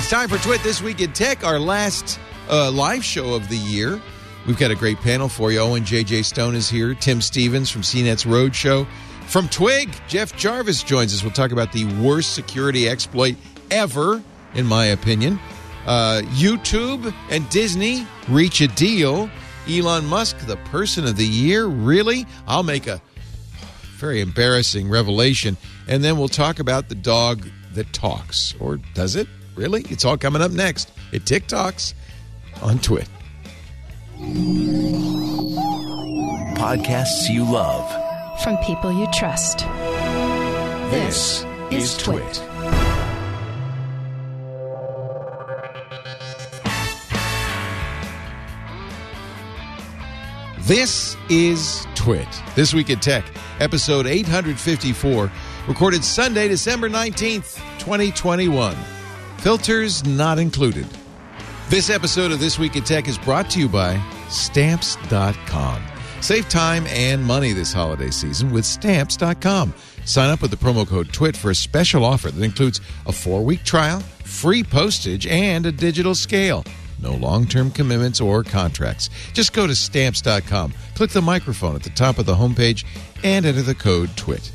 It's time for Twit This Week in Tech, our last uh, live show of the year. We've got a great panel for you. Owen J.J. Stone is here. Tim Stevens from CNET's Roadshow. From Twig, Jeff Jarvis joins us. We'll talk about the worst security exploit ever, in my opinion. Uh, YouTube and Disney reach a deal. Elon Musk, the person of the year. Really? I'll make a very embarrassing revelation. And then we'll talk about the dog that talks. Or does it? Really? It's all coming up next. It TikToks on Twit. Podcasts you love. from people you trust. This is Twit. This is Twit. This Week in Tech, episode 854, recorded Sunday, December 19th, 2021. Filters not included. This episode of This Week in Tech is brought to you by Stamps.com. Save time and money this holiday season with Stamps.com. Sign up with the promo code TWIT for a special offer that includes a four week trial, free postage, and a digital scale. No long term commitments or contracts. Just go to Stamps.com, click the microphone at the top of the homepage, and enter the code TWIT.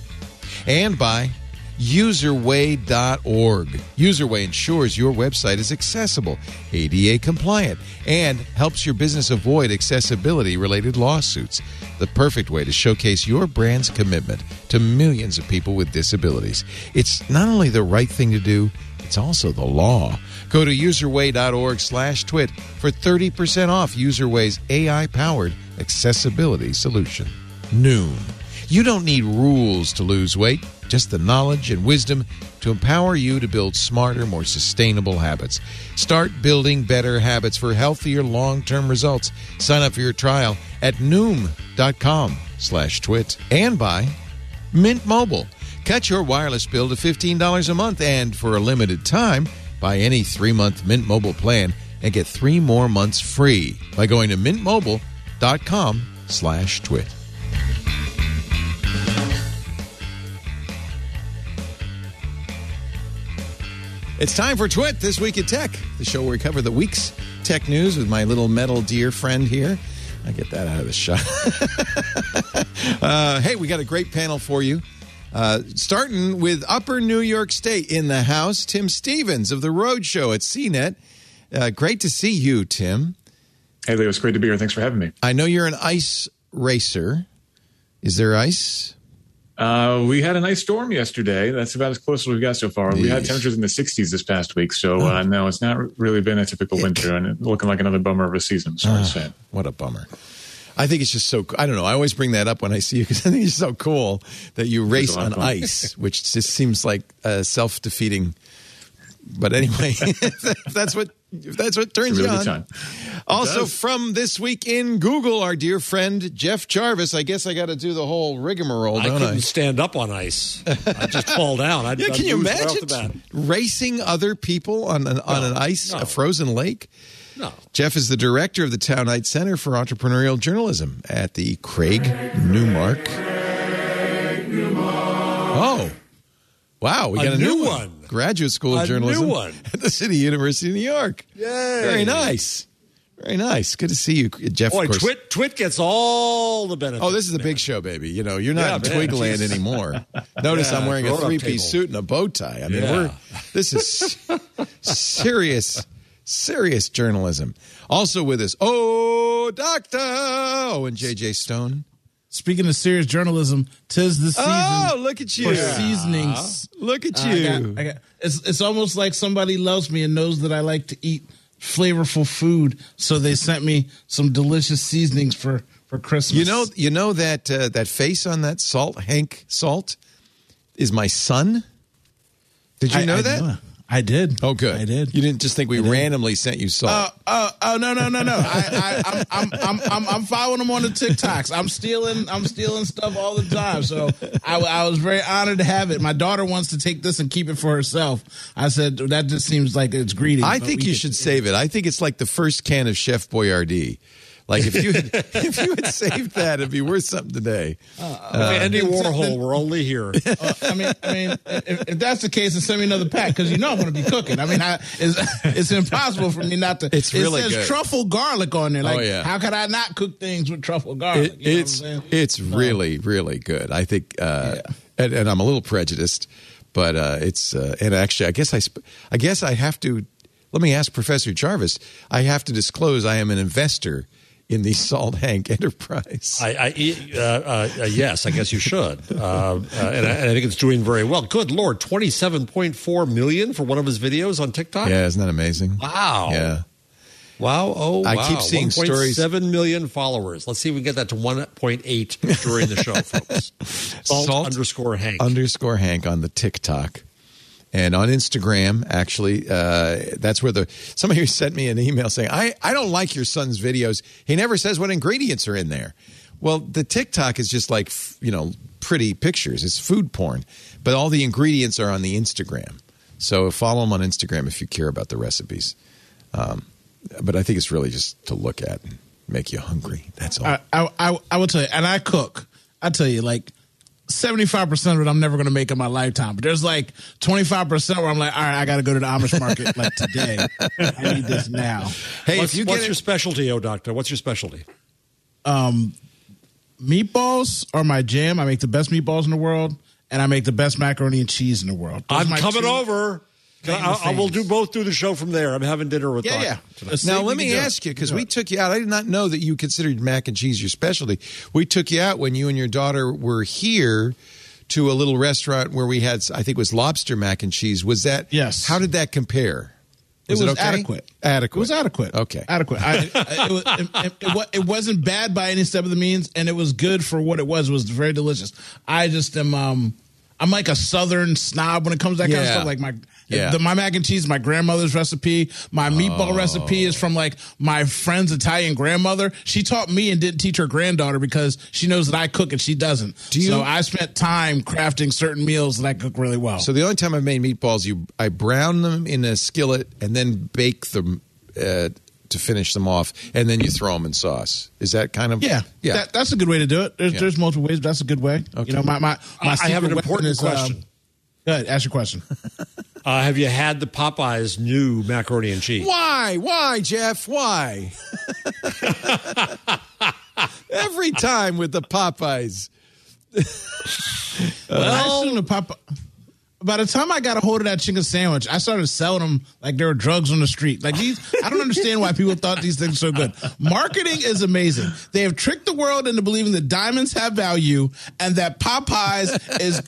And by userway.org. Userway ensures your website is accessible, ADA compliant, and helps your business avoid accessibility related lawsuits. The perfect way to showcase your brand's commitment to millions of people with disabilities. It's not only the right thing to do, it's also the law. Go to userway.org slash twit for 30% off Userway's AI powered accessibility solution. Noom. You don't need rules to lose weight, just the knowledge and wisdom to empower you to build smarter, more sustainable habits. Start building better habits for healthier long-term results. Sign up for your trial at noom.com slash twit and by Mint Mobile. Cut your wireless bill to $15 a month and for a limited time, buy any three-month Mint Mobile plan and get three more months free by going to mintmobile.com slash twit. It's time for Twit This Week in Tech, the show where we cover the week's tech news with my little metal deer friend here. I get that out of the shot. uh, hey, we got a great panel for you. Uh, starting with Upper New York State in the house, Tim Stevens of the Road Show at CNET. Uh, great to see you, Tim. Hey, Leo, it's great to be here. Thanks for having me. I know you're an ice racer. Is there ice? Uh, we had a nice storm yesterday. That's about as close as we've got so far. We had temperatures in the 60s this past week. So, uh, no, it's not really been a typical winter and it's looking like another bummer of a season. Sorry to say. What a bummer. I think it's just so. I don't know. I always bring that up when I see you because I think it's so cool that you race on ice, which just seems like a self defeating. But anyway, that's what if that's what turns It's a you on. Also, does. from this week in Google, our dear friend Jeff Jarvis. I guess I got to do the whole rigmarole, I don't couldn't I? stand up on ice. I just fall down. I'd, Yeah, I'd can you lose right off the imagine racing other people on an on No, an ice, no. a frozen lake? No. Jeff is the director of the Tow-Knight Center for Entrepreneurial Journalism at the Craig Newmark. Oh, wow! We A got a new new one. Graduate School of A Journalism at the City University of New York. Yay. Very nice. Very nice. Good to see you, Jeff. Boy. Twit, Twit gets all the benefits. Oh, this is a big show, baby. You know, you're not Yeah, in. Twigland anymore. Notice Yeah, I'm wearing a three piece suit and a bow tie. I mean, Yeah. we're this is serious, serious journalism. Also with us, oh, Doctor oh, Owen J.J. Stone. Speaking of serious journalism, tis the season Oh, look at you. for seasonings. Look at I you. got- I got- it's it's almost like somebody loves me and knows that I like to eat flavorful food, so they sent me some delicious seasonings for for Christmas. You know, you know that uh, that face on that salt, Hank Salt, is my son. Did you I- know I that? knew. I did. Oh, good. I did. You didn't just think we randomly sent you salt. Oh, uh, oh, uh, oh, uh, no, no, no, no! I, I, I'm, I'm, I'm, I'm, I'm following them on the TikToks. I'm stealing, I'm stealing stuff all the time. So I, I was very honored to have it. My daughter wants to take this and keep it for herself. I said that just seems like it's greedy. I think you should save it. I think it's like the first can of Chef Boyardee. Like if you had, if you had saved that, it'd be worth something today. Andy Warhol, we're only here. Uh, I mean, I mean, if, if that's the case, then send me another pack because you know I'm going to be cooking. I mean, I, it's, it's impossible for me not to. It's really it says good. truffle garlic on there. Like, Oh, yeah. how could I not cook things with truffle garlic? It, You know what it's I'm saying? it's really really good. I think, uh, and, and I'm a little prejudiced, but uh, it's uh, and actually, I guess I sp- I guess I have to. Let me ask Professor Jarvis. I have to disclose I am an investor in the Salt Hank Enterprise. I, I uh, uh, uh, yes, I guess you should, uh, uh, and, I, and I think it's doing very well. Good lord, twenty-seven point four million for one of his videos on TikTok. yeah, isn't that amazing? Wow. Yeah. Wow. Oh, I wow. keep seeing stories- 1.7 million followers. Let's see if we can get that to 1.8 during the show, folks. Salt, Salt underscore Hank. underscore Hank on the TikTok. And on Instagram, actually, uh, that's where the somebody sent me an email saying, I, I don't like your son's videos. He never says what ingredients are in there. Well, the TikTok is just like, you know, pretty pictures. It's food porn. But all the ingredients are on the Instagram. So follow him on Instagram if you care about the recipes. Um, but I think it's really just to look at and make you hungry. That's all. I, I, I, I will tell you, and I cook. I tell you, like seventy five percent of it, I'm never going to make in my lifetime. But there's like twenty five percent where I'm like, all right, I got to go to the Amish market like today. I need this now. hey, what's if you what's get your it, specialty, oh doctor? What's your specialty? Um, meatballs are my jam. I make the best meatballs in the world, and I make the best macaroni and cheese in the world. Those I'm coming two- over. Claim to I, I will do both through the show from there. I'm having dinner with Yeah, Doc yeah. tonight. Now let me do it. ask you because Do we took you out. I did not know that you considered mac and cheese your specialty. We took you out when you and your daughter were here to a little restaurant where we had, I think, it was lobster mac and cheese. Was that Yes. How did that compare? It was, okay? adequate. Adequate. It was adequate. Okay. Adequate. I, I, it, was, it, it, wa- it wasn't bad by any step of the means, and it was good for what it was. It was very delicious. I just am. Um, I'm like a southern snob when it comes to that kind of stuff. Like my Yeah. the, my mac and cheese, is my grandmother's recipe. My meatball Oh. recipe is from like my friend's Italian grandmother. She taught me and didn't teach her granddaughter because she knows that I cook and she doesn't. Do you- so I spent time crafting certain meals that I cook really well. So the only time I've made meatballs, you I brown them in a skillet and then bake them uh, to finish them off, and then you throw them in sauce. Is that kind of Yeah, yeah? That, that's a good way to do it. There's Yeah. there's multiple ways, but that's a good way. Okay. You know, my my, my I- I have secret an important is, um, question. go ahead, ask your question. Uh, have you had the Popeyes new macaroni and cheese? Why? Why, Jeff? Why? Every time with the Popeyes. I assume the pop. By the time I got a hold of that chicken sandwich, I started selling them like there were drugs on the street. Like these, I don't understand why people thought these things were so good. Marketing is amazing. They have tricked the world into believing that diamonds have value and that Popeyes is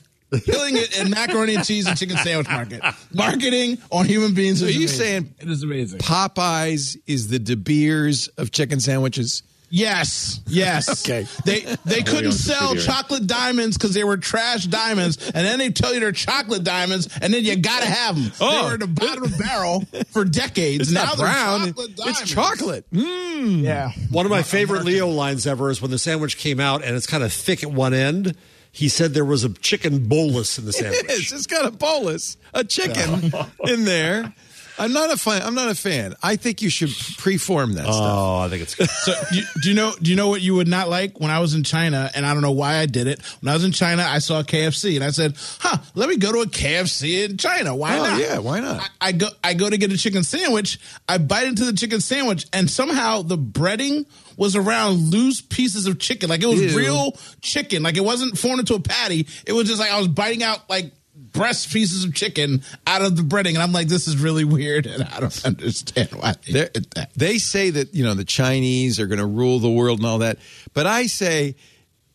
killing it in macaroni and cheese and chicken sandwich market. Marketing on human beings. So is are you amazing. saying it is amazing? Popeyes is the De Beers of chicken sandwiches? Yes, yes. Okay. They they couldn't sell subsidiary. chocolate diamonds because they were trash diamonds, and then they tell you they're chocolate diamonds, and then you gotta have them. Oh. They were at the bottom of the barrel for decades. It's now not they're brown. chocolate diamonds. It's chocolate. Mm. Yeah. One of my favorite Leo lines ever is when the sandwich came out and it's kind of thick at one end. He said there was a chicken bolus in the sandwich. It's just got a bolus, a chicken in there. I'm not a fan. I'm not a fan. I think you should preform that stuff. Oh, I think it's good. So do, do you know? Do you know what you would not like when I was in China? And I don't know why I did it. When I was in China, I saw KFC, and I said, "Huh, let me go to a KFC in China. Why Oh, not? yeah, why not? I, I go. I go to get a chicken sandwich. I bite into the chicken sandwich, and somehow the breading was around loose pieces of chicken. Like it was Ew. real chicken. Like it wasn't formed into a patty. It was just like I was biting out like breast pieces of chicken out of the breading, and I'm like, this is really weird, and I don't understand why they They're- did that. They say that you know the Chinese are going to rule the world and all that, but I say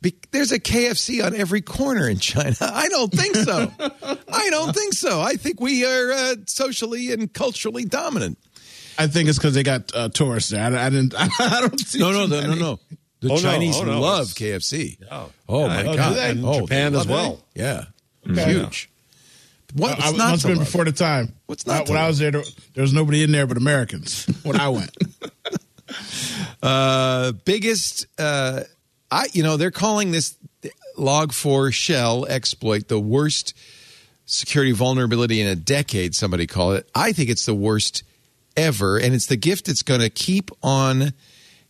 be, there's a KFC on every corner in China. I don't think so. I don't think so. I think we are uh, socially and culturally dominant. I think it's because they got uh, tourists there. I, I didn't. I, don't see. No, no, no, no, no. The Oh, no. Chinese Oh, no. love KFC. Oh. Oh, my do god! And oh, Japan as love it. well. Yeah, Okay. huge. What, I, what's I not must have been before the time. What's not to when I was there? There, there was nobody in there but Americans when I went. Uh, biggest, uh, I you know they're calling this Log4Shell exploit the worst security vulnerability in a decade. Somebody call it. I think it's the worst ever, and it's the gift that's going to keep on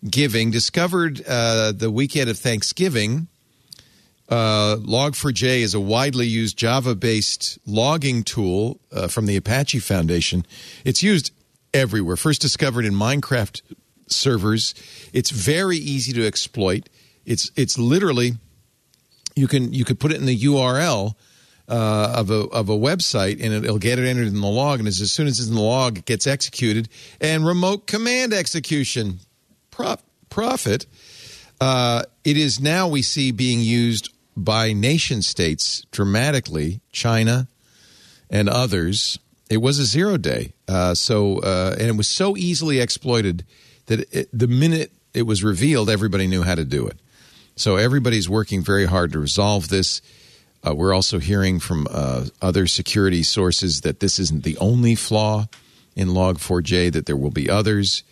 giving discovered uh, the weekend of Thanksgiving. Uh, Log4j is a widely used Java based logging tool uh, from the Apache Foundation. It's used everywhere. First discovered in Minecraft servers. It's very easy to exploit. It's it's literally you can you could put it in the URL uh, of a of a website and it'll get it entered in the log. And as, as soon as it's in the log, it gets executed. And remote command execution, Prof, profit. Uh, it is now we see being used by nation states dramatically, China and others. It was a zero day, uh, so uh, and it was so easily exploited that it, the minute it was revealed, everybody knew how to do it. So everybody's working very hard to resolve this. Uh, we're also hearing from uh, other security sources that this isn't the only flaw in Log4j; that there will be others.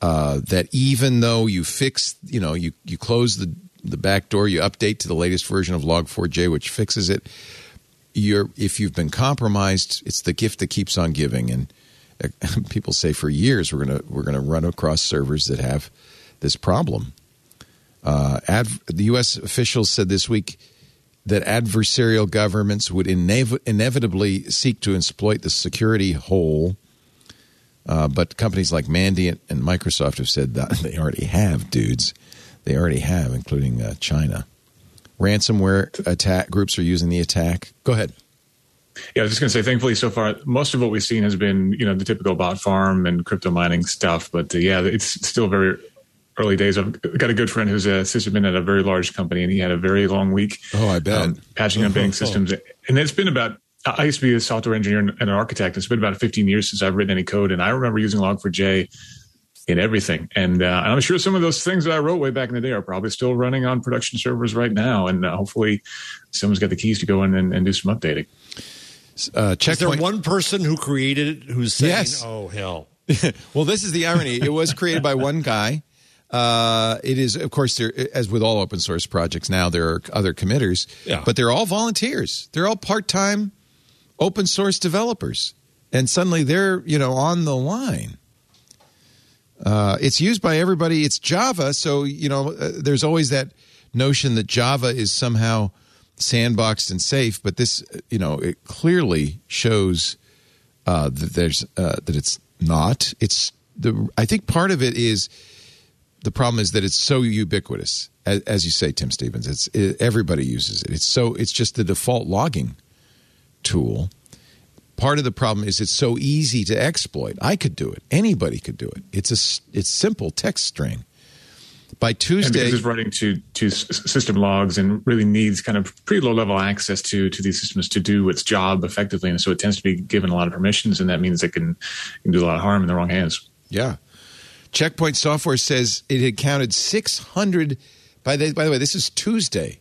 Uh, that even though you fix, you know, you you close the the back door, you update to the latest version of Log4j, which fixes it. You're if you've been compromised, it's the gift that keeps on giving, and uh, people say for years we're gonna we're gonna run across servers that have this problem. Uh, adv- the U.S. officials said this week that adversarial governments would inev- inevitably seek to exploit the security hole. Uh, but companies like Mandiant and Microsoft have said that they already have, dudes. They already have, including uh, China. Ransomware attack groups are using the attack. Go ahead. Yeah, I was just going to say, thankfully, so far, most of what we've seen has been, you know, the typical bot farm and crypto mining stuff. But uh, yeah, it's still very early days. I've got a good friend who's a sysadmin at a very large company, and he had a very long week. Oh, I bet. Um, patching up banking systems. And it's been about, I used to be a software engineer and an architect. It's been about 15 years since I've written any code. And I remember using Log4j in everything. And, uh, I'm sure some of those things that I wrote way back in the day are probably still running on production servers right now. And uh, hopefully someone's got the keys to go in and, and do some updating. Uh, Is there checkpoint. one person who created it who's saying, Yes. "Oh hell"? well, this is the irony. It was created by one guy. Uh, it is, of course, there as with all open source projects now, there are other committers, Yeah. but they're all volunteers. They're all part time open source developers, and suddenly they're you know on the line. Uh, it's used by everybody. It's Java, so you know uh, there's always that notion that Java is somehow sandboxed and safe. But this, uh, you know, it clearly shows uh, that there's uh, that it's not. It's the. I think part of it is the problem is that it's so ubiquitous, as, as you say, Tim Stevens. It's it, everybody uses it. It's so it's just the default logging tool. Part of the problem is it's so easy to exploit. I could do it. Anybody could do it. It's a it's simple text string. By And Tuesday, because it's writing to to system logs and really needs kind of pretty low level access to to these systems to do its job effectively, and so it tends to be given a lot of permissions, and that means it can, can do a lot of harm in the wrong hands. Yeah. Checkpoint Software says it had counted 600 by the, by the way, this is Tuesday.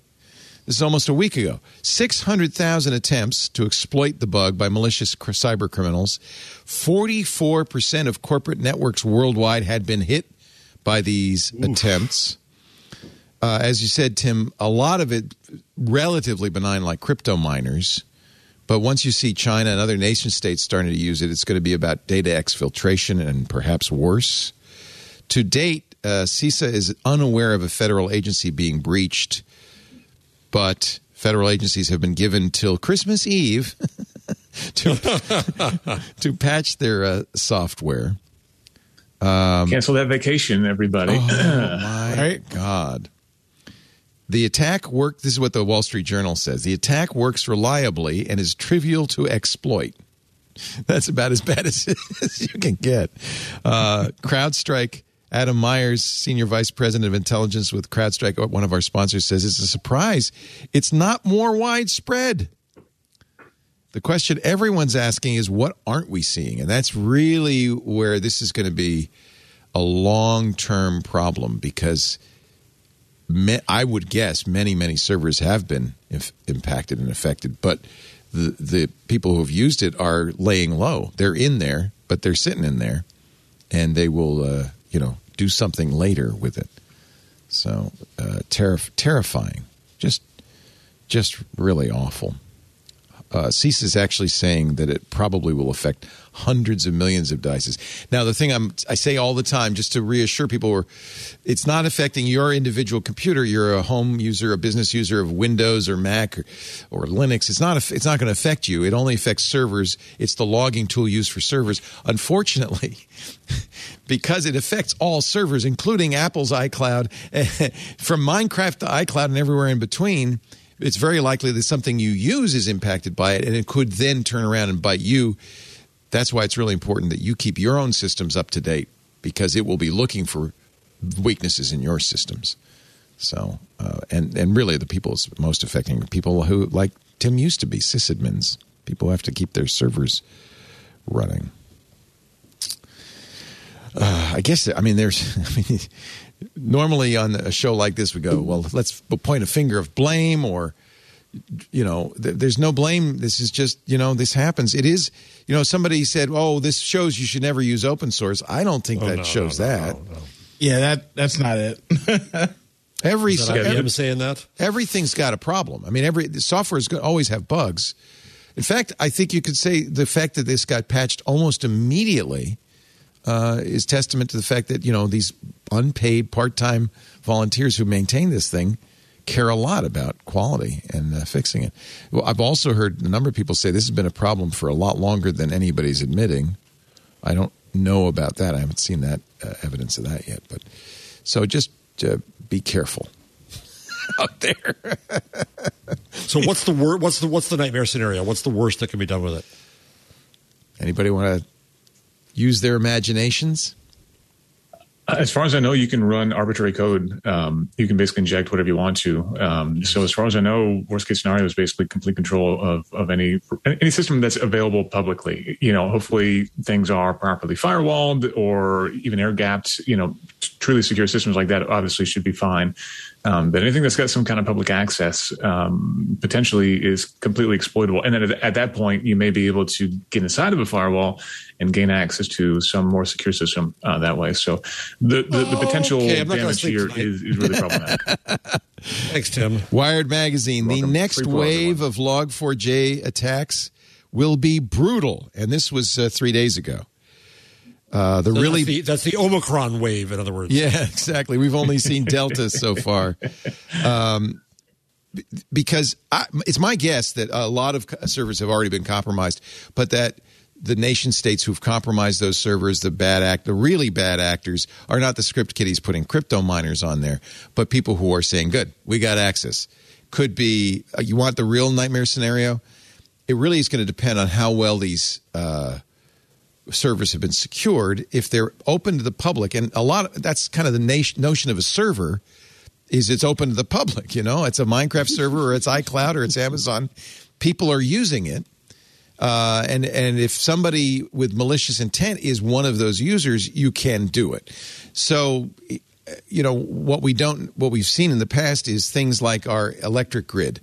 This is almost a week ago. 600,000 attempts to exploit the bug by malicious cyber criminals. 44% of corporate networks worldwide had been hit by these attempts. Uh, as you said, Tim, a lot of it relatively benign, like crypto miners. But once you see China and other nation states starting to use it, it's going to be about data exfiltration and perhaps worse. To date, uh, CISA is unaware of a federal agency being breached, but federal agencies have been given till Christmas Eve to, to patch their uh, software. Cancel that vacation, everybody. Oh, my God. The attack worked. This is what the Wall Street Journal says. The attack works reliably and is trivial to exploit. That's about as bad as, as you can get. Uh, CrowdStrike. Adam Meyers, senior vice president of intelligence with CrowdStrike, one of our sponsors, says it's a surprise. It's not more widespread. The question everyone's asking is, what aren't we seeing? And that's really where this is going to be a long term problem because me, I would guess many, many servers have been impacted and affected, but the, the people who have used it are laying low. They're in there, but they're sitting in there, and they will, uh, you know, do something later with it. So uh, terri- terrifying, just, just really awful. Uh, CISA is actually saying that it probably will affect hundreds of millions of devices. Now, the thing I'm, I say all the time, just to reassure people, it's not affecting your individual computer. You're a home user, a business user of Windows or Mac or, or Linux. It's not. It's not going to affect you. It only affects servers. It's the logging tool used for servers. Unfortunately, because it affects all servers, including Apple's iCloud, from Minecraft to iCloud and everywhere in between it's very likely that something you use is impacted by it and it could then turn around and bite you. That's why it's really important that you keep your own systems up to date because it will be looking for weaknesses in your systems. So, uh, and and really, the people it's most affecting people who, like Tim used to be, sysadmins. People have to keep their servers running. Uh, I guess I mean there's I mean normally on a show like this we go well let's point a finger of blame or you know th- there's no blame this is just you know this happens it is you know somebody said oh this shows you should never use open source i don't think Oh, that no, shows no, no, that no, no. Yeah, that that's not it. every, Is that so- every IBM saying that? everything's got a problem i mean every software is going to always have bugs in fact i think you could say the fact that this got patched almost immediately uh, is testament to the fact that you know these unpaid part-time volunteers who maintain this thing care a lot about quality and uh, fixing it. Well, I've also heard a number of people say this has been a problem for a lot longer than anybody's admitting. I don't know about that. I haven't seen that uh, evidence of that yet. But so just uh, be careful out there. So what's the wor- What's the what's the nightmare scenario? What's the worst that can be done with it? Anybody want to use their imaginations? As far as I know, you can run arbitrary code. Um, you can basically inject whatever you want to. Um, so as far as I know, worst case scenario is basically complete control of, of any any system that's available publicly. You know, hopefully things are properly firewalled or even air gapped. You know, truly secure systems like that obviously should be fine. Um, but anything that's got some kind of public access um, potentially is completely exploitable. And then at, at that point, you may be able to get inside of a firewall and gain access to some more secure system uh, that way. So the the, the potential Okay, I'm not gonna damage here is, is, is really problematic. Thanks, Tim. Wired Magazine, the next wave of Log4j attacks will be brutal. And this was uh, three days ago. Uh, the So really. that's the, that's the Omicron wave, in other words. Yeah, exactly. We've only seen Delta so far. Um, because I, it's my guess that a lot of servers have already been compromised, but that the nation states who've compromised those servers, the bad act, the really bad actors, are not the script kiddies putting crypto miners on there, but people who are saying, "Good, we got access." Could be uh, you want the real nightmare scenario. It really is going to depend on how well these uh, servers have been secured if they're open to the public and a lot of, that's kind of the nation, notion of a server is it's open to the public you know? It's a minecraft server or it's icloud or it's amazon. People are using it. Uh, and and if somebody with malicious intent is one of those users you can do it. So you know what we don't what we've seen in the past is things like our electric grid.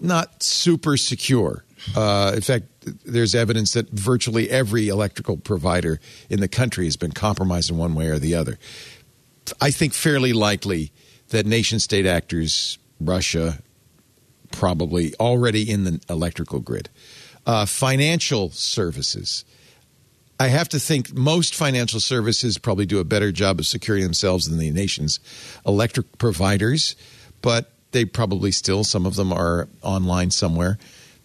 Not super secure. Uh, in fact, there's evidence that virtually every electrical provider in the country has been compromised in one way or the other. I think fairly likely that nation state actors, Russia, probably already in the electrical grid. Uh, financial services. I have to think most financial services probably do a better job of securing themselves than the nation's electric providers, but they probably still, some of them are online somewhere.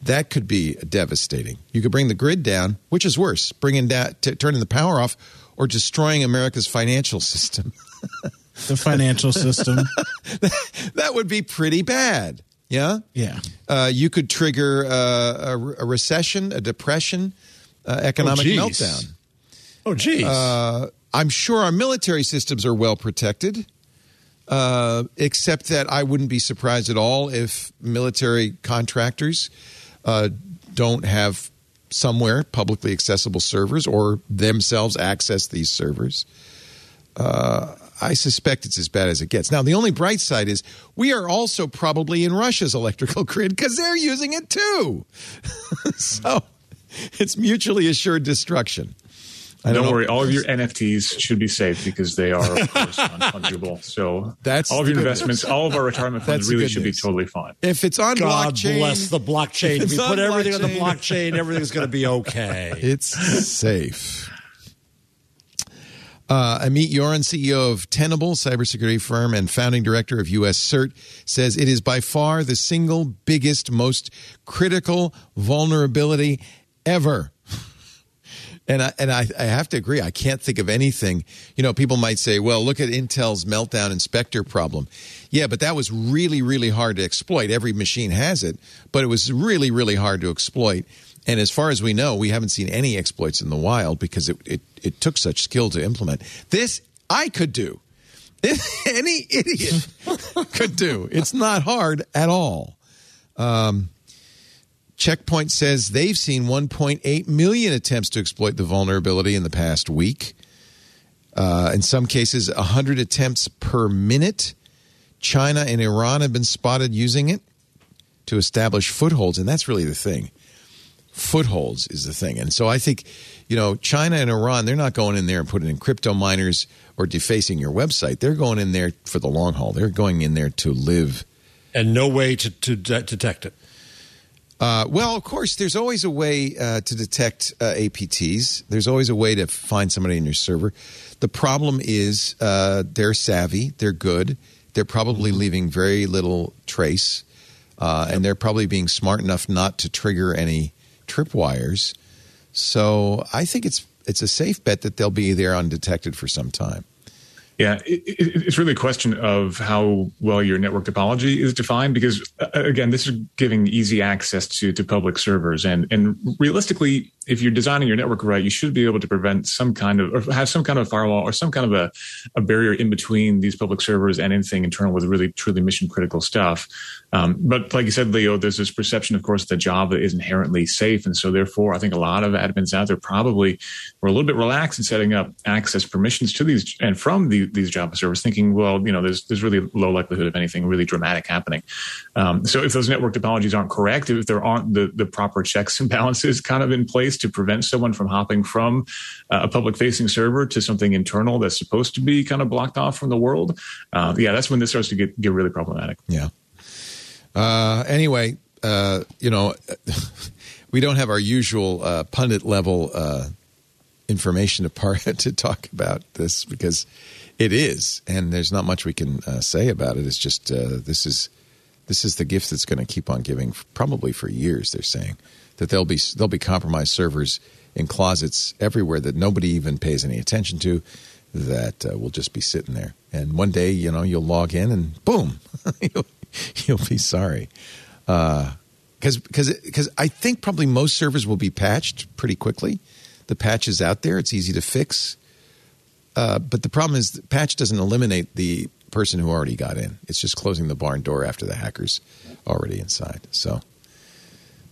That could be devastating. You could bring the grid down, which is worse, bringing da- t- turning the power off or destroying America's financial system. The financial system. that would be pretty bad. Yeah? Yeah. Uh, you could trigger uh, a, a recession, a depression, uh, economic geez. meltdown. Oh, geez. Uh, I'm sure our military systems are well protected, uh, except that I wouldn't be surprised at all if military contractors uh, don't have somewhere publicly accessible servers or themselves access these servers. Uh, I suspect it's as bad as it gets. Now, the only bright side is we are also probably in Russia's electrical grid because they're using it too. so it's mutually assured destruction. I don't Don't worry, all of your NFTs should be safe because they are, of course, non-fungible. So That's all of your good investments, all of our retirement funds That's really should news. be totally fine. If it's on God blockchain, bless the blockchain. If It's we on put everything on the blockchain. blockchain, everything's going to be okay. it's safe. Uh, Amit Yoran, CEO of Tenable, cybersecurity firm and founding director of US CERT, says it is by far the single biggest, most critical vulnerability ever. And I, and I, I have to agree. I can't think of anything. You know, people might say, well, look at Intel's Meltdown and Spectre problem. Yeah, but that was really, really hard to exploit. Every machine has it, but it was really, really hard to exploit. And as far as we know, we haven't seen any exploits in the wild because it, it, it took such skill to implement. This I could do. Any idiot could do. It's not hard at all. Um, Checkpoint says they've seen 1.8 million attempts to exploit the vulnerability in the past week. Uh, in some cases, 100 attempts per minute. China and Iran have been spotted using it to establish footholds, and that's really the thing. Footholds is the thing. And so I think, you know, China and Iran, they're not going in there and putting in crypto miners or defacing your website. They're going in there for the long haul. They're going in there to live and no way to, to de- detect it. Uh, well, of course, there's always a way uh, to detect uh, APTs. There's always a way to find somebody in your server. The problem is uh, they're savvy, they're good, they're probably leaving very little trace, uh, and they're probably being smart enough not to trigger any tripwires. So I think it's it's a safe bet that they'll be there undetected for some time. Yeah, it, it, it's really a question of how well your network topology is defined. Because uh, again, this is giving easy access to to public servers, and and realistically, if you're designing your network right, you should be able to prevent some kind of or have some kind of firewall or some kind of a, a barrier in between these public servers and anything internal with really truly mission critical stuff. Um, but like you said, Leo, there's this perception, of course, that Java is inherently safe, and so therefore, I think a lot of admins out there probably were a little bit relaxed in setting up access permissions to these and from the, these Java servers, thinking, well, you know, there's there's really low likelihood of anything really dramatic happening. Um, so if those network topologies aren't correct, if there aren't the the proper checks and balances kind of in place to prevent someone from hopping from uh, a public facing server to something internal that's supposed to be kind of blocked off from the world, uh, yeah, that's when this starts to get get really problematic. Yeah. Uh, anyway, uh, you know, we don't have our usual uh, pundit level uh, information to par- to talk about this because it is, and there's not much we can say about it. It's just this is this is the gift that's going to keep on giving, probably for years. They're saying that there'll be there'll be compromised servers in closets everywhere that nobody even pays any attention to. That uh, will just be sitting there, and one day, you know, you'll log in and boom, you'll, be sorry. Because because because I think probably most servers will be patched pretty quickly. The patch is out there; it's easy to fix. Uh, but the problem is, the patch doesn't eliminate the person who already got in. It's just closing the barn door after the hacker's already inside. So,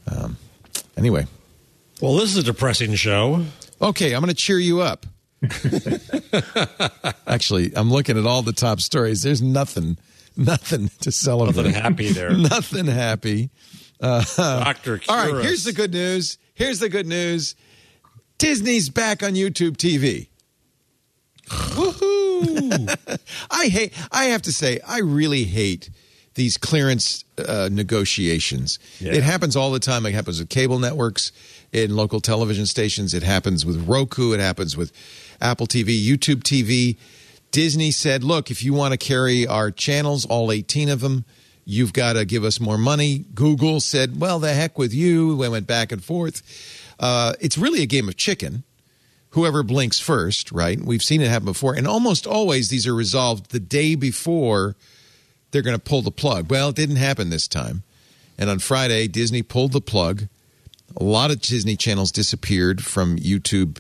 um, anyway, Well, this is a depressing show. okay, I'm going to cheer you up. Actually, I'm looking at all the top stories. There's nothing, nothing to celebrate. Nothing happy there. nothing happy. Uh, Doctor. All right, here's the good news. Here's the good news. Disney's back on YouTube TV. Woohoo! I hate. I have to say, I really hate these clearance uh, negotiations. Yeah. It happens all the time. It happens with cable networks, in local television stations. It happens with Roku. It happens with Apple TV, YouTube TV. Disney said, "Look, if you want to carry our channels, all 18 of them." You've got to give us more money. Google said, well, the heck with you. We went back and forth. Uh, it's really a game of chicken whoever blinks first, right? We've seen it happen before. And almost always these are resolved the day before they're going to pull the plug. Well, it didn't happen this time. And on Friday, Disney pulled the plug. A lot of Disney channels disappeared from YouTube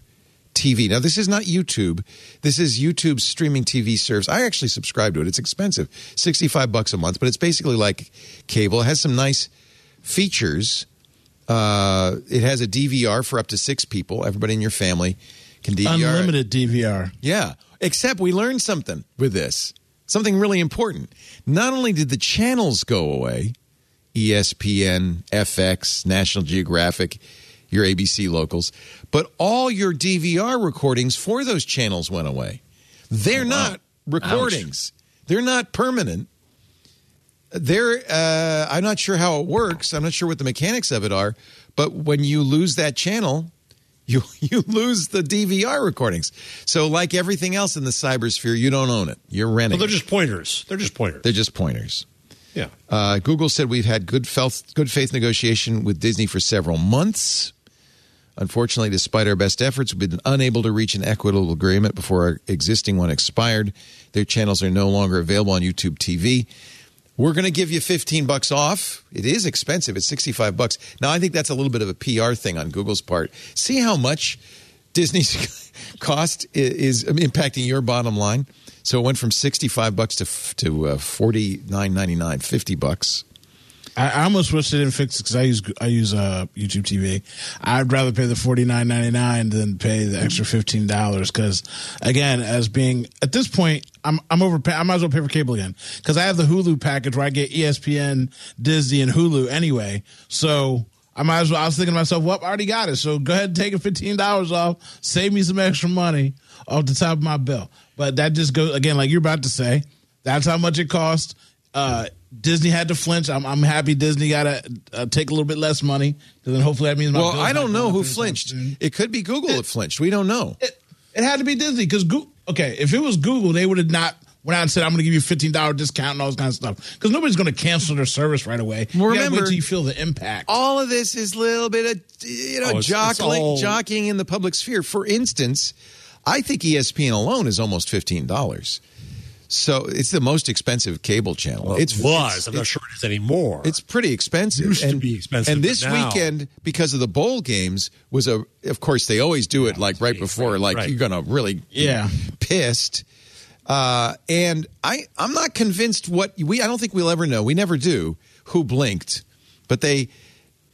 TV. Now, this is not YouTube. This is YouTube's streaming TV service. I actually subscribe to it. It's expensive, 65 bucks a month, but it's basically like cable. It has some nice features. Uh, it has a DVR for up to six people. Everybody in your family can DVR. Unlimited DVR. Yeah. Except we learned something with this. Something really important. Not only did the channels go away, ESPN, FX, National Geographic, your ABC locals, but all your DVR recordings for those channels went away. They're not recordings. They're not permanent. They're uh, I'm not sure how it works. I'm not sure what the mechanics of it are, but when you lose that channel, you you lose the DVR recordings. So like everything else in the cybersphere, you don't own it. You're renting. Well, they're just pointers. They're just pointers. they're just pointers. yeah. Uh, Google said we've had good faith, good faith negotiation with Disney for several months. Unfortunately, despite our best efforts, we've been unable to reach an equitable agreement before our existing one expired. Their channels are no longer available on YouTube TV. We're going to give you 15 bucks off. It is expensive. It's 65 bucks. Now, I think that's a little bit of a PR thing on Google's part. See how much Disney's cost is impacting your bottom line. So it went from 65 bucks to to uh, 49.99, 50 bucks. I, I almost wish they didn't fix it because I use I use uh, YouTube TV. I'd rather pay the forty nine ninety nine than pay the extra fifteen dollars. Because again, as being at this point, I'm I'm overpay. I might as well pay for cable again because I have the Hulu package where I get ESPN, Disney, and Hulu anyway. So. I might as well. I was thinking to myself, well, I already got it. So go ahead and take fifteen dollars off. Save me some extra money off the top of my bill. But that just goes again, like you're about to say. That's how much it costs. Uh, Disney had to flinch. I'm, I'm happy Disney got to uh, take a little bit less money because then hopefully that means my Well, I don't know who flinched. It could be Google that flinched. We don't know. It, it had to be Disney because Google. Okay, if it was Google, they would have not went out and said, "I'm going to give you fifteen dollar discount and all this kind of stuff." Because nobody's going to cancel their service right away. Well, you remember- till you feel the impact. all of this is a little bit of you know Oh, it's- it's all- jockeying in the public sphere. For instance, I think ESPN alone is almost fifteen dollars. So it's the most expensive cable channel. Well, it's it was. It's, I'm not sure it is anymore. it's pretty expensive. Used to and, be expensive, And this now- weekend, because of the bowl games, was a. Of course, they always do it like right before, like right. you're going to really Yeah. pissed. Uh, and I, I'm not convinced what we. I don't think we'll ever know. We never do who blinked, but they,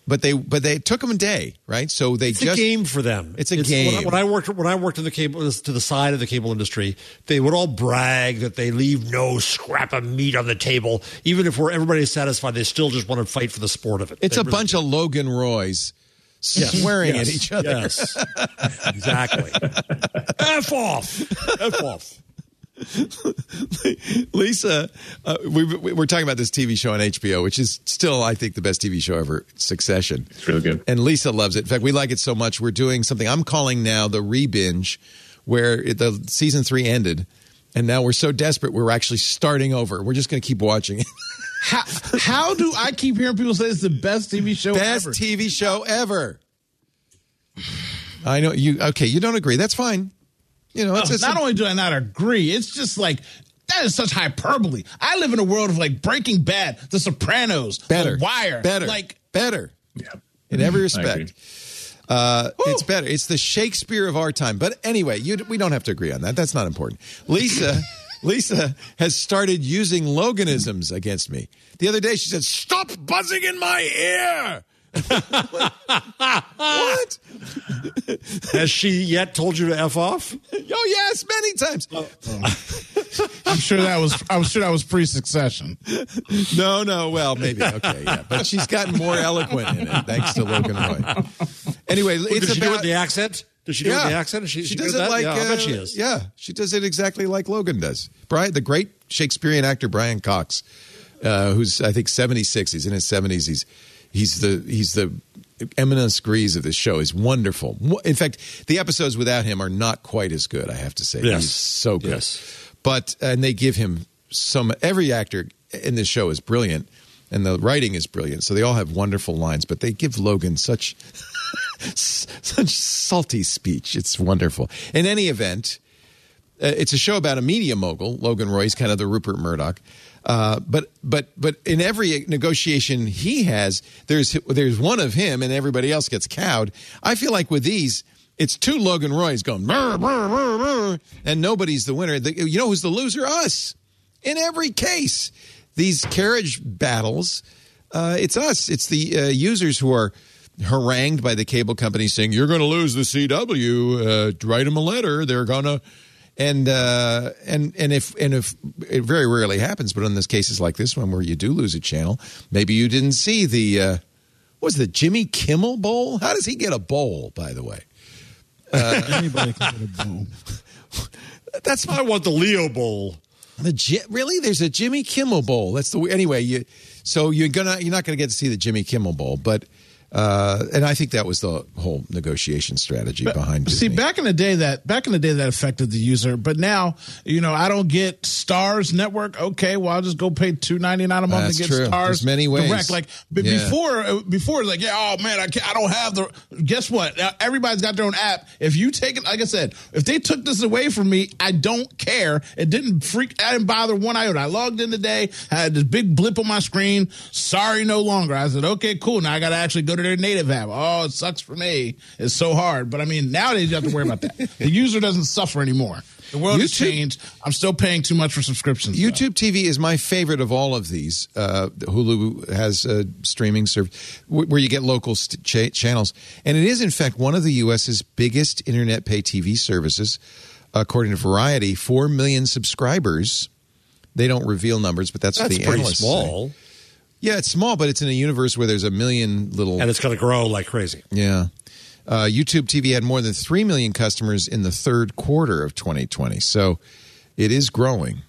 but they, but they took them a day, right? So they It's just a game for them. It's a when I- game. When I worked when I worked in the cable to the side of the cable industry, they would all brag that they leave no scrap of meat on the table, even if we're everybody satisfied. They still just want to fight for the sport of it. It's They a really bunch do. of Logan Roys swearing Yes. at each other. Yes, exactly. F off. F off. Lisa, uh, we, we- we're talking about this TV show on HBO, which is still, I think, the best TV show ever, Succession. It's really good. And Lisa loves it. In fact, we like it so much, we're doing something I'm calling now the re-binge, where it, the season three ended, and now we're so desperate we're actually starting over. We're just going to keep watching it. How, how do I keep hearing people say it's the best TV show best ever? TV show ever. I know you. Okay, you don't agree. That's fine. You know, it's, No, it's not only do I not agree, it's just like that is such hyperbole. I live in a world of like Breaking Bad, The Sopranos, better, The Wire, better, Like better Yeah. in every respect. Uh, it's better. It's the Shakespeare of our time. But anyway, you, we don't have to agree on that. That's not important. Lisa, Lisa has started using Loganisms against me. The other day, she said, "Stop buzzing in my ear." What? Has she yet told you to f off? Oh yes, many times. I'm sure that was I'm sure that was pre-succession. No, no. Well, maybe okay, yeah. But she's gotten more eloquent in it thanks to Logan Roy. Anyway, it's Does she do it the accent? Does she do it the accent? Is she, she does it that? like yeah, I bet she uh, is. Yeah, she does it exactly like Logan does. Brian, the great Shakespearean actor Brian Cox, uh, who's I think seventy six. He's in his seventies. He's he's the he's the eminence grise of this show. He's wonderful. In fact, the episodes without him are not quite as good. I have to say, Yes. he's so good. Yes. But and they give him some. Every actor in this show is brilliant. And the writing is brilliant, so they all have wonderful lines. But they give Logan such such salty speech. It's wonderful. In any event, uh, it's a show about a media mogul. Logan Roy Roy's kind of the Rupert Murdoch. Uh, but but but in every negotiation he has, there's there's one of him, and everybody else gets cowed. I feel like with these, it's two Logan Roys going, "Brr, brr, brr, brr," and nobody's the winner. The, you know who's the loser? Us. In every case, these carriage battles, uh, it's us. It's the uh, users who are harangued by the cable companies saying, "You're going to lose the CW. Uh, write them a letter. They're going to." And uh, and and if and if it very rarely happens, but in this cases like this one where you do lose a channel, maybe you didn't see the uh, was the Jimmy Kimmel Bowl? How does he get a bowl? By the way, uh, Anybody can get a boom. that's I want the Leo Bowl. the really. There's a Jimmy Kimmel Bowl. That's the anyway. You so you're gonna you're not gonna get to see the Jimmy Kimmel Bowl, but uh, and I think that was the whole negotiation strategy behind. See, back in the day that back in the day that affected the user, but now you know I don't get Starz Network. Okay, well I'll just go pay two ninety nine a month That's to get true. Starz. There's many ways. Direct. Like b- Yeah. before, uh, before it's like yeah, oh man, I can't, I don't have the. Guess what? Now, everybody's got their own app. If you take it, like I said, if they took this away from me, I don't care. It didn't freak. I didn't bother one iota. I logged in today, had this big blip on my screen. Sorry, no longer. I said okay, cool. Now I got to actually go to their native app. Oh, it sucks for me. It's so hard. But I mean, nowadays you have to worry about that. the user doesn't suffer anymore. The world has changed. I'm still paying too much for subscriptions. though. YouTube TV is my favorite of all of these. Uh, Hulu has a streaming service where you get local st- cha- channels, and it is in fact one of the U.S.'s biggest internet pay TV services, according to Variety. Four million subscribers. They don't reveal numbers, but that's, what That's the pretty analysts say. Yeah, it's small, but it's in a universe where there's a million little. and it's going to grow like crazy. Yeah. Uh, YouTube TV had more than 3 million customers in the third quarter of 2020. So it is growing.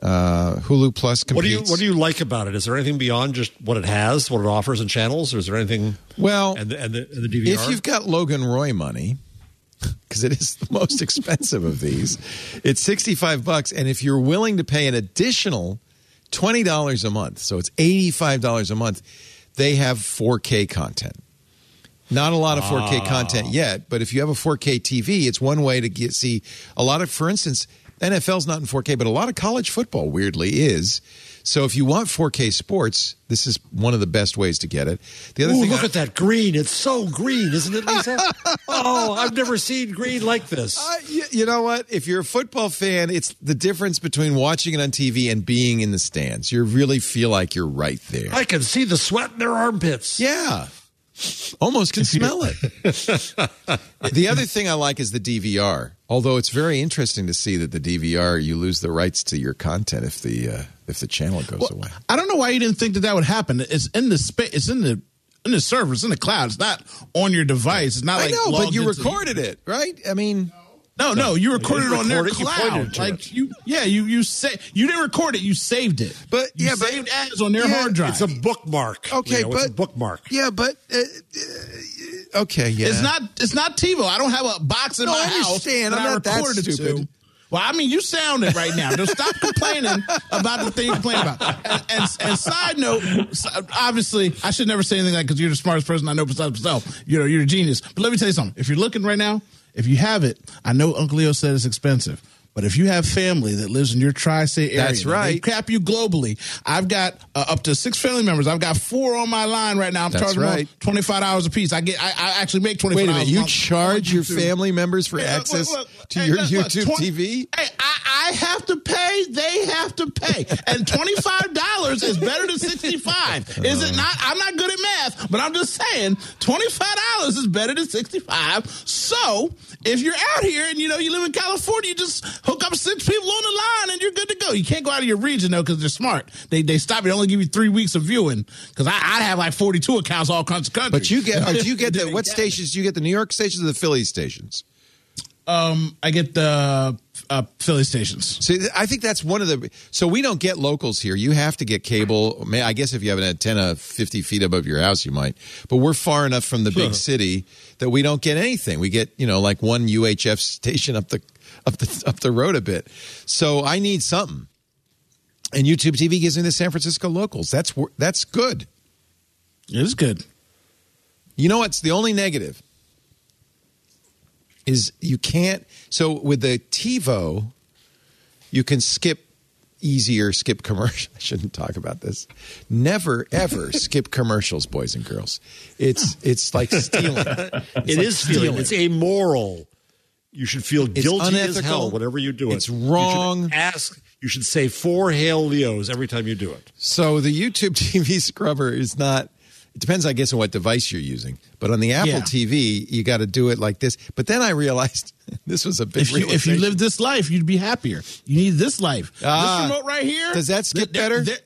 Uh, Hulu Plus competes. What do you What do you like about it? Is there anything beyond just what it has, what it offers in channels, or is there anything? Well, and the, and the, and the DVR. if you've got Logan Roy money, because it is the most expensive of these, it's 65 bucks. And if you're willing to pay an additional $20 a month, so it's $85 a month, they have 4K content. Not a lot of 4K ah. content yet, but if you have a 4K TV, it's one way to get see a lot of. For instance, NFL's not in 4K, but a lot of college football weirdly is. So if you want 4K sports, this is one of the best ways to get it. The other Ooh, thing, look I- at that green! It's so green, isn't it, Lisa? oh, I've never seen green like this. Uh, you, you know what? If you're a football fan, it's the difference between watching it on TV and being in the stands. You really feel like you're right there. I can see the sweat in their armpits. Yeah. Almost can smell it. the other thing I like is the DVR. Although it's very interesting to see that the DVR you lose the rights to your content if the uh, if the channel goes away. I don't know why you didn't think that that would happen. It's in the space. It's in the in the server. It's in the cloud. It's not on your device. It's not I like know, but you recorded it, right? I mean, No, no, you recorded You it on their you cloud. to like it. you, yeah, you you say you didn't record it. You saved it. But- you yeah, but- saved ads on their Yeah, hard drive. It's a bookmark. okay, Leo, but it's a bookmark. Yeah, but uh, uh, okay, yeah. It's not. It's not TiVo. I don't have a box in No, my I house. understand. that I'm I not that it stupid. To. Well, I mean, you sound it right now. Just stop complaining about the thing you complain about. And, and, and side note, obviously, I should never say anything like because you're the smartest person I know besides myself. You know, you're a genius. But let me tell you something. If you're looking right now, if you have it, I know Uncle Leo said it's expensive. But if you have family that lives in your tri-state area, That's right. They cap you globally. I've got uh, up to six family members. I've got four on my line right now. I'm That's charging right. twenty five dollars a piece. I get. I, I actually make twenty. Wait a minute, you charge your family members for Hey, look, access look, look. to Hey, your YouTube twen- TV? Hey, I, I have to pay. They have to pay, and twenty five dollars is better than sixty five. Is it not? I'm not good at math, but I'm just saying twenty five dollars is better than sixty five. So if you're out here and you know you live in California, you just hook up six people on the line and you're good to go. You can't go out of your region though because they're smart. They they stop you. They only give you three weeks of viewing because I, I have like forty two accounts all across the country. But you get, do you get the what stations? Do you get the New York stations or the Philly stations? Um, I get the uh, Philly stations. See, I think that's one of the. So we don't get locals here. You have to get cable. I guess if you have an antenna 50 feet above your house, you might. But we're far enough from the big city that we don't get anything. We get, you know, like one UHF station up the up the up the road a bit. So I need something. And YouTube TV gives me the San Francisco locals. That's that's good. It is good. You know what's the only negative? Is you can't. So with the TiVo, you can skip easier, skip commercial. I shouldn't talk about this. Never ever skip commercials, boys and girls. It's it's like stealing. It's It like is stealing. It's immoral. You should feel It's guilty as hell whatever you do it. It's You should wrong. ask. You should say four hail Leos every time you do it. So the YouTube TV scrubber is not. It depends, I guess, on what device you're using. But on the Apple Yeah. TV, you got to do it like this. But then I realized this was a big. If you, if you realization. live this life, you'd be happier. You need this life. Ah. this remote right here. Does that skip th- better? th-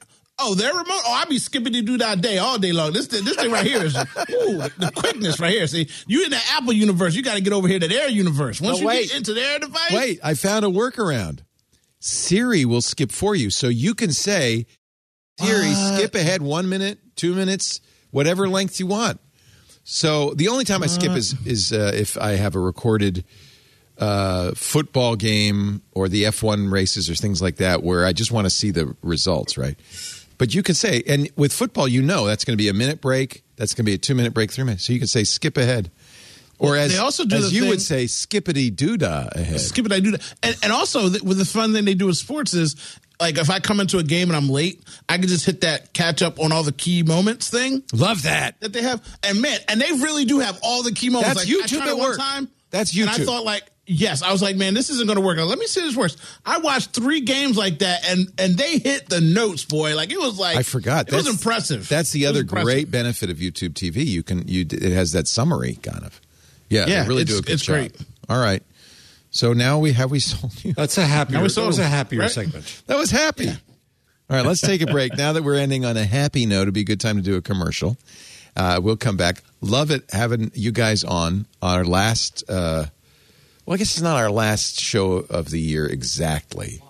Oh, their remote. Oh, I be skipping to do that day all day long. This this thing right here is ooh, the quickness right here. See, you in the Apple universe, you got to get over here to their universe. Once No, you wait. get into their device, Wait, I found a workaround. Siri will skip for you. So you can say, Siri, skip ahead one minute, two minutes, whatever length you want. So the only time I skip is is uh, if I have a recorded uh, football game or the F1 races or things like that where I just want to see the results, right? But you can say, and with football, you know that's going to be a minute break, that's going to be a two minute break, three minutes. So you can say skip ahead. Or as, they also do as you thing- would say, skippity doodah ahead. skip it. I do that, and, and also th- with the fun thing they do with sports is like if I come into a game and I'm late, I can just hit that catch up on all the key moments thing Love that. that they have. And man, and they really do have all the key moments. That's like, YouTube at one work. time. That's And I thought like. Yes, I was like, man, this isn't going to work. Let me see this works. I watched three games like that, and and they hit the notes, boy. Like it was like I forgot. It was impressive. That's the It other great benefit of YouTube TV. You can you it has that summary kind of. Yeah, Yeah, they really do a it's- good it's job. great. All right. So now we have we sold you. That's a happier. Now That was a happier right? segment. That was happy. All right, let's take a break. Now that we're ending on a happy note, it'd be a good time to do a commercial. Uh, we'll come back. Love it having you guys on our last. Uh, well, I guess it's not our last show of the year exactly.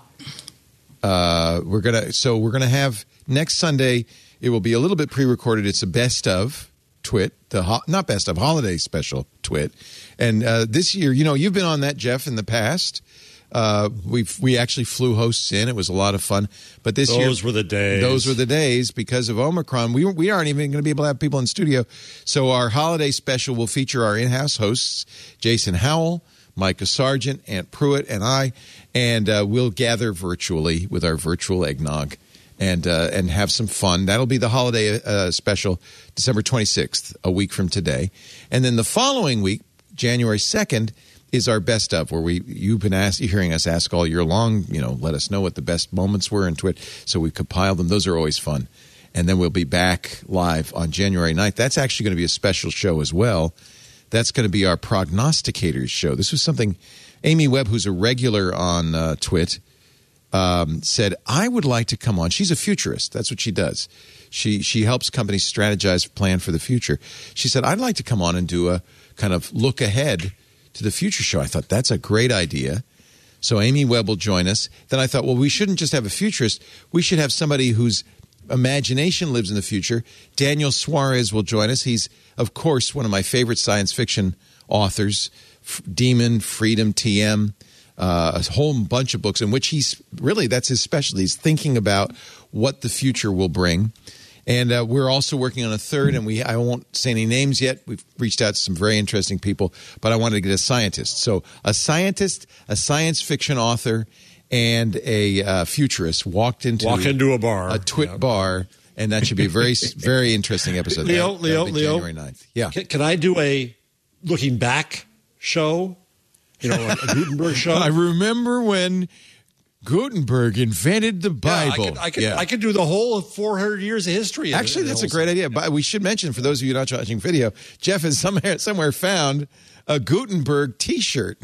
Uh, we're gonna so we're gonna have next Sunday. It will be a little bit pre-recorded. It's a best of twit, the ho- not best of holiday special twit, and uh, this year, you know, you've been on that Jeff in the past. Uh, we we actually flew hosts in. It was a lot of fun. But this year, Those were the days. Those were the days because of Omicron. We we aren't even going to be able to have people in studio. So our holiday special will feature our in-house hosts, Jason Howell, Micah Sargent, Ant Pruitt, and I, and uh, we'll gather virtually with our virtual eggnog. And uh, and have some fun. That'll be the holiday uh, special, December twenty sixth, a week from today, and then the following week, January second, is our best of where we you've been asked, hearing us ask all year long. You know, let us know what the best moments were in Twit, so we compile them. Those are always fun, and then we'll be back live on January 9th. That's actually going to be a special show as well. That's going to be our prognosticators show. This was something Amy Webb, who's a regular on uh, Twit, um, said, I would like to come on. She's a futurist. That's what she does. She she helps companies strategize, plan for the future. She said, I'd like to come on and do a kind of look ahead to the future show. I thought that's a great idea. So Amy Webb will join us. Then I thought, well, we shouldn't just have a futurist. We should have somebody whose imagination lives in the future. Daniel Suarez will join us. He's, of course, one of my favorite science fiction authors Daemon, Freedom, TM, uh, a whole bunch of books in which he's really, that's his specialty. He's thinking about what the future will bring. And uh, we're also working on a third, and we I won't say any names yet. We've reached out to some very interesting people, but I wanted to get a scientist. So a scientist, a science fiction author, and a uh, futurist walked into Walk into a bar. a twit Yeah. bar, and that should be a very very interesting episode. Leo, That- Leo, Leo. January 9th. Yeah. Can, can I do a looking back show? You know, a, a Gutenberg show. I remember when Gutenberg invented the Yeah, Bible. I could, I could, Yeah. I could do the whole 400 years of history. of. Actually, that's a great idea. But we should mention for those of you not watching video, Jeff has somewhere somewhere found a Gutenberg T-shirt.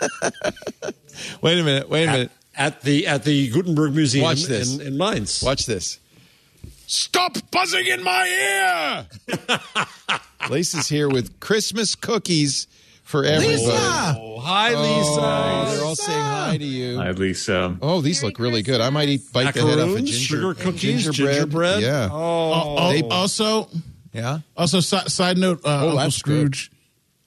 wait a minute. Wait a minute. At, at the at the Gutenberg Museum Watch this. In, in Mainz. Watch this. Stop buzzing in my ear. Lisa's here with Christmas cookies for everybody. Oh, hi, Lisa. Oh, they're all saying hi to you. At least um, Oh, these look really good. I might eat bite the head off a Macaroons, ginger, sugar cookies, gingerbread. gingerbread. Yeah. Oh, Al- They- also, Yeah. Also, si- side note, uh, Uncle that's Scrooge.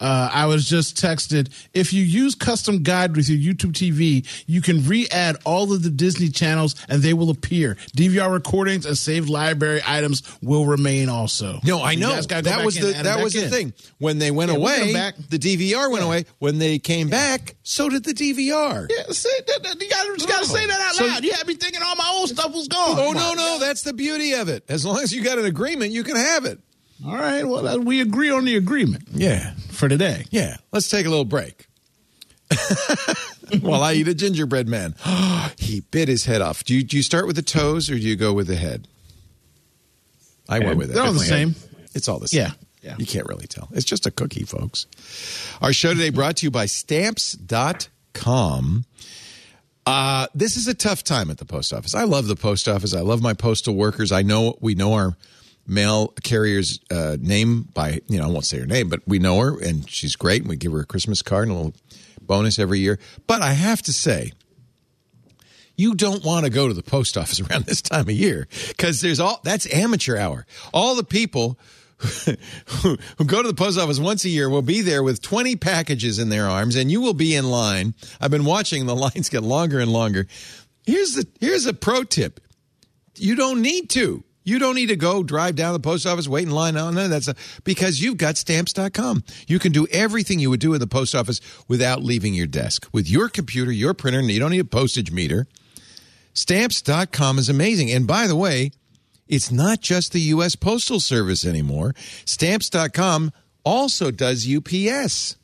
Uh, I was just texted. If you use custom guide with your YouTube TV, you can re-add all of the Disney channels, and they will appear. DVR recordings and saved library items will remain also. No, I know guys gotta go that was the that was the thing. When they went Yeah, away, back. the DVR went away. When they came back, so did the DVR. Yeah, say that, that- you gotta, you gotta say that out So- loud. You had me thinking all my old stuff was gone. Oh no, no, that's the beauty of it. As long as you got an agreement, you can have it. All right, well, uh, we agree on the agreement Yeah, for today. yeah. Let's take a little break. While I eat a gingerbread man, he bit his head off. Do you do you start with the toes or do you go with the head? I went with it. They're all the same. It's all the same. Yeah, yeah. You can't really tell. It's just a cookie, folks. Our show today brought to you by stamps.com. Uh, this is a tough time at the post office. I love the post office. I love my postal workers. I know we know our mail carrier's uh, name by, you know, I won't say her name, but we know her and she's great. And we give her a Christmas card and a little bonus every year. But I have to say, you don't want to go to the post office around this time of year because there's all that's amateur hour. All the people who, who go to the post office once a year will be there with 20 packages in their arms and you will be in line. I've been watching the lines get longer and longer. Here's the here's a pro tip. You don't need to. You don't need to go drive down the post office, wait in line. No, no, that's because you've got stamps.com. You can do everything you would do in the post office without leaving your desk. With your computer, your printer, and you don't need a postage meter. Stamps.com is amazing. And by the way, it's not just the U.S. Postal Service anymore. Stamps.com also does UPS.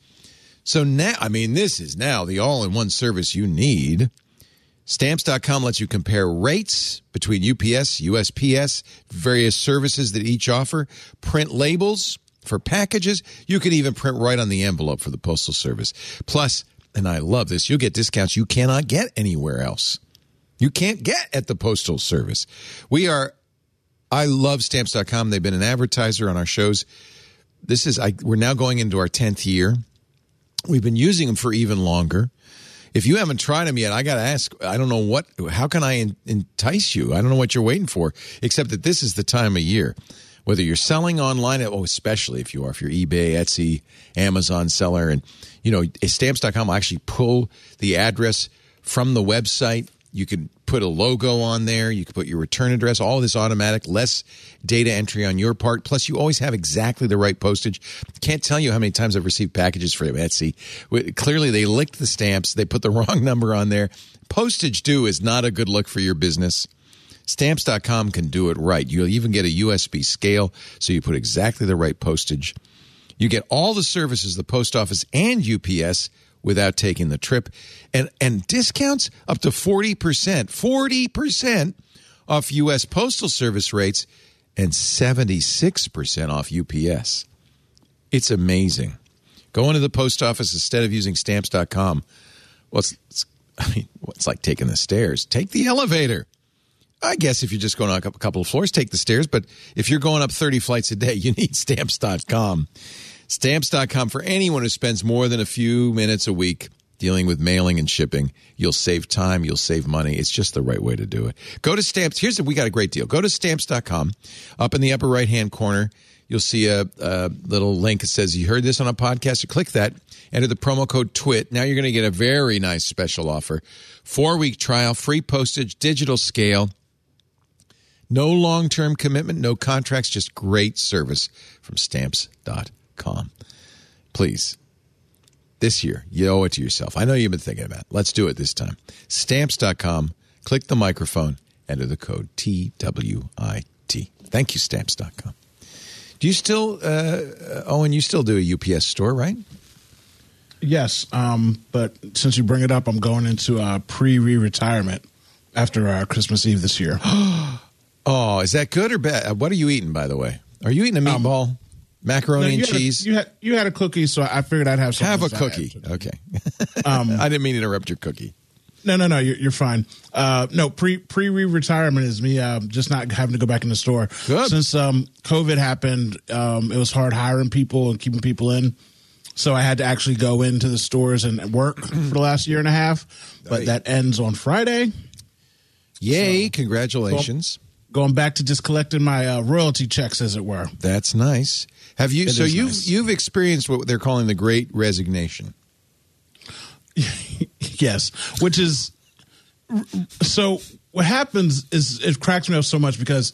So now, I mean, this is now the all in one service you need. Stamps.com lets you compare rates between UPS, USPS, various services that each offer, print labels for packages. You can even print right on the envelope for the Postal Service. Plus, and I love this, you'll get discounts you cannot get anywhere else. You can't get at the Postal Service. We are, I love stamps.com. They've been an advertiser on our shows. This is, I, we're now going into our 10th year. We've been using them for even longer. If you haven't tried them yet, I got to ask, I don't know what, how can I entice you? I don't know what you're waiting for, except that this is the time of year. Whether you're selling online, oh, especially if you are, if you're eBay, Etsy, Amazon seller, and, you know, stamps.com will actually pull the address from the website you could put a logo on there. You could put your return address. All this automatic, less data entry on your part. Plus, you always have exactly the right postage. Can't tell you how many times I've received packages from Etsy. Clearly, they licked the stamps. They put the wrong number on there. Postage due is not a good look for your business. Stamps.com can do it right. You'll even get a USB scale, so you put exactly the right postage. You get all the services the post office and UPS without taking the trip and and discounts up to 40%, 40% off US Postal Service rates and 76% off UPS. It's amazing. Go into the post office instead of using stamps.com. Well, it's, it's, I mean, it's like taking the stairs. Take the elevator. I guess if you're just going up a couple of floors, take the stairs. But if you're going up 30 flights a day, you need stamps.com. Stamps.com for anyone who spends more than a few minutes a week dealing with mailing and shipping. You'll save time, you'll save money. It's just the right way to do it. Go to Stamps. Here's a, we got a great deal. Go to stamps.com. Up in the upper right hand corner, you'll see a, a, little link that says you heard this on a podcast. You click that, enter the promo code TWIT. Now you're going to get a very nice special offer. Four week trial, free postage, digital scale. No long term commitment, no contracts, just great service from stamps.com stamps.com. Please, this year, you owe it to yourself. I know you've been thinking about it. Let's do it this time. Stamps.com, click the microphone, enter the code TWIT. Thank you, Stamps.com. Do you still, uh, Owen, you still do a UPS store, right? Yes, um, but since you bring it up, I'm going into uh, pre retirement after uh, Christmas Eve this year. oh, is that good or bad? What are you eating, by the way? Are you eating a meatball? Um, macaroni no, and cheese. A, you had you had a cookie, so I figured I'd have some. have a cookie. Okay, um, I didn't mean to interrupt your cookie. No, no, no, you're, you're fine. Uh, no, pre pre retirement is me uh, just not having to go back in the store. Good. Since um, COVID happened, um, it was hard hiring people and keeping people in. So I had to actually go into the stores and work for the last year and a half. But that ends on Friday. Yay! So, congratulations. Well, going back to just collecting my uh, royalty checks, as it were. That's nice. Have you? It so you've nice. you've experienced what they're calling the Great Resignation. yes, which is so. What happens is it cracks me up so much because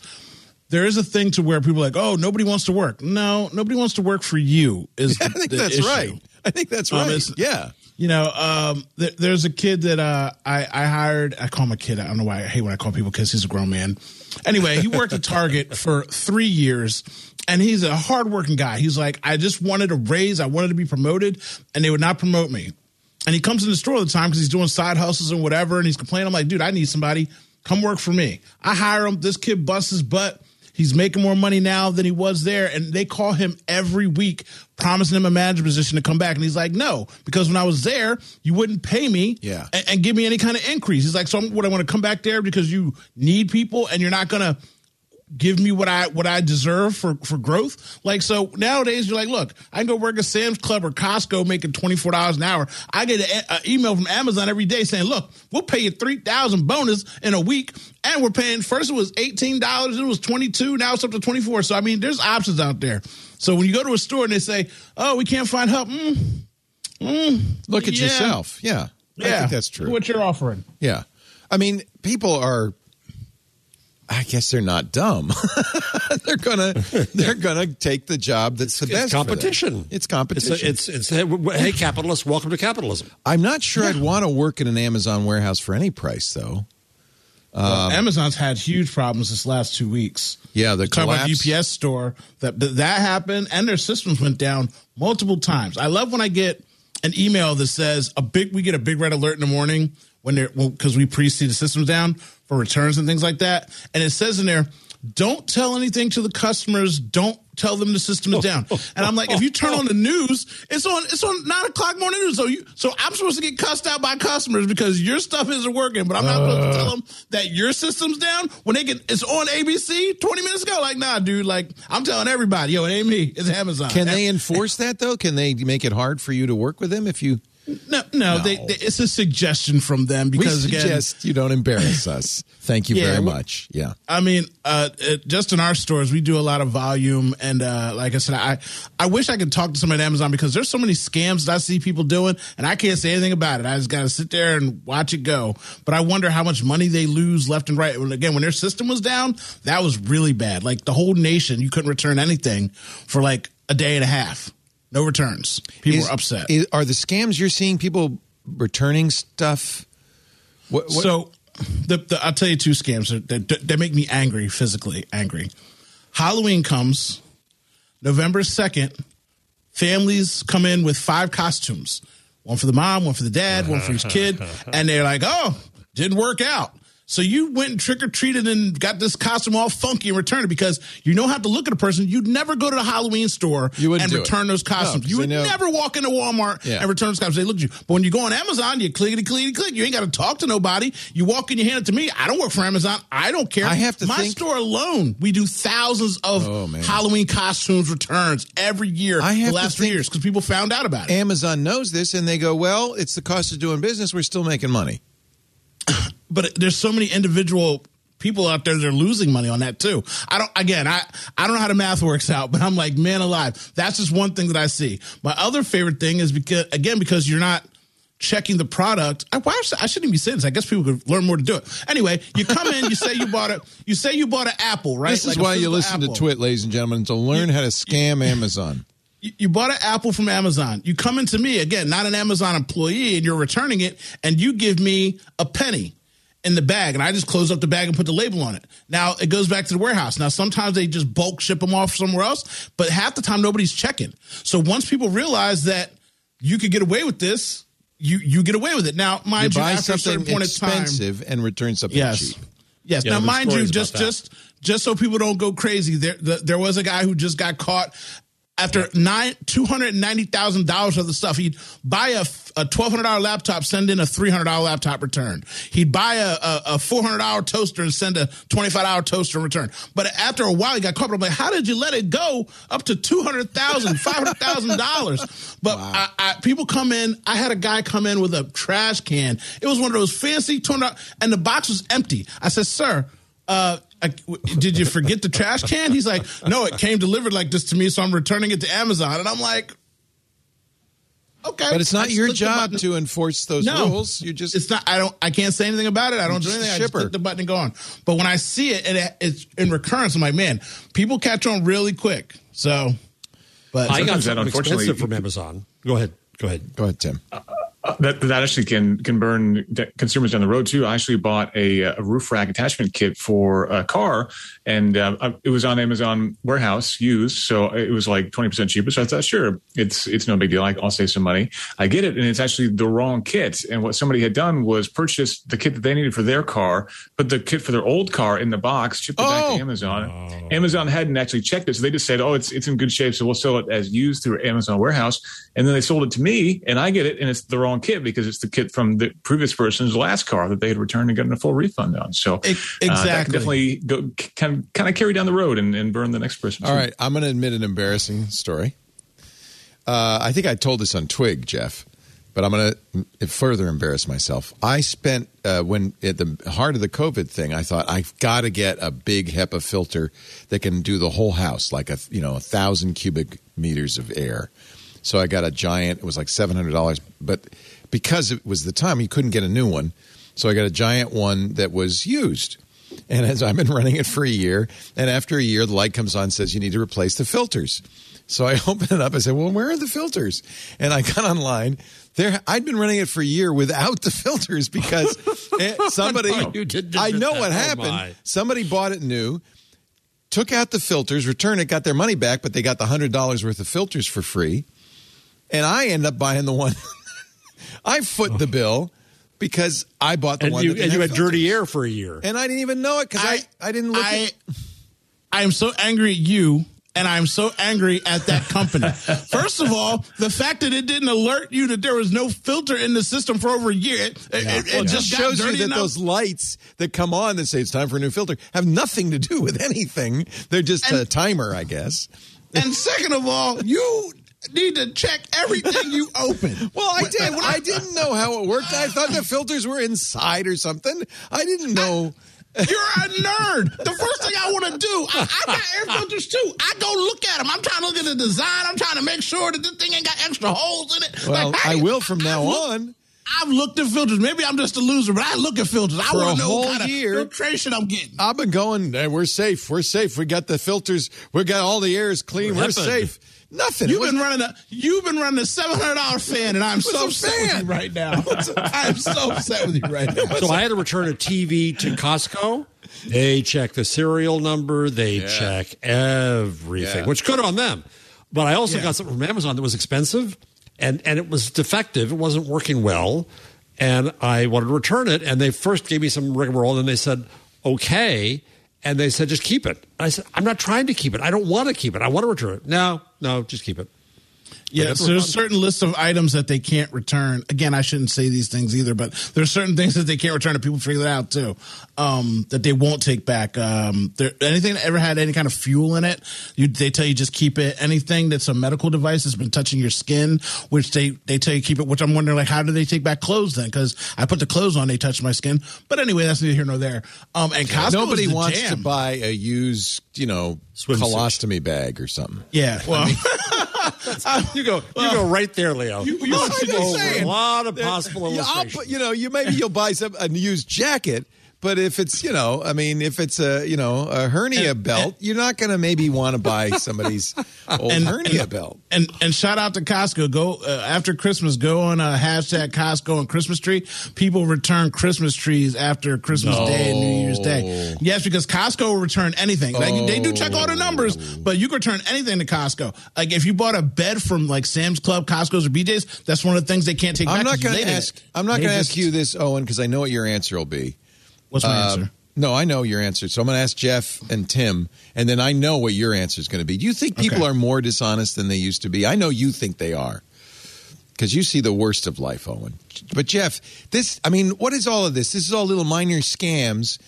there is a thing to where people are like, oh, nobody wants to work. No, nobody wants to work for you. Is I think that's issue. right. I think that's um, right. Um, yeah. You know, um, th- there's a kid that uh, I, I hired. I call him a kid. I don't know why I hate when I call people kids. He's a grown man. Anyway, he worked at Target for three years, and he's a hardworking guy. He's like, I just wanted a raise. I wanted to be promoted, and they would not promote me. And he comes in the store all the time because he's doing side hustles and whatever, and he's complaining. I'm like, dude, I need somebody. Come work for me. I hire him. This kid busts his butt. He's making more money now than he was there. And they call him every week, promising him a manager position to come back. And he's like, no, because when I was there, you wouldn't pay me Yeah. and, and give me any kind of increase. He's like, so I'm, what I want to come back there because you need people and you're not going to give me what I what I deserve for for growth. Like so nowadays, you're like, look, I can go work at Sam's Club or Costco making twenty four dollars an hour. I get an email from Amazon every day saying, look, we'll pay you three thousand bonus in a week, and we're paying. First it was eighteen dollars, it was twenty two, now it's up to twenty four. So I mean, there's options out there. So when you go to a store and they say, oh, we can't find help, mm, mm, Look at yeah, yourself. Yeah. I Yeah, think that's true. What you're offering. Yeah. I mean, people are I guess they're not dumb. they're gonna they're gonna take the job that's the It's best. for them. competition. It's It's, competition. it's it's hey, w- hey capitalists, welcome to capitalism. I'm not sure I'd want to work in an Amazon warehouse for any price, though. Well, um, Amazon's had huge problems this last two weeks. Yeah, the Talk about collapse. UPS store that that that happened, and their systems went down multiple times. I love when I get an email that says a big. We get a big red alert in the morning when they're because we pre-see the systems down for returns and things like that, and it says in there, "Don't tell anything to the customers. Don't." Tell them the system is down, and I'm like, if you turn on the news, it's on it's on nine o'clock morning news. So you, so I'm supposed to get cussed out by customers because your stuff isn't working, but I'm not supposed to tell them that your system's down when they get it's on ABC 20 minutes ago. Like, nah, dude. Like, I'm telling everybody, yo, it ain't me. It's Amazon. Can they enforce that though? Can they make it hard for you to work with them if you No, no, They, they, it's a suggestion from them we because again, you don't embarrass us. Thank you Yeah, very much. Yeah. I mean, uh, it, just in our stores, we do a lot of volume, and uh, like I said, I I wish I could talk to somebody at Amazon because there's so many scams that I see people doing, and I can't say anything about it. I just got to sit there and watch it go. But I wonder how much money they lose left and right. And again, when their system was down, that was really bad. Like the whole nation, you couldn't return anything for like a day and a half. No returns. People Is- were upset. is- are the scams you're seeing people returning stuff? What, what, So, the, the, I'll tell you two scams that, that, that make me angry, physically angry. Halloween comes, November 2nd, families come in with five costumes one for the mom, one for the dad, one for each kid. And they're like, oh, didn't work out. So you went and trick or treated and got this costume all funky and returned it because you don't have to look at a person. You'd never go to the Halloween store and do it. return those No, you would know- never walk into Walmart Yeah. and return those costumes. They look at you. But when you go on Amazon, you clickety clickety click. You ain't got to talk to nobody. You walk in, you hand it to me. I don't work for Amazon. I don't care. I have to My think- store alone, we do thousands of Oh. Halloween costumes returns every year. I have the last three years because people found out about it. Amazon knows this and they go, well, it's the cost of doing business. We're still making money. but there's so many individual people out there that are losing money on that too. I don't again, I I don't know how the math works out, but I'm like, man alive. That's just one thing that I see. My other favorite thing is because again, because you're not checking the product. I, why should, I shouldn't even be saying this. I guess people could learn more to do it. Anyway, you come in, you say you bought a you say you bought an apple, right? This is Like why you listen apple. to Twit, ladies and gentlemen, to learn how to scam Amazon. you, you bought an apple from Amazon. You come into me again, not an Amazon employee, and you're returning it, and you give me a penny in the bag, and I just close up the bag and put the label on it. Now it goes back to the warehouse. Now sometimes they just bulk ship them off somewhere else, but half the time nobody's checking. So once people realize that you could get away with this, you you get away with it. Now, You mind you, buy after a certain something point in time, expensive and return something Yes. cheap. Yes. Yeah, now, mind you, just just just so people don't go crazy, there the, there was a guy who just got caught after nine two hundred ninety thousand dollars worth of stuff. He'd buy a, a twelve hundred dollar laptop, send in a three hundred dollar laptop return. He'd buy a, a, a four hundred dollar toaster and send a twenty five dollar toaster in return. But after a while, he got caught. I'm like, how did you let it go up to two hundred thousand, five hundred thousand dollars? But I, I, people come in. I had a guy come in with a trash can. It was one of those fancy turned out, and the box was empty. I said, sir. Uh, I, did you forget the trash can? He's like, no, it came delivered like this to me, so I'm returning it to Amazon. And I'm like, okay, But it's not just your job button. to enforce those No, rules. You just it's not. I don't. I can't say anything about it. I don't do just anything. a I just shipper. click the button and go on. But when I see it and it, it's in recurrence, I'm like, man, people catch on really quick. So, but I got Sometimes that, unfortunately- expensive from Amazon. Go ahead. Go ahead. go ahead, Tim. Uh, that that actually can can burn consumers down the road too. I actually bought a, a roof rack attachment kit for a car, and uh, it was on Amazon warehouse used, so it was like twenty percent cheaper. So I thought, sure, it's it's no big deal. I'll save some money. I get it, and it's actually the wrong kit. And what somebody had done was purchase the kit that they needed for their car, put the kit for their old car in the box, shipped it oh. back to Amazon. Oh. Amazon hadn't actually checked it, so they just said, "Oh, it's it's in good shape, so we'll sell it as used through Amazon warehouse." And then they sold it to me, and I get it, and it's the wrong kit because it's the kit from the previous person's last car that they had returned and gotten a full refund on. So exactly, uh, that definitely go kind of, kind of carry down the road and, and burn the next person. All right, I'm going to admit an embarrassing story. Uh, I think I told this on Twig, Jeff, but I'm going to further embarrass myself. I spent uh, when at the heart of the COVID thing, I thought I've got to get a big HEPA filter that can do the whole house, like a you know a thousand cubic meters of air. So I got a giant. It was like seven hundred dollars, but because it was the time, you couldn't get a new one. So I got a giant one that was used. And as I've been running it for a year, and after a year, the light comes on and says you need to replace the filters. So I open it up. I said, "Well, where are the filters?" And I got online. There, I'd been running it for a year without the filters because eh, somebody. I know what oh, happened. Oh somebody bought it new, took out the filters, returned it, got their money back, but they got the hundred dollars worth of filters for free. And I end up buying the one I foot the bill because I bought the and one. You, and you had filters. dirty air for a year, and I didn't even know it because I, I, I didn't look. I, at... I am so angry at you. And I'm so angry at that company. First of all, the fact that it didn't alert you that there was no filter in the system for over a year, it, yeah. it, it well, just shows you that enough. those lights that come on that say it's time for a new filter have nothing to do with anything. They're just and, a timer, I guess. And second of all, you need to check everything you open. well, I did. I, I didn't know how it worked. I thought the filters were inside or something. I didn't know. I, you're a nerd. The first thing I want to do, I, I, got air filters too. I go look at them. I'm trying to look at the design. I'm trying to make sure that this thing ain't got extra holes in it. Well, like, I will from now look, on. I've looked at filters. Maybe I'm just a loser, but I look at filters. I want to know what kind year, of filtration I'm getting. I've been going. Hey, we're safe. We're safe. We got the filters. We got all the air is clean. We're, we're safe. Nothing. You've been running a you've been running a seven hundred dollar fan, and I'm so upset with you right now. I'm so upset with you right now. So I had to return a TV to Costco. They check the serial number. They yeah. check everything, yeah. which good on them. But I also yeah. got something from Amazon that was expensive, and and it was defective. It wasn't working well, and I wanted to return it. And they first gave me some rigmarole, and then they said, "Okay." And they said, just keep it. I said, I'm not trying to keep it. I don't want to keep it. I want to return it. No, no, just keep it. Yeah, so there's certain lists of items that they can't return. Again, I shouldn't say these things either, but there's certain things that they can't return, and people figure that out too. Um, that they won't take back. Um, there, anything that ever had any kind of fuel in it, you, they tell you just keep it. Anything that's a medical device that's been touching your skin, which they they tell you keep it. Which I'm wondering, like, how do they take back clothes then? Because I put the clothes on, they touch my skin. But anyway, that's neither here nor there. Um, and Costco nobody wants jam. to buy a used, you know, Swim colostomy suit. bag or something. Yeah, well. I mean, you go, well, you go right there, Leo. You, you over a lot of possible illustrations. you know, you maybe you'll buy some a used jacket but if it's you know, I mean, if it's a you know a hernia and, belt, and, you're not going to maybe want to buy somebody's old and, hernia belt. And and shout out to Costco. Go uh, after Christmas. Go on a hashtag Costco and Christmas tree. People return Christmas trees after Christmas no. Day and New Year's Day. Yes, because Costco will return anything. Like oh. they do check all the numbers, but you can return anything to Costco. Like if you bought a bed from like Sam's Club, Costco's, or BJ's, that's one of the things they can't take I'm back. Not gonna ask, I'm not going to ask you this, Owen, because I know what your answer will be. What's my uh, answer? No, I know your answer. So I'm going to ask Jeff and Tim, and then I know what your answer is going to be. Do you think people okay. are more dishonest than they used to be? I know you think they are because you see the worst of life, Owen. But Jeff, this, I mean, what is all of this? This is all little minor scams.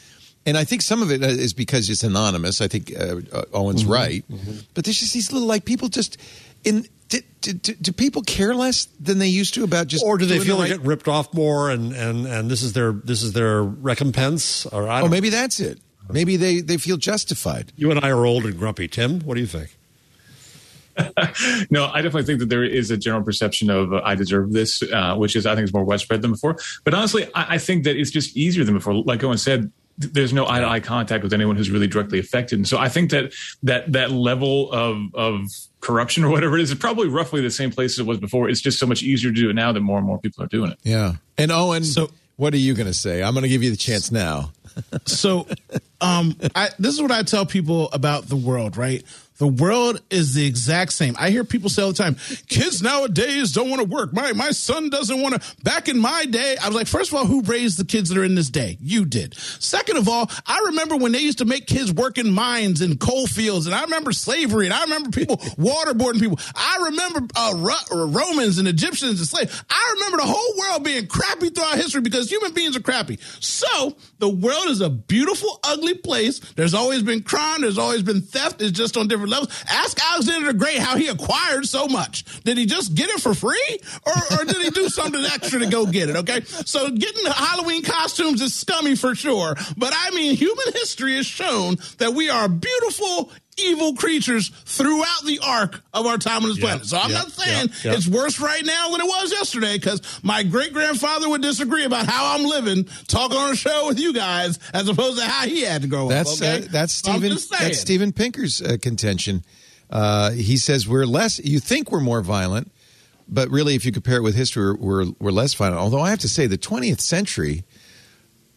And I think some of it uh, because it's anonymous. I think uh, uh, Owen's mm-hmm. right. Mm-hmm. But there's just these little, like, people just in do, do, do, people care less than they used to about just or do they feel the right? they get ripped off more and, and, and this is their this is their recompense or I oh maybe that's it maybe they, they feel justified you and I are old and grumpy Tim what do you think no, I definitely think that there is a general perception of uh, I deserve this, uh, which is I think is more widespread than before. But honestly, I, I, think that it's just easier than before. Like Owen said, there's no eye to eye contact with anyone who's really directly affected. And so I think that that that level of of corruption or whatever it is is probably roughly the same place as it was before. It's just so much easier to do it now that more and more people are doing it. Yeah. And Owen, So- what are you going to say? I'm going to give you the chance now. so um I, this is what i tell people about the world right the world is the exact same. I hear people say all the time kids nowadays don't want to work. My my son doesn't want to back in my day i was like first of all who raised the kids that are in this day? You did. Second of all i remember when they used to make kids work in mines and coal fields and i remember slavery and i remember people waterboarding people. I remember uh, Ro- romans and egyptians and slaves. I remember the whole world being crappy throughout history because human beings are crappy. So the world is a beautiful, ugly place. There's always been crime. There's always been theft. It's just on different levels. Ask Alexander the Great how he acquired so much. Did he just get it for free, or, or did he do something extra to go get it? Okay, so getting Halloween costumes is scummy for sure. But I mean, human history has shown that we are beautiful. Evil creatures throughout the arc of our time on this planet. So I'm yeah, not saying yeah, yeah. it's worse right now than it was yesterday because my great grandfather would disagree about how I'm living talking on a show with you guys as opposed to how he had to grow That's up. Okay? uh, that's Stephen. That's Steven Pinker's uh, contention. Uh, he says we're less. You think we're more violent, but really, if you compare it with history, we're we're less violent. Although I have to say, the 20th century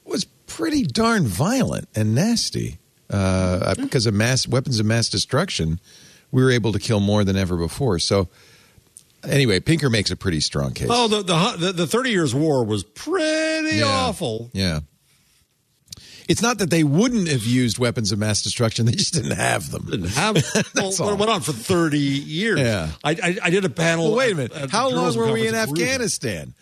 was pretty darn violent and nasty uh, because of mass weapons of mass destruction. We were able to kill more than ever before. So, anyway, Pinker makes a pretty strong case. Oh, the, the the Thirty Years' War was pretty Yeah. awful. Yeah. It's not that they wouldn't have used weapons of mass destruction; they just didn't have them. Didn't have well, all. it went on for thirty years. Yeah. I, I, I did a panel. Well, wait a minute. at How long were we in Afghanistan?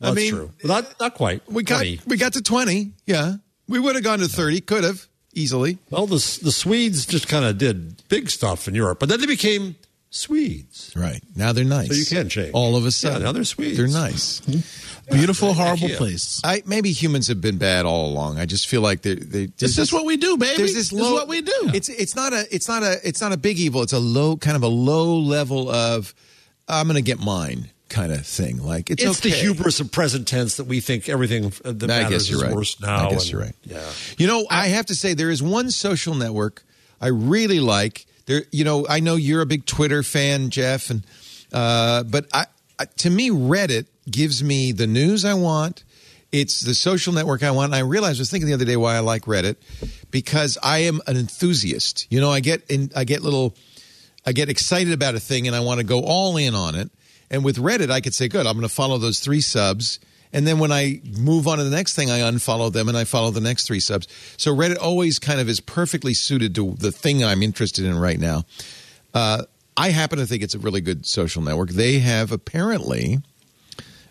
Well, I that's mean, true. Not not quite. we got 20. we got to twenty. Yeah, we would have gone to thirty. Could have easily. Well, the the Swedes just kind of did big stuff in Europe, but then they became Swedes. Right now they're nice. So you can change. all of a Yeah, sudden. now they're Swedes. They're nice. beautiful, horrible Ikea. place. I maybe humans have been bad all along. I just feel like they they. This is what we do, baby. There's this This low. is what we do. It's it's not a it's not a it's not a big evil. It's a low kind of a low level of I'm going to get mine kind of thing. Like it's It's okay. the hubris of present tense that we think everything that I matters is right. worse now. I guess and- you're right. Yeah. You know, I have to say there is one social network I really like. There, you know, I know you're a big Twitter fan, Jeff, and uh, but I, I, to me, Reddit gives me the news I want. It's the social network I want. And I realized I was thinking the other day why I like Reddit because I am an enthusiast. You know, I get in, I get little, I get excited about a thing and I want to go all in on it. And with Reddit, I could say, good, I'm going to follow those three subs. And then when I move on to the next thing, I unfollow them and I follow the next three subs. So Reddit always kind of is perfectly suited to the thing I'm interested in right now. Uh, I happen to think it's a really good social network. They have apparently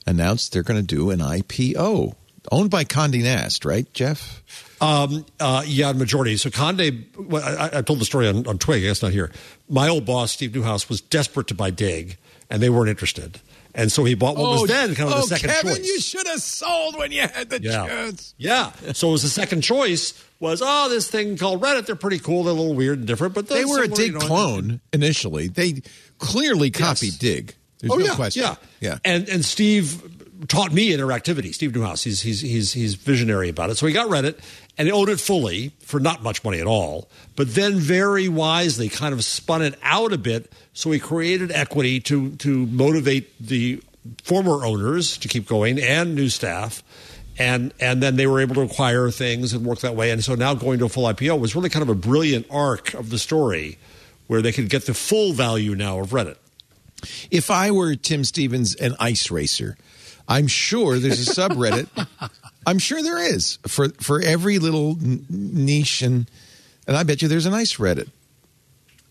announced they're going to do an IPO owned by Condé Nast, right, Jeff? Um, uh, yeah, majority. So Conde, well, I, I told the story on, on Twig. I guess not here. My old boss, Steve Newhouse, was desperate to buy Digg, and they weren't interested. And so he bought what was then kind of oh, the second Kevin, choice. you should have sold when you had the yeah. chance. Yeah. So it was the second choice was, oh, this thing called Reddit. They're pretty cool. They're a little weird and different, but They were a Digg you know, clone initially. They clearly copied Digg. There's oh no yeah, question. yeah, yeah. And and Steve taught me interactivity. Steve Newhouse, he's he's he's he's visionary about it. So he got Reddit and owned it fully for not much money at all. But then very wisely, kind of spun it out a bit. So he created equity to to motivate the former owners to keep going and new staff. And and then they were able to acquire things and work that way. And so now going to a full IPO was really kind of a brilliant arc of the story, where they could get the full value now of Reddit. If I were Tim Stevens, an ice racer, I'm sure there's a subreddit. I'm sure there is for for every little n- niche and and I bet you there's an ice Reddit.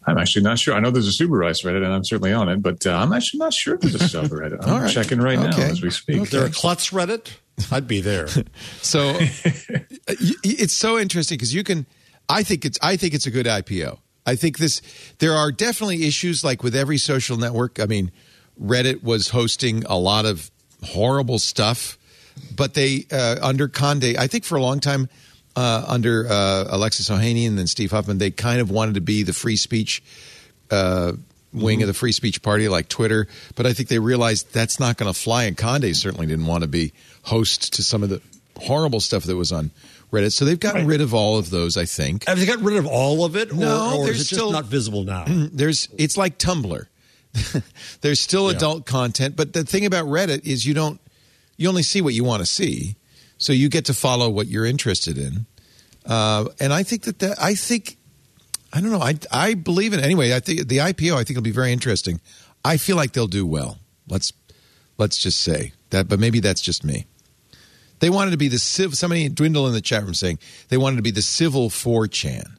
I'm actually not sure. I know there's a super Ice Reddit, and I'm certainly on it, but uh, I'm actually not sure if there's a subreddit. I'm All right. checking right now as we speak. Okay. There a Klutz Reddit? I'd be there. So it's so interesting because you can. I think it's. I think it's a good IPO. I think this. There are definitely issues like with every social network. I mean, Reddit was hosting a lot of horrible stuff, but they uh, under Conde. I think for a long time. Uh, under uh, Alexis Ohanian and then Steve Huffman, they kind of wanted to be the free speech uh, wing of the free speech party, like Twitter. But I think they realized that's not going to fly. And Conde certainly didn't want to be host to some of the horrible stuff that was on Reddit. So they've gotten rid of all of those. I think Have they gotten rid of all of it, or, No, or is it just still- not visible now? there's it's like Tumblr. there's still adult content, but the thing about Reddit is you don't you only see what you want to see, so you get to follow what you're interested in. Uh, and I think that that I think I don't know. I I believe in anyway. I think the IPO. I think will be very interesting. I feel like they'll do well. Let's let's just say that, but maybe that's just me. They wanted to be the civ. Somebody dwindle in the chat room saying they wanted to be the civil 4chan.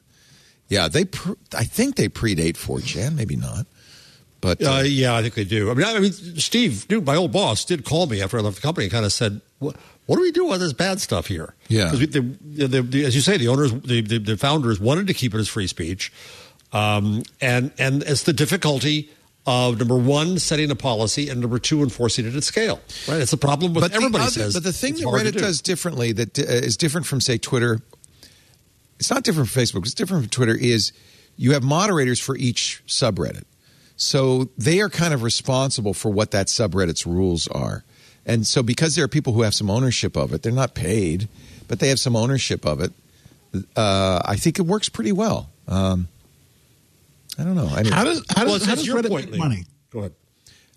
Yeah, they. Pr- I think they predate 4chan. Maybe not, but uh, Uh, yeah, I think they do. I mean, I mean, Steve, dude, my old boss did call me after I left the company and kind of said, "What, what do we do with this bad stuff here?" Yeah. because the, the, the, as you say, the owners, the, the, the founders wanted to keep it as free speech, um, and and it's the difficulty of number one setting a policy and number two enforcing it at scale. Right, it's a problem with but everybody other- says. But the thing that Reddit do. does differently that uh, is different from say Twitter. It's not different from Facebook. It's different from Twitter. Is you have moderators for each subreddit, so they are kind of responsible for what that subreddit's rules are. And so, because there are people who have some ownership of it, they're not paid, but they have some ownership of it. Uh, I think it works pretty well. Um, I don't know. I How does how well, does, how does Reddit point, make money? Go ahead.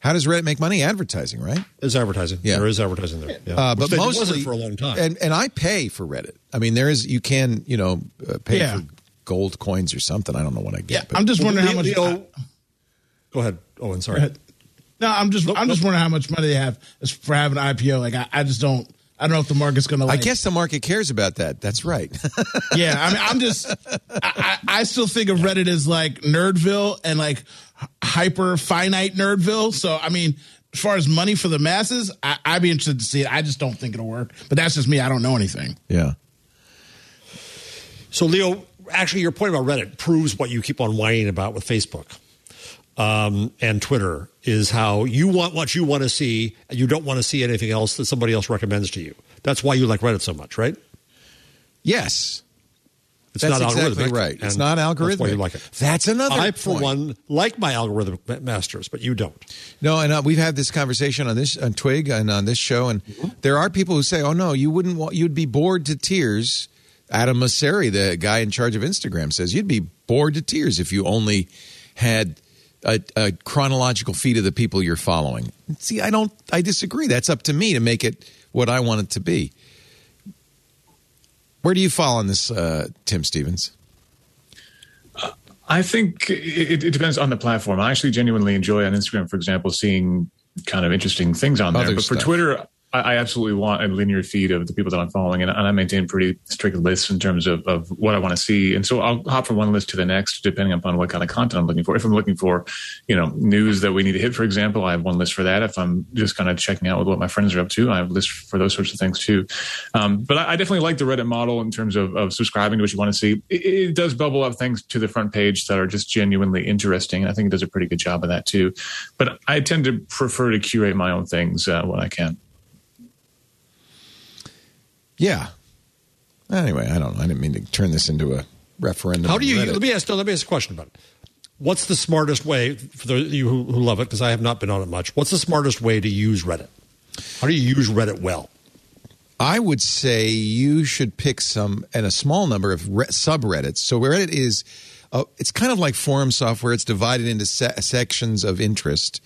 how does Reddit make money? Advertising, right? There's advertising. Yeah. There is advertising there. Yeah. Uh, but there mostly wasn't for a long time. And and I pay for Reddit. I mean, there is you can you know uh, pay Yeah. for gold coins or something. I don't know what I get. Yeah, but I'm just wondering how Leo- much. Leo- go ahead. Oh, I'm sorry. No, I'm just Nope, I'm just wondering how much money they have for having an IPO. Like I, I just don't I don't know if the market's going to. Like. I guess the market cares about that. That's right. Yeah, I mean, I'm just I, I, I still think of Reddit as like Nerdville and like hyper finite Nerdville. So I mean, as far as money for the masses, I, I'd be interested to see it. I just don't think it'll work. But that's just me. I don't know anything. yeah. So, Leo, actually, your point about Reddit proves what you keep on whining about with Facebook um, and Twitter is how you want what you want to see, and you don't want to see anything else that somebody else recommends to you. That's why you like Reddit so much, right? Yes. It's That's not exactly algorithmic, right. It's not That's why you like it. That's another I, for point. one, like my algorithmic masters, but you don't. No, and uh, we've had this conversation on this on Twig and on this show, and there are people who say, "Oh no, you wouldn't. Want, you'd be bored to tears." Adam Mosseri, the guy in charge of Instagram, says you'd be bored to tears if you only had a, a chronological feed of the people you're following. See, I don't. I disagree. That's up to me to make it what I want it to be. Where do you fall on this, uh, Tim Stevens? I think it, it depends on the platform. I actually genuinely enjoy on Instagram, for example, seeing kind of interesting things on there. Other but for stuff. Twitter, I, absolutely want a linear feed of the people that I'm following, and, and I maintain pretty strict lists in terms of, of what I want to see. And so I'll hop from one list to the next, depending upon what kind of content I'm looking for. If I'm looking for, you know, news that we need to hit, for example, I have one list for that. If I'm just kind of checking out with what my friends are up to, I have lists for those sorts of things too. Um, but I, I definitely like the Reddit model in terms of, of subscribing to what you want to see. It, it does bubble up things to the front page that are just genuinely interesting. I think it does a pretty good job of that too. But I tend to prefer to curate my own things uh, when I can. Yeah. Anyway, I don't know. I didn't mean to turn this into a referendum. How do you? Let me ask. Let me ask a question about it. What's the smartest way for those of you who, who love it? Because I have not been on it much. What's the smartest way to use Reddit? How do you use Reddit well? I would say you should pick some and a small number of re- subreddits. So Reddit is, uh, it's kind of like forum software. It's divided into se- sections of interest.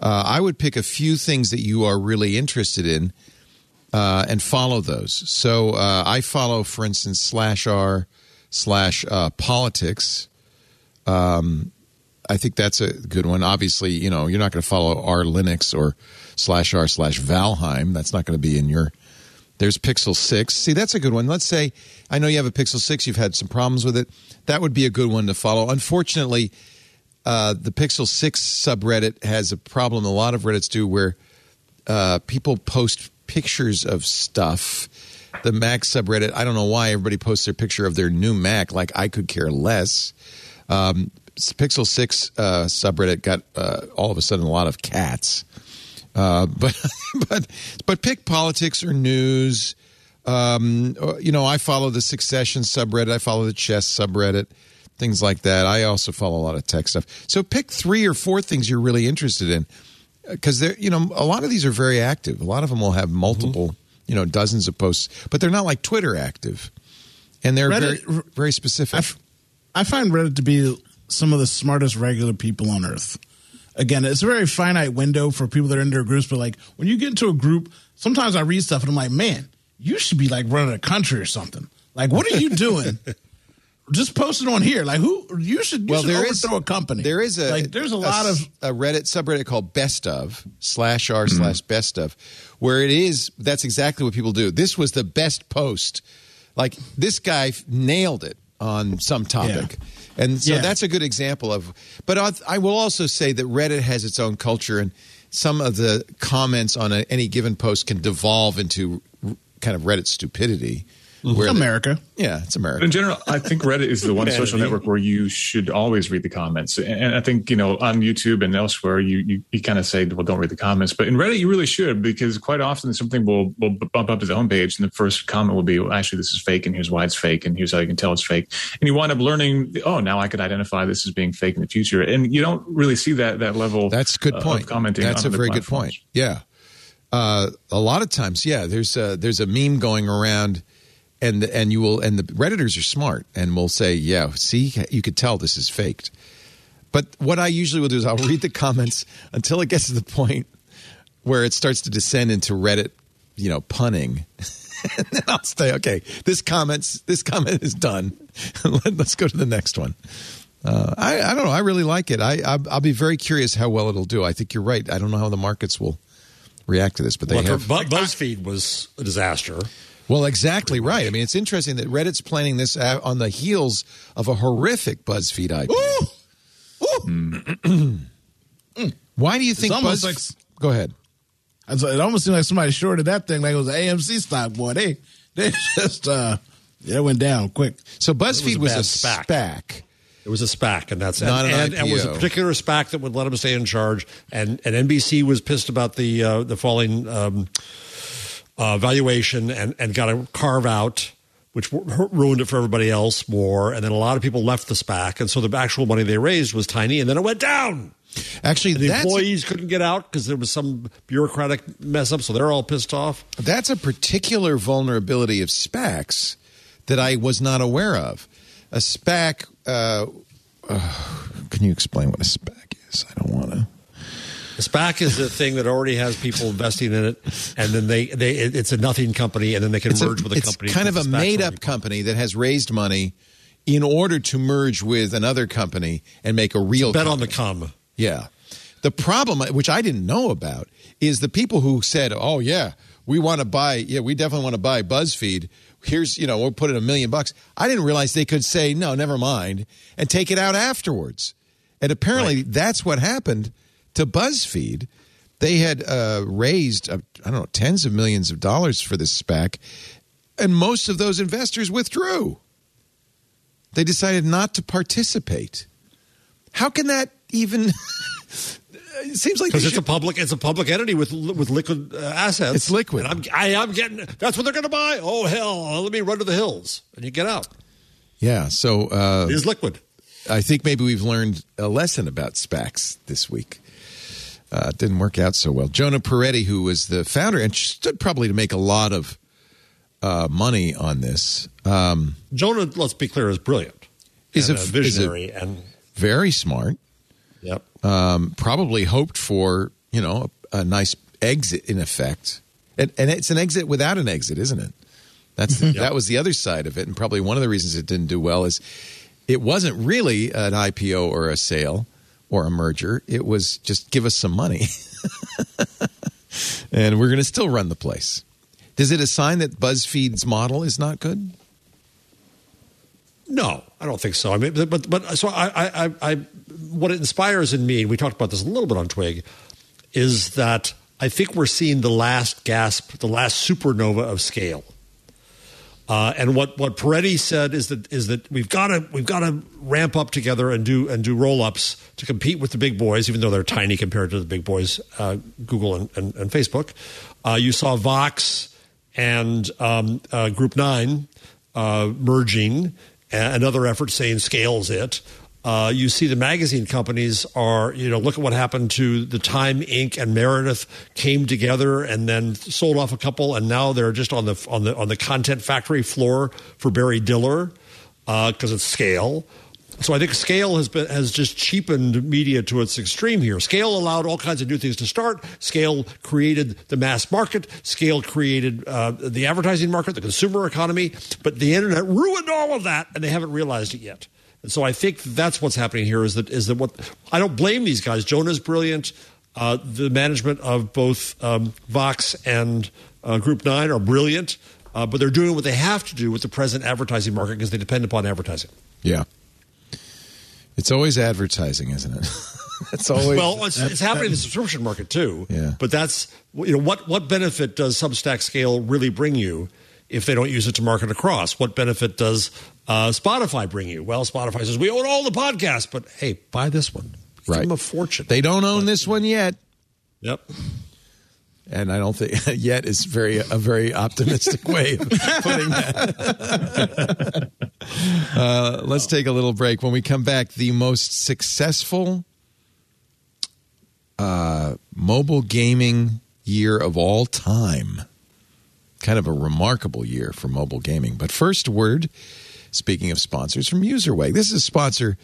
Uh, I would pick a few things that you are really interested in uh, and follow those. So uh, I follow, for instance, slash r slash uh, politics. Um, I think that's a good one. Obviously, you know, you're not going to follow r Linux or slash r slash Valheim. That's not going to be in your. There's Pixel 6. See, that's a good one. Let's say I know you have a Pixel 6, you've had some problems with it. That would be a good one to follow. Unfortunately, uh, the Pixel 6 subreddit has a problem a lot of Reddits do where uh, people post pictures of stuff. The Mac subreddit, I don't know why everybody posts their picture of their new Mac. Like I could care less. Um, Pixel 6 uh, subreddit got uh, all of a sudden a lot of cats. Uh, but but but pick politics or news. Um, you know, I follow the Succession subreddit. I follow the chess subreddit. Things like that. I also follow a lot of tech stuff. So pick three or four things you're really interested in, because they're you know a lot of these are very active. A lot of them will have multiple mm-hmm. you know dozens of posts, but they're not like Twitter active, and they're Reddit- very very specific. I, f- I find Reddit to be some of the smartest regular people on earth. Again, it's a very finite window for people that are in their groups, but like when you get into a group, sometimes I read stuff and I'm like, man, you should be like running a country or something. Like, what are you doing? Just post it on here. Like, who you should you well, should there is a company. There is a like. There's a, lot of a Reddit subreddit called Best of slash r Mm-hmm. slash Best of, where it is. That's exactly what people do. This was the best post. Like this guy nailed it on some topic, and so Yeah. that's a good example of. But I, I will also say that Reddit has its own culture, and some of the comments on a, any given post can devolve into r- kind of Reddit stupidity. Where the- America. yeah, it's America. But in general, I think Reddit is the one social network where you should always read the comments. And and I think, you know, on YouTube and elsewhere, you, you, you kind of say, well, don't read the comments. But in Reddit, you really should because quite often something will, will bump up to the homepage and the first comment will be, well, actually, this is fake and here's why it's fake and here's how you can tell it's fake. And you wind up learning, oh, now I could identify this as being fake in the future. And you don't really see that, that level That's a good uh, point. of commenting. That's on a other very good point. Yeah. Uh, a lot of times, yeah. There's a, there's a meme going around, and and you will and the redditors are smart and will say, yeah, see, you could tell this is faked. But what I usually will do is I'll read the comments until it gets to the point where it starts to descend into Reddit, you know, punning. and then I'll say, okay, this comments this comment is done. Let's go to the next one. Uh, I, I don't know. I really like it. I, I I'll be very curious how well it'll do. I think you're right. I don't know how the markets will react to this, but they Well, have. Bu- BuzzFeed was a disaster. Well, exactly right. I mean, it's interesting that Reddit's planning this on the heels of a horrific BuzzFeed IPO. Why do you think almost Buzz? like- Go ahead. It almost seemed like somebody shorted that thing like it was an AMC stock. Boy, they they just uh, yeah, it went down quick. So BuzzFeed a was a, bad SPAC. SPAC. It was a SPAC, and that's Not and, an and, and was a particular SPAC that would let him stay in charge. And and NBC was pissed about the uh, the falling um, uh, valuation and and got a carve out, which w- ruined it for everybody else more. And then a lot of people left the SPAC, and so the actual money they raised was tiny, and then it went down. Actually, The employees couldn't get out because there was some bureaucratic mess up, so they're all pissed off. that's a particular vulnerability of SPACs that I was not aware of. A SPAC. Uh, uh, can you explain what a SPAC is? I don't want to. A SPAC is a thing that already has people investing in it, and then they, they it's a nothing company, and then they can It's, a, merge with a it's company. It's kind of a because the SPAC's made up company that has raised money in order to merge with another company and make a real bet on the company. come. Yeah. The problem, which I didn't know about, is the people who said, "Oh yeah, we want to buy. Yeah, we definitely want to buy BuzzFeed. Here's, you know, we'll put in a million bucks." I didn't realize they could say, "No, never mind," and take it out afterwards. And apparently, that's what happened to BuzzFeed. They had uh, raised, uh, I don't know, tens of millions of dollars for this SPAC, and most of those investors withdrew. They decided not to participate. How can that even? it seems like Because it's a public, it's a public entity with with liquid uh, assets. It's liquid. And I'm, I, am getting. That's what they're going to buy. Oh hell! Let me run to the hills, and you get out. yeah. So uh, It is liquid. I think maybe we've learned a lesson about SPACs this week. Uh, it didn't work out so well. Jonah Peretti, who was the founder and stood probably to make a lot of uh, money on this, um, Jonah, let's be clear, is brilliant. Is a- a is a- visionary, and very smart. yep. um, probably hoped for you know a, a nice exit in effect, and, and it's an exit without an exit, isn't it? That's the, that was the other side of it, and probably one of the reasons it didn't do well is it wasn't really an IPO or a sale or a merger. It was just give us some money, and we're going to still run the place. Does it a sign that BuzzFeed's model is not good? No, I don't think so. I mean, but but so I, I, I, what it inspires in me, and we talked about this a little bit on Twig, is that I think we're seeing the last gasp, the last supernova of scale. Uh, and what what Peretti said is that is that we've got to we've got to ramp up together and do and do roll ups to compete with the big boys, even though they're tiny compared to the big boys, uh, Google and, and, and Facebook. Uh, you saw Vox and um, uh, Group Nine uh, merging, another effort saying scales it. Uh, you see the magazine companies are, you know, look at what happened to the Time Inc. and Meredith came together and then sold off a couple, and now they're just on the on the on the content factory floor for Barry Diller because uh, it's scale. So I think scale has been has just cheapened media to its extreme here. Scale allowed all kinds of new things to start. Scale created the mass market. Scale created uh, the advertising market, the consumer economy. But the internet ruined all of that, and they haven't realized it yet. And so I think that's what's happening here. Is that is that what I don't blame these guys. Jonah's brilliant. Uh, the management of both um, Vox and uh, Group Nine are brilliant, uh, but they're doing what they have to do with the present advertising market because they depend upon advertising. Yeah. It's always advertising, isn't it? it's always well. It's, it's happening in the subscription market too. Yeah. But that's you know what what benefit does Substack Scale really bring you if they don't use it to market across? What benefit does uh, Spotify bring you? Well, Spotify says we own all the podcasts, but hey, buy this one. Give Right. them a fortune. they don't own this one yet, yep. and I don't think yet is very a very optimistic way of putting that. uh, let's take a little break. When we come back, the most successful uh, mobile gaming year of all time. Kind of a remarkable year for mobile gaming. But first, word. Speaking of sponsors from UserWay, this is a sponsor.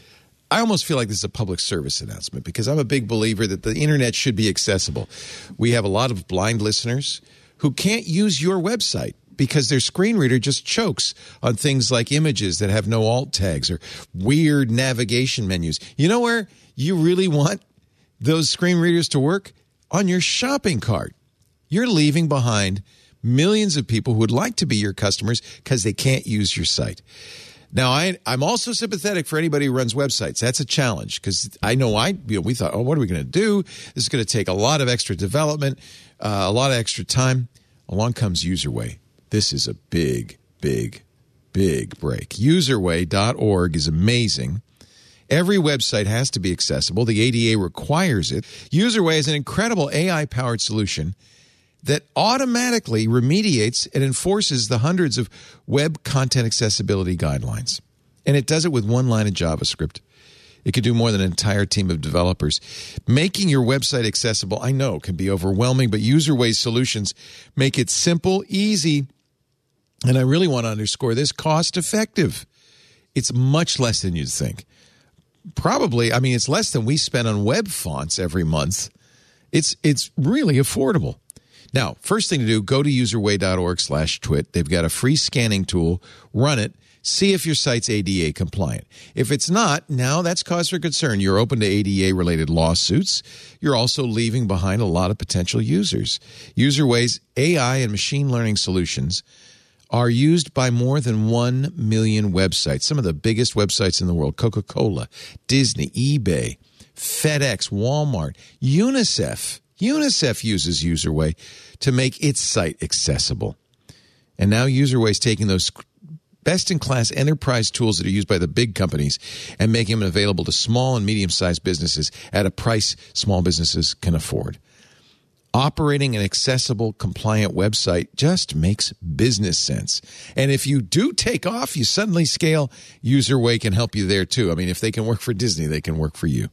I almost feel like this is a public service announcement because I'm a big believer that the internet should be accessible. We have a lot of blind listeners who can't use your website because their screen reader just chokes on things like images that have no alt tags or weird navigation menus. You know where you really want those screen readers to work? On your shopping cart. You're leaving behind millions of people who would like to be your customers because they can't use your site. Now, I, I'm also sympathetic for anybody who runs websites. That's a challenge because I know I, you know, we thought, oh, what are we going to do? This is going to take a lot of extra development, uh, a lot of extra time. Along comes UserWay. This is a big, big, big break. Userway.org is amazing. Every website has to be accessible. The ADA requires it. UserWay is an incredible AI powered solution that automatically remediates and enforces the hundreds of web content accessibility guidelines. And it does it with one line of JavaScript. It could do more than an entire team of developers. Making your website accessible, I know, can be overwhelming, but UserWay's solutions make it simple, easy, and I really want to underscore this cost effective. It's much less than you'd think. Probably, I mean, it's less than we spend on web fonts every month. It's it's really affordable. Now, first thing to do, go to userway.org slash twit. They've got a free scanning tool. Run it. See if your site's ADA compliant. If it's not, now that's cause for concern. You're open to ADA related lawsuits. You're also leaving behind a lot of potential users. Userway's AI and machine learning solutions are used by more than 1 million websites, some of the biggest websites in the world Coca Cola, Disney, eBay, FedEx, Walmart, UNICEF. UNICEF uses UserWay to make its site accessible. And now UserWay is taking those best in class enterprise tools that are used by the big companies and making them available to small and medium sized businesses at a price small businesses can afford. Operating an accessible, compliant website just makes business sense. And if you do take off, you suddenly scale, UserWay can help you there too. I mean, if they can work for Disney, they can work for you.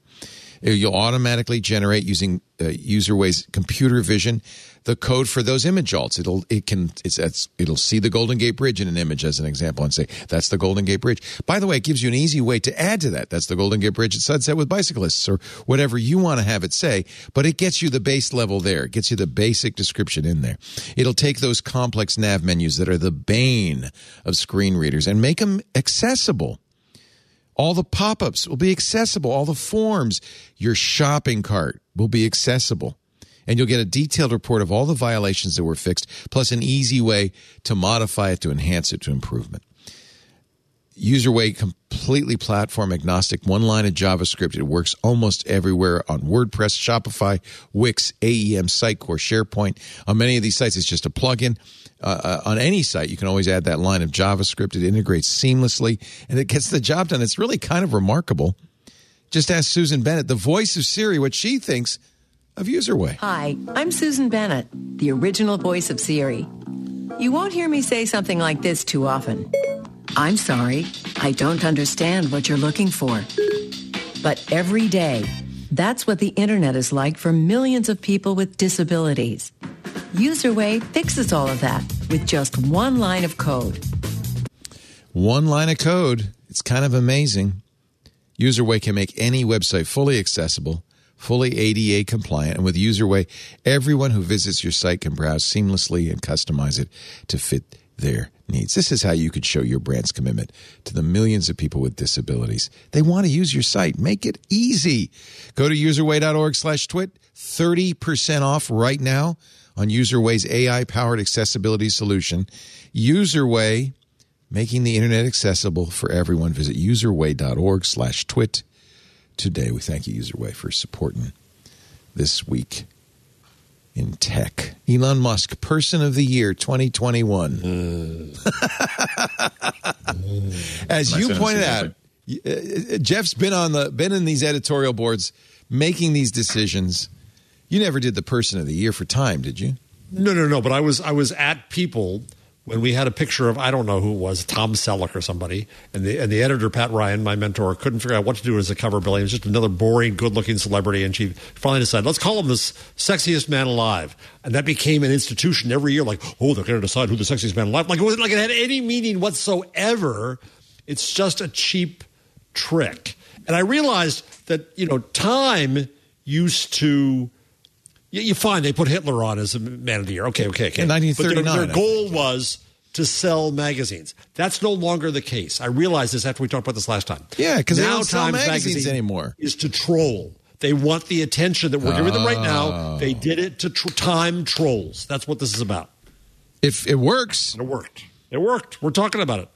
You'll automatically generate using uh, UserWay's computer vision the code for those image alts. It'll it can it's, it's it'll see the Golden Gate Bridge in an image as an example and say that's the Golden Gate Bridge. By the way, it gives you an easy way to add to that. That's the Golden Gate Bridge at Sunset with bicyclists or whatever you want to have it say. But it gets you the base level there. It gets you the basic description in there. It'll take those complex nav menus that are the bane of screen readers and make them accessible. All the pop ups will be accessible. All the forms, your shopping cart will be accessible. And you'll get a detailed report of all the violations that were fixed, plus an easy way to modify it to enhance it to improvement. UserWay completely platform agnostic, one line of JavaScript. It works almost everywhere on WordPress, Shopify, Wix, AEM, Sitecore, SharePoint. On many of these sites, it's just a plugin. Uh, uh, on any site, you can always add that line of JavaScript. It integrates seamlessly and it gets the job done. It's really kind of remarkable. Just ask Susan Bennett, the voice of Siri, what she thinks of UserWay. Hi, I'm Susan Bennett, the original voice of Siri. You won't hear me say something like this too often. I'm sorry, I don't understand what you're looking for. but every day. That's what the internet is like for millions of people with disabilities. UserWay fixes all of that with just one line of code. One line of code. It's kind of amazing. UserWay can make any website fully accessible, fully ADA compliant, and with UserWay, everyone who visits your site can browse seamlessly and customize it to fit their needs. This is how you could show your brand's commitment to the millions of people with disabilities. They want to use your site. Make it easy. Go to userway.org slash twit. 30% off right now on UserWay's AI-powered accessibility solution. UserWay, making the internet accessible for everyone. Visit userway.org slash twit today. We thank you, UserWay, for supporting this week in tech. Elon Musk, Person of the Year 2021. As Nice you pointed out, uh, Jeff's been on the been in these editorial boards making these decisions. You never did the Person of the Year for Time, did you? No, no, no. But I was I was at People when we had a picture of I don't know who it was, Tom Selleck or somebody, and the and the editor Pat Ryan, my mentor, couldn't figure out what to do as a cover billing. He was just another boring, good-looking celebrity, and she finally decided, let's call him the sexiest man alive, and that became an institution every year. Like, oh, they're going to decide who the sexiest man alive. Like it wasn't like it had any meaning whatsoever. It's just a cheap trick. And I realized that you know, Time used to. You, you find they put Hitler on as a man of the year. Okay, okay, okay. In But their- 1939, their goal was to sell magazines. That's no longer the case. I realized this after we talked about this last time. Yeah, because now don't sell Times magazines Magazine anymore. Is to troll. They want the attention that we're giving them right now. They did it to tr- time trolls. That's what this is about. If it works, And it worked. It worked. We're talking about it.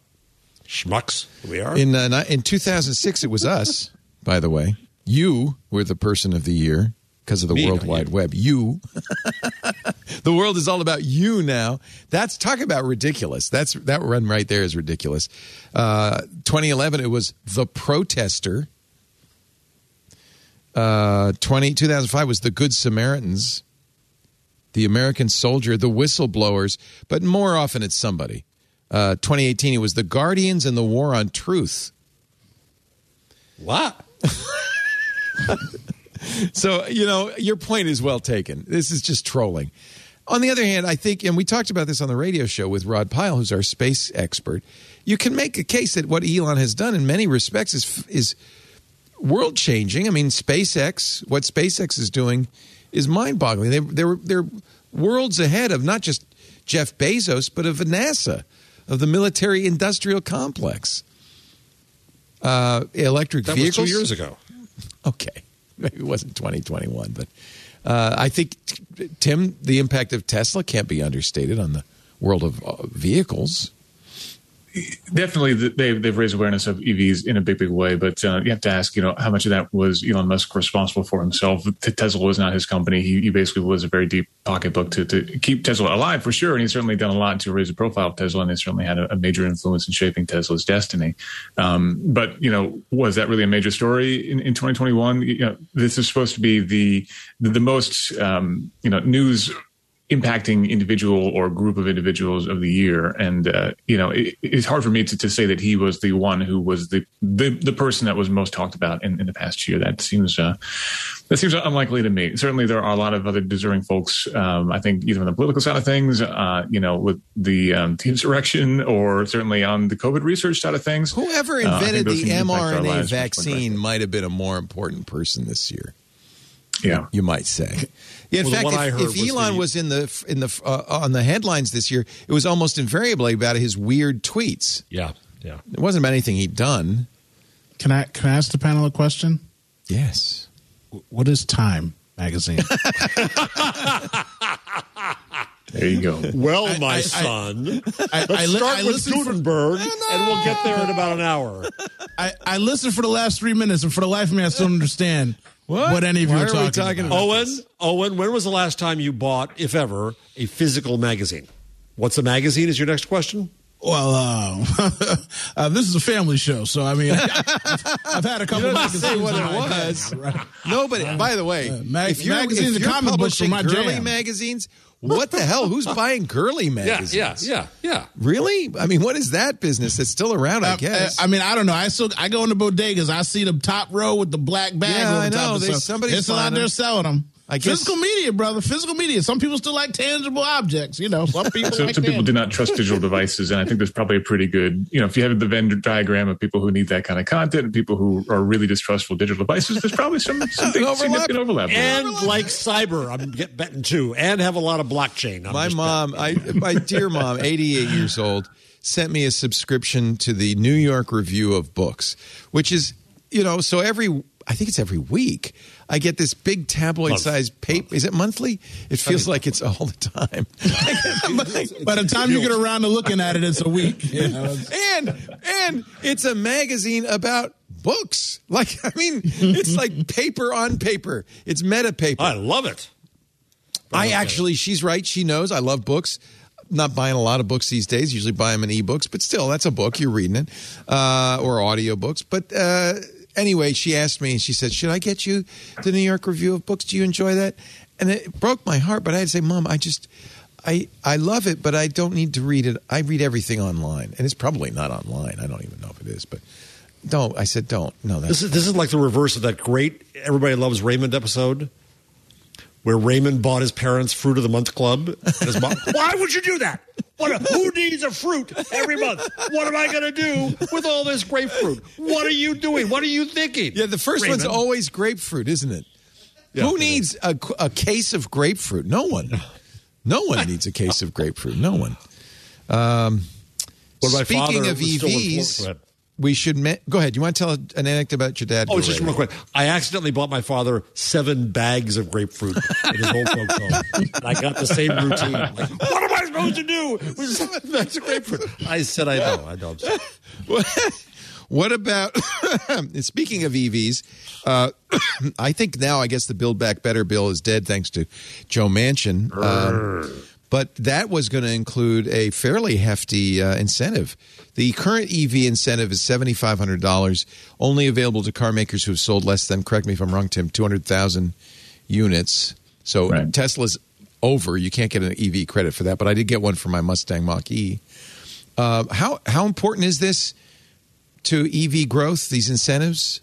Schmucks. We are. in uh, in 2006, it was us. by the way, you were the Person of the Year because of the Me, World Wide you. Web. You, the world is all about you now. That's talk about ridiculous. That's that run right there is ridiculous. Uh, 2011, it was the Protester. Uh, 20, 2005 was the Good Samaritans, the American Soldier, the Whistleblowers, but more often it's somebody. Uh, 2018, it was the Guardians and the War on Truth. what? So, you know, your point is well taken. This is just trolling. On the other hand, I think, and we talked about this on the radio show with Rod Pyle, who's our space expert, you can make a case that what Elon has done in many respects is, is world changing. I mean, SpaceX, what SpaceX is doing is mind boggling. They, they're, they're worlds ahead of not just Jeff Bezos, but of NASA, of the military industrial complex. Uh, electric That was vehicles. two years ago. Okay, maybe it wasn't 2021, but uh, I think Tim, the impact of Tesla can't be understated on the world of uh, vehicles. Definitely they've they've raised awareness of EVs in a big big way, but uh, you have to ask, you know, how much of that was Elon Musk responsible for himself? Tesla was not his company. He, he basically was a very deep pocketbook to, to keep Tesla alive for sure, and he's certainly done a lot to raise the profile of Tesla, and he certainly had a, a major influence in shaping Tesla's destiny. Um, but you know, was that really a major story in, in 2021? You know, this is supposed to be the the, the most um, you know news impacting individual or group of individuals of the year. And, uh, you know, it, it's hard for me to, to say that he was the one who was the, the, the person that was most talked about in, in the past year. That seems, uh, that seems unlikely to me. Certainly there are a lot of other deserving folks. Um, I think either on the political side of things, uh, you know, with the, um, the insurrection or certainly on the COVID research side of things. Whoever Uh, invented the things impact our mRNA lives much more vaccine might have been a more important person this year. Yeah. You might say. Yeah, in Well, fact, one I if, heard if was Elon the- was in the in the uh, on the headlines this year, it was almost invariably about his weird tweets. Yeah, yeah. It wasn't about anything he'd done. Can I can I ask the panel a question? Yes. What is Time magazine? There you go. Well, I- my I- I- son, I, let's I start I with listened for- Gutenberg, No, no. and we'll get there in about an hour. I, I listened for the last three minutes, and for the life of me, I still don't understand what, any of you Why are are we talking, talking about. about- Owen, Owen, when was the last time you bought, if ever, a physical magazine? What's a magazine? Is your next question? Well, uh, uh, this is a family show, so I mean, I've had a couple You don't magazines. say what it my day, was. right? No, but by the way, Uh, mag- if you're, magazines if you're comic books are publishing my girly jam. magazines, what the hell? Who's buying girly Yeah, magazines? yeah, yeah, yeah. Really? I mean, what is that business that's still around? I I, guess. I, I mean, I don't know. I still I go into bodegas. I see the top row with the black bag Yeah, over I the top. know. of They- stuff. somebody's It's still buying out there selling them. I guess- physical media, brother. Physical media. Some people still like tangible objects. You know, some people So like some people do not trust digital devices, and I think there's probably a pretty good, you know, if you have the Venn diagram of people who need that kind of content and people who are really distrustful of digital devices, there's probably some, some big, overlap. significant overlap. there. And like cyber, I'm get betting too, and have a lot of blockchain. I'm my mom, I, my dear mom, 88 years old, sent me a subscription to the New York Review of Books, which is, you know, so every, I think it's every week, I get this big tabloid sized paper. Is it monthly? It feels like it's all the time. By the time you get around to looking at it, it's a week. You know? and and it's a magazine about books. Like I mean, it's like paper on paper. It's meta paper. I love it. I actually, she's right. She knows I love books. Not buying a lot of books these days. Usually buy them in ebooks, but still, that's a book. You're reading it, uh, or audiobooks. But uh, anyway, she asked me, and she said, "Should I get you the New York Review of Books? Do you enjoy that?" And it broke my heart. But I had to say, "Mom, I just." I, I love it, but I don't need to read it. I read everything online, and it's probably not online. I don't even know if it is, but don't. I said don't. No, that's This is this is like the reverse of that great everybody loves Raymond episode, where Raymond bought his parents fruit of the month club. And his mom, Why would you do that? What? A, who needs a fruit every month? What am I going to do with all this grapefruit? What are you doing? What are you thinking? Yeah, the first one's always grapefruit, isn't it? Yeah, Who needs a, a case of grapefruit? No one. No one needs a case of grapefruit. No one. Um, When speaking father of was still EVs, Florida- we should. Me- go ahead. You want to tell an anecdote about your dad? Oh, it's just real quick. I accidentally bought my father seven bags of grapefruit in his old folks' home. And I got the same routine. Like, what am I supposed to do with seven bags of grapefruit? I said, I know. I know. Sorry. What about speaking of EVs? Uh, I think now I guess the Build Back Better bill is dead thanks to Joe Manchin. Um, but that was going to include a fairly hefty uh, incentive. The current EV incentive is seventy five hundred dollars, only available to car makers who have sold less than. Correct me if I'm wrong, Tim. Two hundred thousand units. So Right. Tesla's over. You can't get an EV credit for that. But I did get one for my Mustang Mach E. Uh, how how important is this to EV growth? These incentives?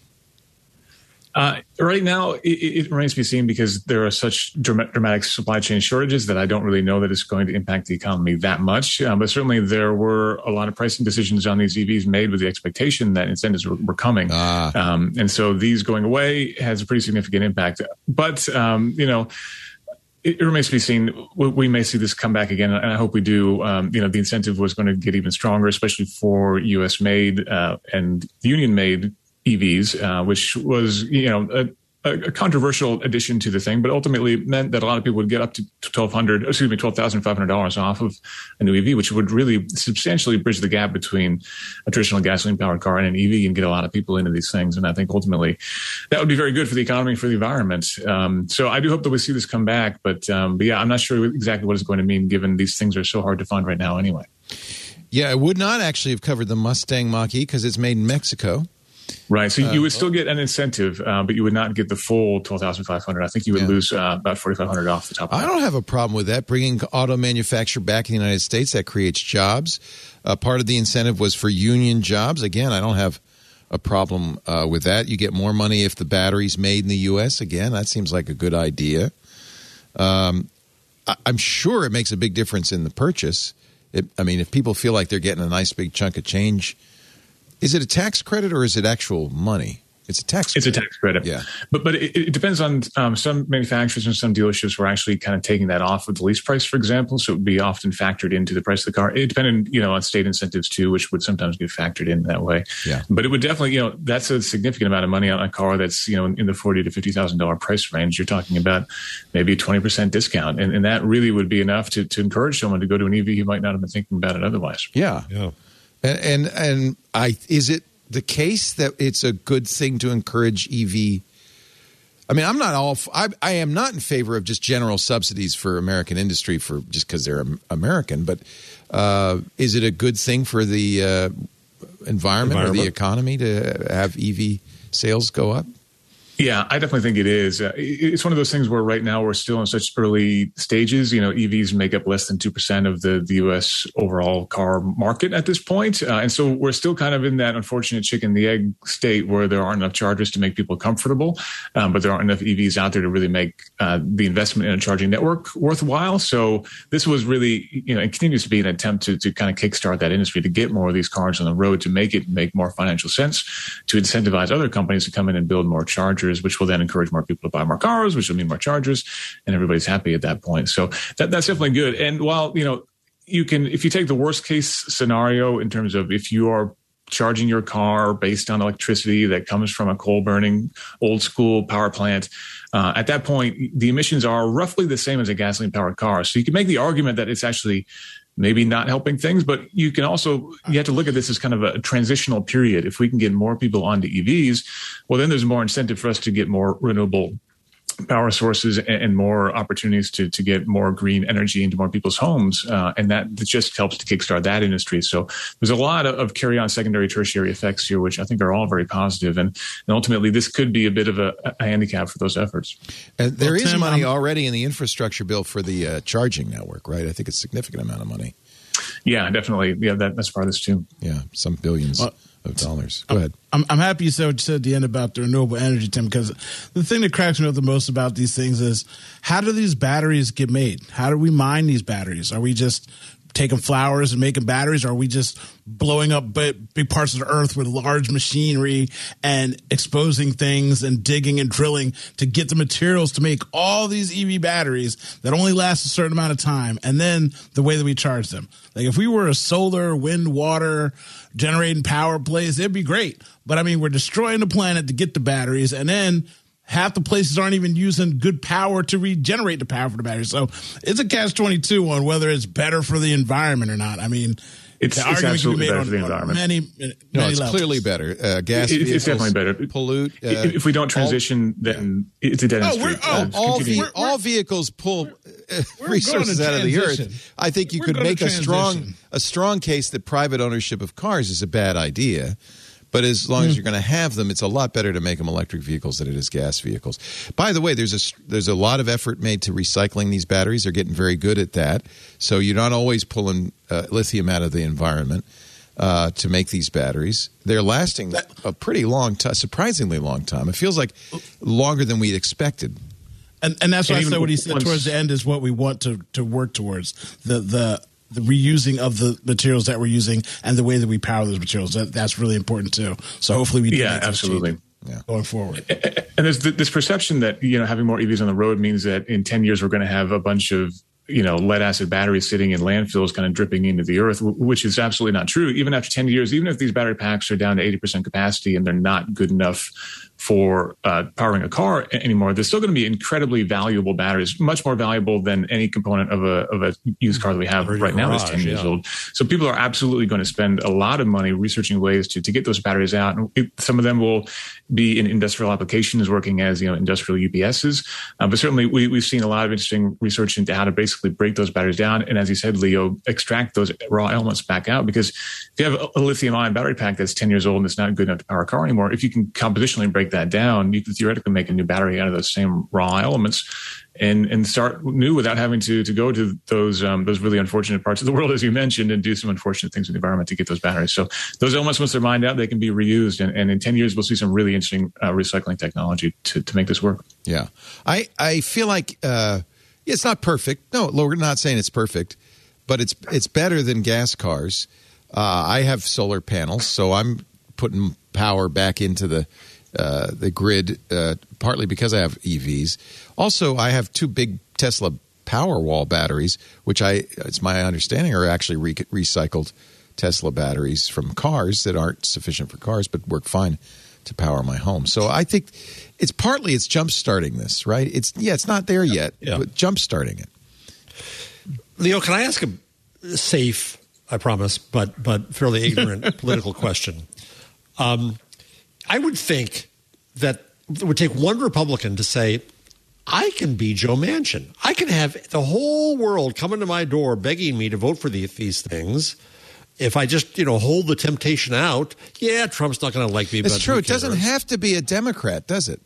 Uh, right now, it, it remains to be seen because there are such dramatic supply chain shortages that I don't really know that it's going to impact the economy that much. Um, but certainly, there were a lot of pricing decisions on these EVs made with the expectation that incentives were, were coming, um, and so these going away has a pretty significant impact. But um, you know. It, remains to be seen. We, we may see this come back again, and I hope we do. Um, you know, the incentive was going to get even stronger, especially for U.S. made uh, and union made EVs, uh, which was you know a, a controversial addition to the thing, but ultimately meant that a lot of people would get up to twelve hundred, excuse me, twelve thousand five hundred dollars off of a new EV, which would really substantially bridge the gap between a traditional gasoline powered car and an EV, and get a lot of people into these things. And I think ultimately that would be very good for the economy for the environment. Um, so I do hope that we see this come back, but um, but yeah, I'm not sure exactly what it's going to mean, given these things are so hard to find right now. Anyway. Yeah, it would not actually have covered the Mustang Mach E because it's made in Mexico. Right. So you would still get an incentive, uh, but you would not get the full twelve thousand five hundred. I think you would Yeah. lose uh, about forty five hundred off the top. Of I don't have a problem with that. Bringing auto manufacture back in the United States that creates jobs. Uh, part of the incentive was for union jobs. Again, I don't have a problem uh, with that. You get more money if the battery's made in the U.S. Again, that seems like a good idea. Um, I, I'm sure it makes a big difference in the purchase. It, I mean, if people feel like they're getting a nice big chunk of change, is it a tax credit or is it actual money? It's a tax. It's a tax credit. Yeah. But but it, it depends on um, some manufacturers and some dealerships were actually kind of taking that off of the lease price, for example. So it would be often factored into the price of the car. It depended, you know, on state incentives too, which would sometimes get factored in that way. Yeah. But it would definitely, you know, that's a significant amount of money on a car that's, you know, in the forty to fifty thousand dollar price range. You're talking about maybe a twenty percent discount, and, and that really would be enough to to encourage someone to go to an EV who might not have been thinking about it otherwise. Yeah. Yeah. And, and and I is it the case that it's a good thing to encourage EV? I mean, I'm not all. I, I am not in favor of just general subsidies for American industry for just because they're American. But uh, is it a good thing for the uh, environment, or the economy to have EV sales go up? Yeah, I definitely think it is. Uh, it's one of those things where right now we're still in such early stages. You know, EVs make up less than 2% of the, the U.S. overall car market at this point. Uh, and so we're still kind of in that unfortunate chicken the egg state where there aren't enough chargers to make people comfortable, um, but there aren't enough EVs out there to really make uh, the investment in a charging network worthwhile. So this was really, you know, it continues to be an attempt to, to kind of kickstart that industry to get more of these cars on the road to make it make more financial sense, to incentivize other companies to come in and build more chargers chargers, which will then encourage more people to buy more cars, which will mean more chargers, and everybody's happy at that point. So that, that's definitely good. And while you know you can, if you take the worst case scenario in terms of if you are charging your car based on electricity that comes from a coal burning old school power plant. Uh, at that point, the emissions are roughly the same as a gasoline powered car. So you can make the argument that it's actually maybe not helping things, but you can also, you have to look at this as kind of a transitional period. If we can get more people onto EVs, well, then there's more incentive for us to get more renewable power sources and more opportunities to, to get more green energy into more people's homes. Uh, and that just helps to kickstart that industry. So there's a lot of, of, carry on secondary, tertiary effects here, which I think are all very. And, and ultimately, this could be a bit of a, a handicap for those efforts. And there well, is Tim, money I'm, already in the infrastructure bill for the uh, charging network, right? I think it's a significant amount of money. Yeah, definitely. Yeah, that, that's part of this too. Yeah, some billions. Well, of dollars. Go ahead. I'm, I'm happy you said what you said at the end about the renewable energy, Tim, because the thing that cracks me up the most about these things is how do these batteries get made? How do we mine these batteries? Are we just taking flowers and making batteries? Or are we just blowing up big parts of the earth with large machinery and exposing things and digging and drilling to get the materials to make all these EV batteries that only last a certain amount of time? And then the way that we charge them. Like if we were a solar, wind, water generating power place, it'd be great. But I mean, we're destroying the planet to get the batteries and then half the places aren't even using good power to regenerate the power for the battery. So it's a catch 22 on whether it's better for the environment or not. I mean, it's, the it's absolutely better on, for the environment. Many, many no, it's levels. clearly better. Uh, gas it, it's definitely better. Pollute. Uh, if we don't transition, all, then it's a dead end street. Oh, uh, all, ve- all, vehicles pull uh, resources out of the earth. I think you we're could make a strong a strong case that private ownership of cars is a bad idea. But as long mm. as hmm. you're going to have them, it's a lot better to make them electric vehicles than it is gas vehicles. By the way, there's a there's a lot of effort made to recycling these batteries. They're getting very good at that. So you're not always pulling uh, lithium out of the environment. Uh, to make these batteries. They're lasting a pretty long time, surprisingly long time. It feels like longer than we expected. And, and that's why I said what he said once, towards the end is what we want to, to work towards. The the the reusing of the materials that we're using and the way that we power those materials. That, that's really important too. So hopefully we do yeah, absolutely. Yeah. going forward. And there's this perception that you know having more EVs on the road means that in 10 years we're going to have a bunch of you know lead acid batteries sitting in landfills kind of dripping into the earth which is absolutely not true even after 10 years even if these battery packs are down to 80% capacity and they're not good enough for uh, powering a car anymore, they're still going to be incredibly valuable batteries, much more valuable than any component of a of a used car that we have right now is ten years old. So people are absolutely going to spend a lot of money researching ways to to get those batteries out. And it, some of them will be in industrial applications, working as you know industrial UPSs. Uh, but certainly, we, we've seen a lot of interesting research into how to basically break those batteries down, and as you said, Leo, extract those raw elements back out. Because if you have a, lithium ion battery pack that's ten years old and it's not good enough to power a car anymore, if you can compositionally break break that down, you can theoretically make a new battery out of those same raw elements and and start new without having to to go to those um, those really unfortunate parts of the world as you mentioned and do some unfortunate things in the environment to get those batteries. So those elements, once they're mined out, they can be reused, and, and in ten years we'll see some really interesting uh, recycling technology to to make this work. Yeah, I I feel like uh, it's not perfect. No, we're not saying it's perfect, but it's it's better than gas cars. Uh, I have solar panels, so I'm putting power back into the uh, the grid, uh, partly because I have EVs. Also, I have two big Tesla Powerwall batteries, which I it's my understanding are actually re- recycled Tesla batteries from cars that aren't sufficient for cars, but work fine to power my home. So I think it's partly it's jump starting this, right? It's yeah, it's not there yet, yeah. but jump starting it. Leo, can I ask a safe, I promise, but but fairly ignorant political question? Um, I would think that it would take one Republican to say, I can be Joe Manchin. I can have the whole world coming to my door begging me to vote for these things. If I just, you know, hold the temptation out, yeah, Trump's not going to like me. It's true. It doesn't have to be a Democrat, does it?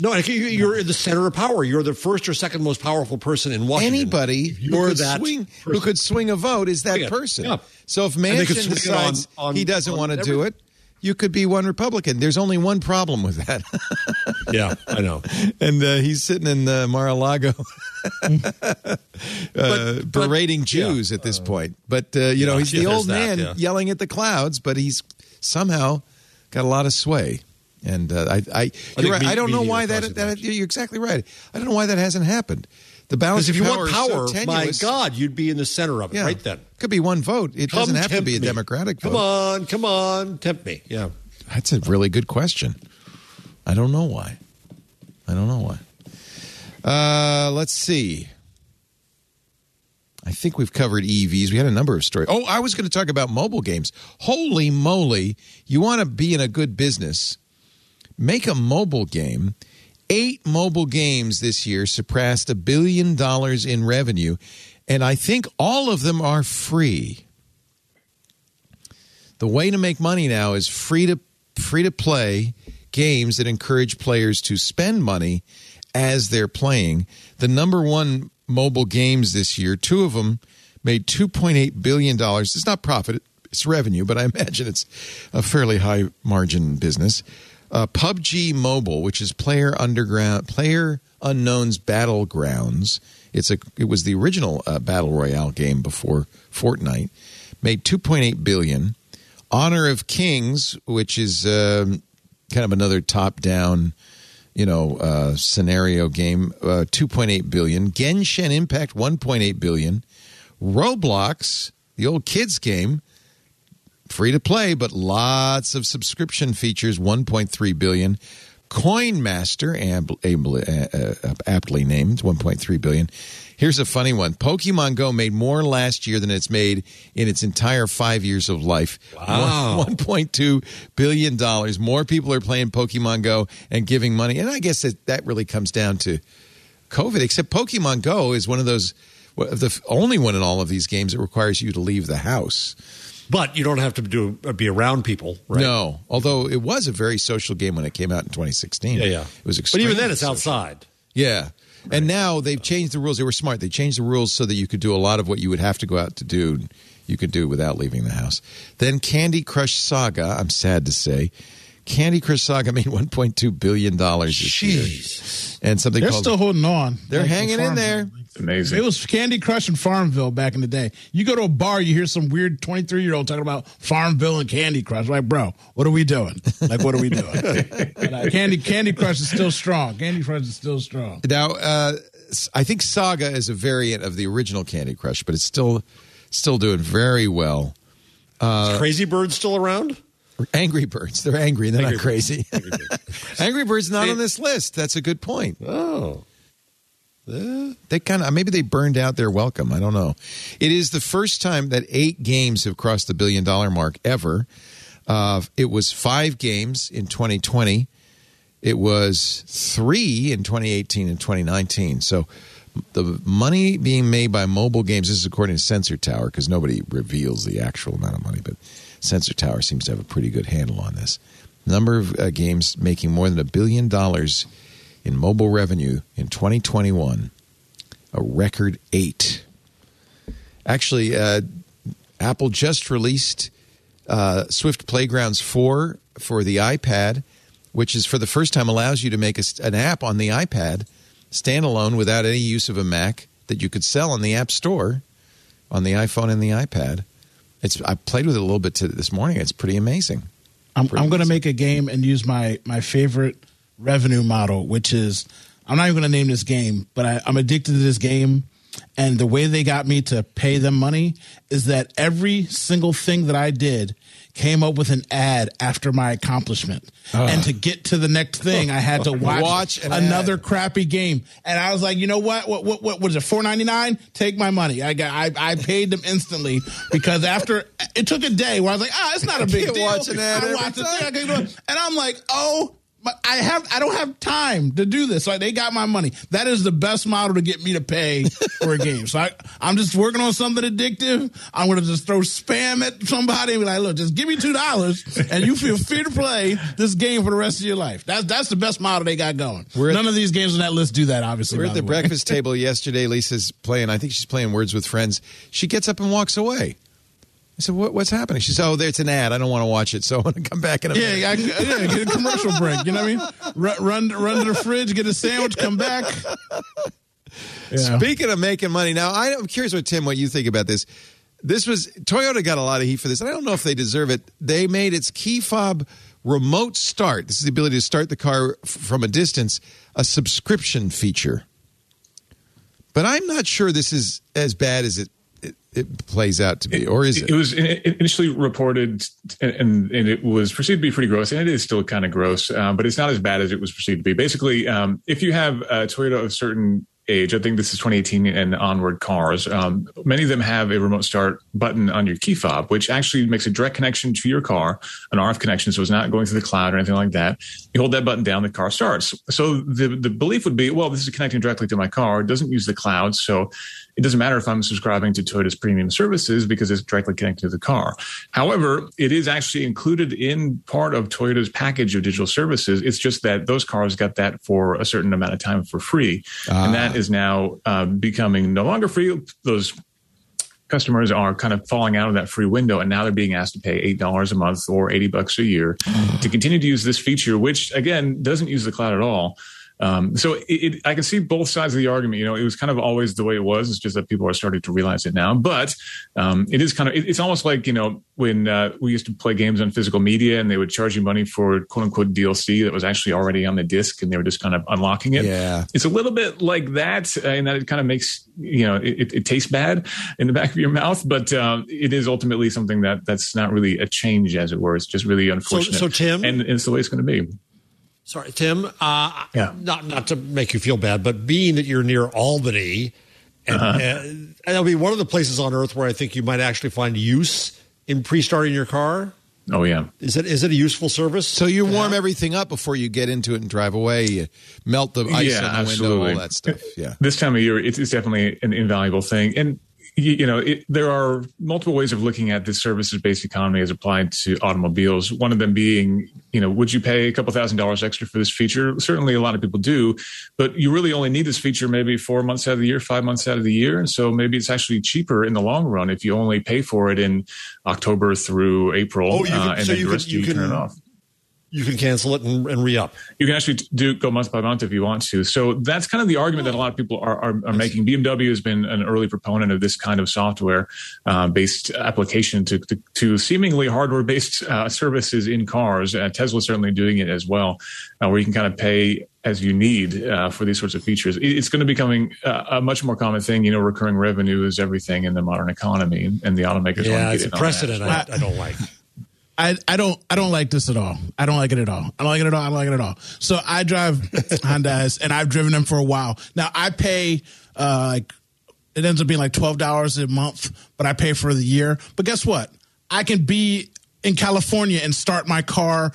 No, you- you're in the center of power. You're the first or second most powerful person in Washington. Anybody who could, that swing, who could swing a vote is that Yeah. person. Yeah. So if Manchin it on- decides on- he doesn't want to do it, you could be one Republican. There's only one problem with that. Yeah, I know. and uh, he's sitting in uh, Mar-a-Lago uh, but- berating Jews at this point. But uh, you know, he's the old that, man yeah. yelling at the clouds, but he's somehow got a lot of sway. And uh, I, I, think you're right. me- I don't know why that, that. You're exactly right. I don't know why that hasn't happened. The balance Because if you power want is so power, my. God, you'd be in the center of it Yeah. right then. Could be one vote. It Come doesn't have to be a. Democratic Come vote. on, come on, tempt me. Yeah. That's a really good question. I don't know why. I don't know why. Uh, let's see. I think we've covered EVs. We had a number of stories. Oh, I was going to talk about mobile games. Holy moly. You want to be in a good business, make a mobile game. Eight mobile games this year surpassed a billion dollars in revenue, and I think all of them are free. The way to make money now is free to free to play games that encourage players to spend money as they're playing. The number one mobile games this year, two of them made 2.8 billion dollars. It's not profit, it's revenue, but I imagine it's a fairly high margin business. Uh, PUBG Mobile, which is Player Underground, Player Unknown's Battlegrounds. It's a it was the original uh, battle royale game before Fortnite. Made 2.8 billion. Honor of Kings, which is um, kind of another top-down, you know, uh, scenario game, uh, 2.8 billion. Genshin Impact, 1.8 billion. Roblox, the old kids game, free to play, but lots of subscription features, 1.3 billion. Coin Master, ab- uh, uh, aptly named, 1.3 billion. Here's a funny one: Pokemon Go made more last year than it's made in its entire five years of life. Wow. One- 1.2 billion dollars. More people are playing Pokemon Go and giving money, and I guess that that really comes down to COVID. Except Pokemon Go is one of those, the only one in all of these games that requires you to leave the house. But you don't have to do be around people, right? No, although it was a very social game when it came out in 2016. Yeah, yeah. It was But even then, it's social. outside. Yeah. And now they've changed the rules. They were smart. They changed the rules so that you could do a lot of what you would have to go out to do. You could do without leaving the house. Then Candy Crush Saga. I'm sad to say, Candy Crush Saga made 1.2 billion dollars this year, and something They're called still holding on. they're Like hanging in there. It's amazing. It was Candy Crush and Farmville back in the day. You go to a bar, you hear some weird 23 year old talking about Farmville and Candy Crush. Like, bro, what are we doing? Like, what are we doing? But, uh, Candy Candy Crush is still strong. Candy Crush is still strong. Now, uh, I think Saga is a variant of the original Candy Crush, but it's still still doing very well. Is Crazy Bird still around? Angry Birds. They're angry. They're Angry not crazy. Angry Birds not See- on this list. That's a good point. Oh, They kind of maybe they burned out their welcome. I don't know. It is the first time that eight games have crossed the billion dollar mark ever. Uh, it was five games in 2020. It was three in 2018 and 2019. So the money being made by mobile games, this is according to Sensor Tower, because nobody reveals the actual amount of money, but Sensor Tower seems to have a pretty good handle on this. Number of uh, games making more than a billion dollars in mobile revenue in 2021, a record eight. Actually, uh, Apple just released uh, Swift Playgrounds 4 for the iPad, which is for the first time allows you to make a, an app on the iPad standalone without any use of a Mac that you could sell on the App Store on the iPhone and the iPad. It's I played with it a little bit to, this morning. It's pretty amazing. I'm, Pretty I'm going to make a game and use my my favorite revenue model, which is I'm not even going to name this game, but I, I'm addicted to this game. And the way they got me to pay them money is that every single thing that I did came up with an ad after my accomplishment. And to get to the next thing, I had to watch, Watch an another ad. crappy game. And I was like, you know what? What what what was it? Four ninety nine? Take my money. I got I, I paid them instantly because after it took a day where I was like, ah, it's not a big deal. watch an ad I watched the time. I can do it. and I'm like, oh but I have I don't have time to do this. Like they got my money. That is the best model to get me to pay for a game. So I, I'm just working on something addictive. I'm gonna just throw spam at somebody and be like, look, just give me two dollars and you feel free to play this game for the rest of your life. That's that's the best model they got going. We're at- None of these games on that list do that, obviously. We're at the way. breakfast table yesterday. Lisa's playing. I think she's playing Words with Friends. She gets up and walks away. I said, what, "What's happening?" She said, "Oh, there's an ad. I don't want to watch it, so I'm going to come back in a minute." Yeah, I, yeah, get a commercial break. You know what I mean? Run, run, run to the fridge, get a sandwich, come back. Yeah. Speaking of making money, now I'm curious what Tim, what you think about this. This was Toyota got a lot of heat for this, and I don't know if they deserve it. They made its key fob remote start. This is the ability to start the car f- from a distance, a subscription feature. But I'm not sure this is as bad as it it, plays out to be, or is it? It was initially reported, and, and it was perceived to be pretty gross, and it is still kind of gross, um, but it's not as bad as it was perceived to be. Basically, um, if you have a Toyota of a certain age, I think this is 2018 and onward cars, um, many of them have a remote start button on your key fob, which actually makes a direct connection to your car, an RF connection, so it's not going through the cloud or anything like that. You hold that button down, the car starts. So the the belief would be, well, this is connecting directly to my car. It doesn't use the cloud, so it doesn't matter if I'm subscribing to Toyota's premium services because it's directly connected to the car. However, it is actually included in part of Toyota's package of digital services. It's just that those cars got that for a certain amount of time for free. And that is now uh, becoming no longer free. Those customers are kind of falling out of that free window and now they're being asked to pay $8 a month or 80 bucks a year to continue to use this feature which again doesn't use the cloud at all um, so it, it, I can see both sides of the argument. You know, it was kind of always the way it was. It's just that people are starting to realize it now. But um, it is kind of, it, it's almost like you know when uh, we used to play games on physical media and they would charge you money for quote unquote DLC that was actually already on the disc and they were just kind of unlocking it. Yeah. it's a little bit like that, uh, in that it kind of makes you know it, it tastes bad in the back of your mouth, but um, it is ultimately something that that's not really a change, as it were. It's just really unfortunate. so, Tim? and it's the way it's going to be. Sorry, Tim. Uh, Yeah. Not not to make you feel bad, but being that you're near Albany, and, Uh-huh. and that'll be one of the places on earth where I think you might actually find use in pre-starting your car. Oh yeah. Is it is it a useful service? So you warm everything up before you get into it and drive away. You melt the ice Yeah, on the absolutely. window, all that stuff. Yeah. this time of year, it's, it's definitely an invaluable thing. And you, you know, it, there are multiple ways of looking at this services-based economy as applied to automobiles. One of them being, you know, would you pay a couple thousand dollars extra for this feature? Certainly, a lot of people do, but you really only need this feature maybe four months out of the year, five months out of the year, and so maybe it's actually cheaper in the long run if you only pay for it in October through April, Oh, you can- uh, and so then you the can- rest of you you, turn it off. You can cancel it and, and re-up. You can actually do go month by month if you want to. So that's kind of the argument that a lot of people are, are, are making. BMW has been an early proponent of this kind of software uh, based application to, to, to seemingly hardware based uh, services in cars. Uh, Tesla's certainly doing it as well, uh, where you can kind of pay as you need uh, for these sorts of features. It's going to be becoming uh, a much more common thing. You know, recurring revenue is everything in the modern economy, and the automakers Yeah, it's a precedent. I, I don't like. I, I don't I don't like this at all. I don't like it at all. I don't like it at all. I don't like it at all. So I drive Hondas and I've driven them for a while. Now I pay uh like it ends up being like twelve dollars a month, but I pay for the year. But guess what? I can be in California and start my car,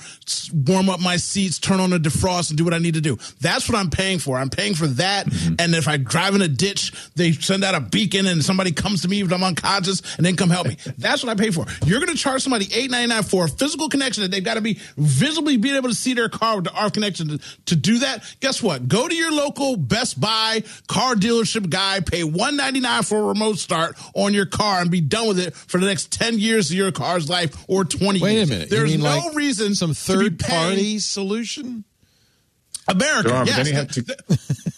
warm up my seats, turn on the defrost, and do what I need to do. That's what I'm paying for. I'm paying for that. Mm-hmm. And if I drive in a ditch, they send out a beacon and somebody comes to me if I'm unconscious and then come help me. That's what I pay for. You're going to charge somebody eight ninety nine for a physical connection that they've got to be visibly being able to see their car with the RF connection to, to do that. Guess what? Go to your local Best Buy car dealership guy, pay one ninety nine for a remote start on your car, and be done with it for the next ten years of your car's life or twenty. Wait a years. minute. You There's mean no like reason some to be third party solution. America. There are, yes. have to.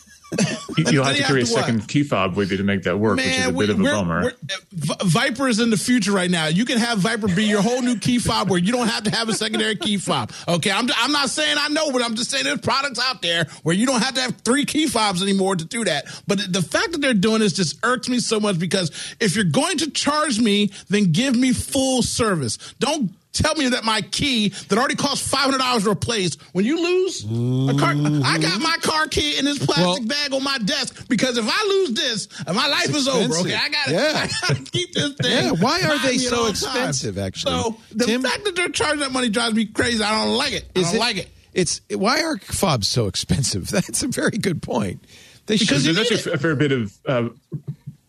You'll have to carry a have to what? second key fob with you to make that work, which is a we- bit of a bummer. Viper is in the future right now. You can have Viper be your whole new key fob where you don't have to have a secondary key fob. Okay, I'm, I'm not saying I know, but I'm just saying there's products out there where you don't have to have three key fobs anymore to do that. But the fact that they're doing this just irks me so much because if you're going to charge me, then give me full service. Don't tell me that my key that already costs five hundred dollars to replace when you lose a car. I got my car key in this plastic Well- bag on my desk because if I lose this, my life is over. Okay, I got Yeah. I gotta keep this thing. Yeah, why are they so expensive, times. actually? So the Tim? fact that they're charging that money drives me crazy. I don't like it. I don't it, like it. it's why are fobs so expensive? That's a very good point. They Because should. there's actually a fair bit of uh,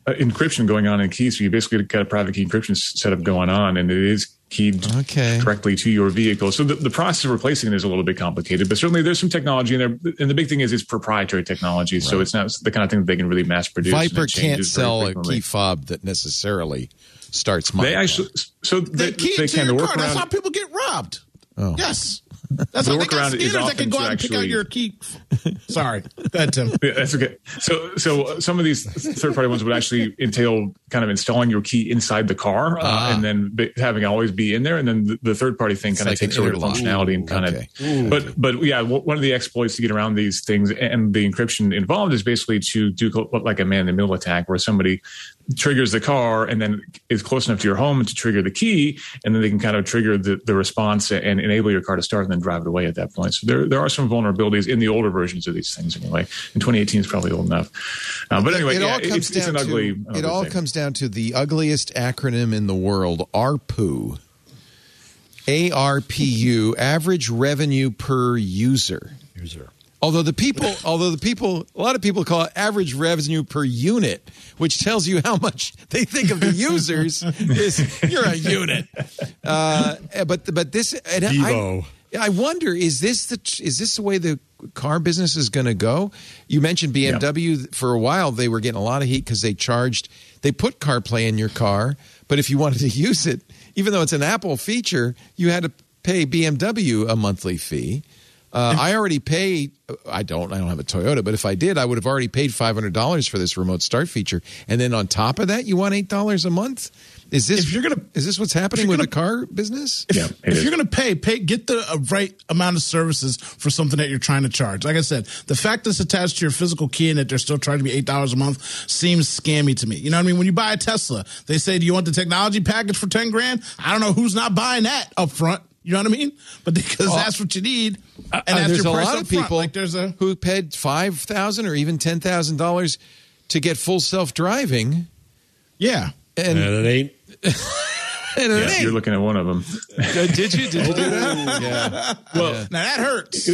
Uh, encryption going on in keys. So you basically got a private key encryption setup going on, and it is keyed Okay. correctly to your vehicle. So the, the process of replacing it is a little bit complicated, but certainly there's some technology in there. And the big thing is it's proprietary technology, so it's not the kind of thing that they can really mass produce. Viper can't sell a key fob that necessarily starts my. They actually, so they, They key they it to can. The your car. That's how people get robbed. Oh. Yes. That's The they got workaround is scanners that often can go to out and pick out your key. Sorry. Go ahead, Tim. Yeah, that's okay. So, so some of these third party ones would actually entail kind of installing your key inside the car uh, and then be, having it always be in there. And then the, the third party thing kind like of takes an over the interlock. functionality and kind Okay. of, but, but yeah, w- one of the exploits to get around these things and the encryption involved is basically to do co- like a man in the middle attack where somebody triggers the car and then is close enough to your home to trigger the key. And then they can kind of trigger the, the response and enable your car to start and then drive it away at that point. So there, there are some vulnerabilities in the older versions of these things anyway. In 2018 is probably old enough. Uh, but anyway, it yeah, all comes it's, it's down an ugly. to ugly it all thing. comes down to the ugliest acronym in the world, ARPU. ARPU, average revenue per user. User. Although the people, although the people, a lot of people call it average revenue per unit, which tells you how much they think of the users. is you're a unit, uh, but but this and I, I wonder is this the is this the way the car business is going to go? You mentioned BMW for a while; they were getting a lot of heat because they charged they put CarPlay in your car, but if you wanted to use it, even though it's an Apple feature, you had to pay BMW a monthly fee. Uh, I already pay. I don't. I don't have a Toyota, but if I did, I would have already paid five hundred dollars for this remote start feature. And then on top of that, you want eight dollars a month. Is this? If you're gonna- is this what's happening with gonna- the car business? Yeah, if is. you're going to pay, pay get the uh, right amount of services for something that you're trying to charge. Like I said, the fact that it's attached to your physical key and that they're still charging me eight dollars a month seems scammy to me. You know what I mean? When you buy a Tesla, they say, "Do you want the technology package for ten grand?" I don't know who's not buying that up front. You know what I mean? But because that's what you need, and Uh, that's there's your a lot up of front. people Like there's a who paid five thousand or even ten thousand dollars to get full self driving, yeah. and, And it ain't. and it Yeah, you're looking at one of them. did you? Did you do that? yeah. Well, Now that hurts.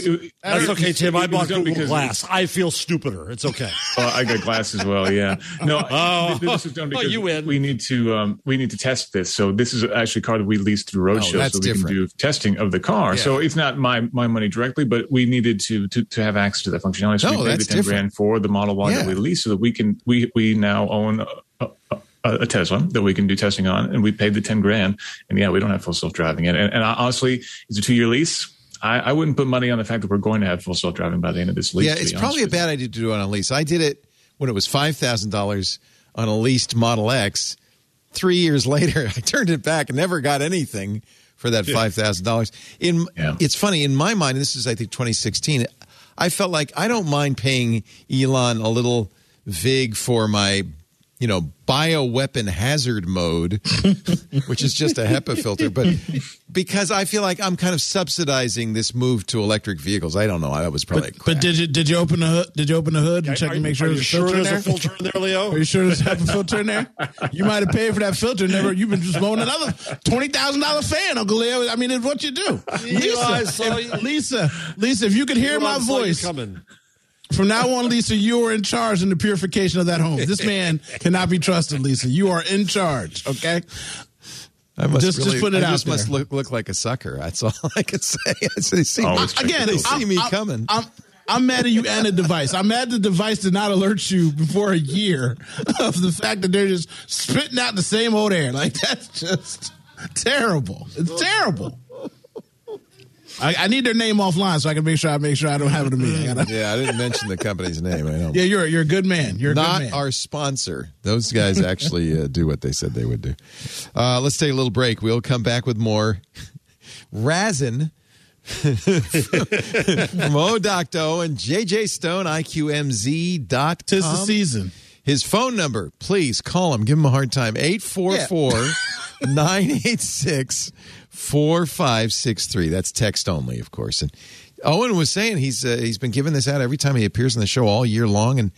That's okay, Tim. I It was bought done Google because- Glass. I feel stupider. It's okay. Well, I got glass as well. Yeah. No. Oh. this is done Oh, you win. we need to um, we need to test this. So this is actually a car that we leased through Roadshow, Oh, so we different. can do testing of the car. Yeah. So it's not my my money directly, but we needed to to, to have access to that functionality. So No, we paid that's the ten different. grand for the Model Y Yeah. that we leased, so that we can we we now own. A, a, a a Tesla that we can do testing on, and we paid the ten grand, and yeah, we don't have full self driving yet. And, and honestly, it's a two year lease. I, I wouldn't put money on the fact that we're going to have full self driving by the end of this lease. Yeah, it's probably a honest with you. bad idea to do it on a lease. I did it when it was five thousand dollars on a leased Model X. Three years later, I turned it back and never got anything for that five thousand dollars. In Yeah. it's funny in my mind. This is I think 2016. I felt like I don't mind paying Elon a little vig for my, you know, bioweapon hazard mode, which is just a HEPA filter, but because I feel like I'm kind of subsidizing this move to electric vehicles. I don't know. I was probably. But, but did you did you open the hood? Did you open the hood and check Are to make sure there's a sure filter in there's a there? filter in there, Leo? Are you sure there's a HEPA filter in there? You might have paid for that filter. Never. You've been just blowing another twenty thousand dollar fan, Uncle Leo. I mean, it's what you do. I Lisa, saw if, you. Lisa, Lisa, if you could hear my I saw you voice coming. From now on, Lisa, you are in charge in the purification of that home. This man cannot be trusted, Lisa. You are in charge. Okay. I must Just- just really, put it I out just must there. look look like a sucker. That's all I can say. they see, Always check Again, the they filter. see me I'm- coming. I'm, I'm mad at you and the device. I'm mad the device did not alert you before a year of the fact that they're just spitting out the same old air. Like that's just terrible. It's terrible. I, I need their name offline so I can make sure I make sure I don't have it to me. I yeah, I didn't mention the company's name. I know. yeah, you're you're a good man. You're a Not good man. our sponsor. Those guys actually uh, do what they said they would do. Uh, let's take a little break. We'll come back with more. Razin from Odocto and JJ Stone, IQMZ.com. Tis the season. His phone number, please call him. Give him a hard time. 844 986 4563. That's text only, of course. And Owen was saying he's uh, he's been giving this out every time he appears on the show all year long, and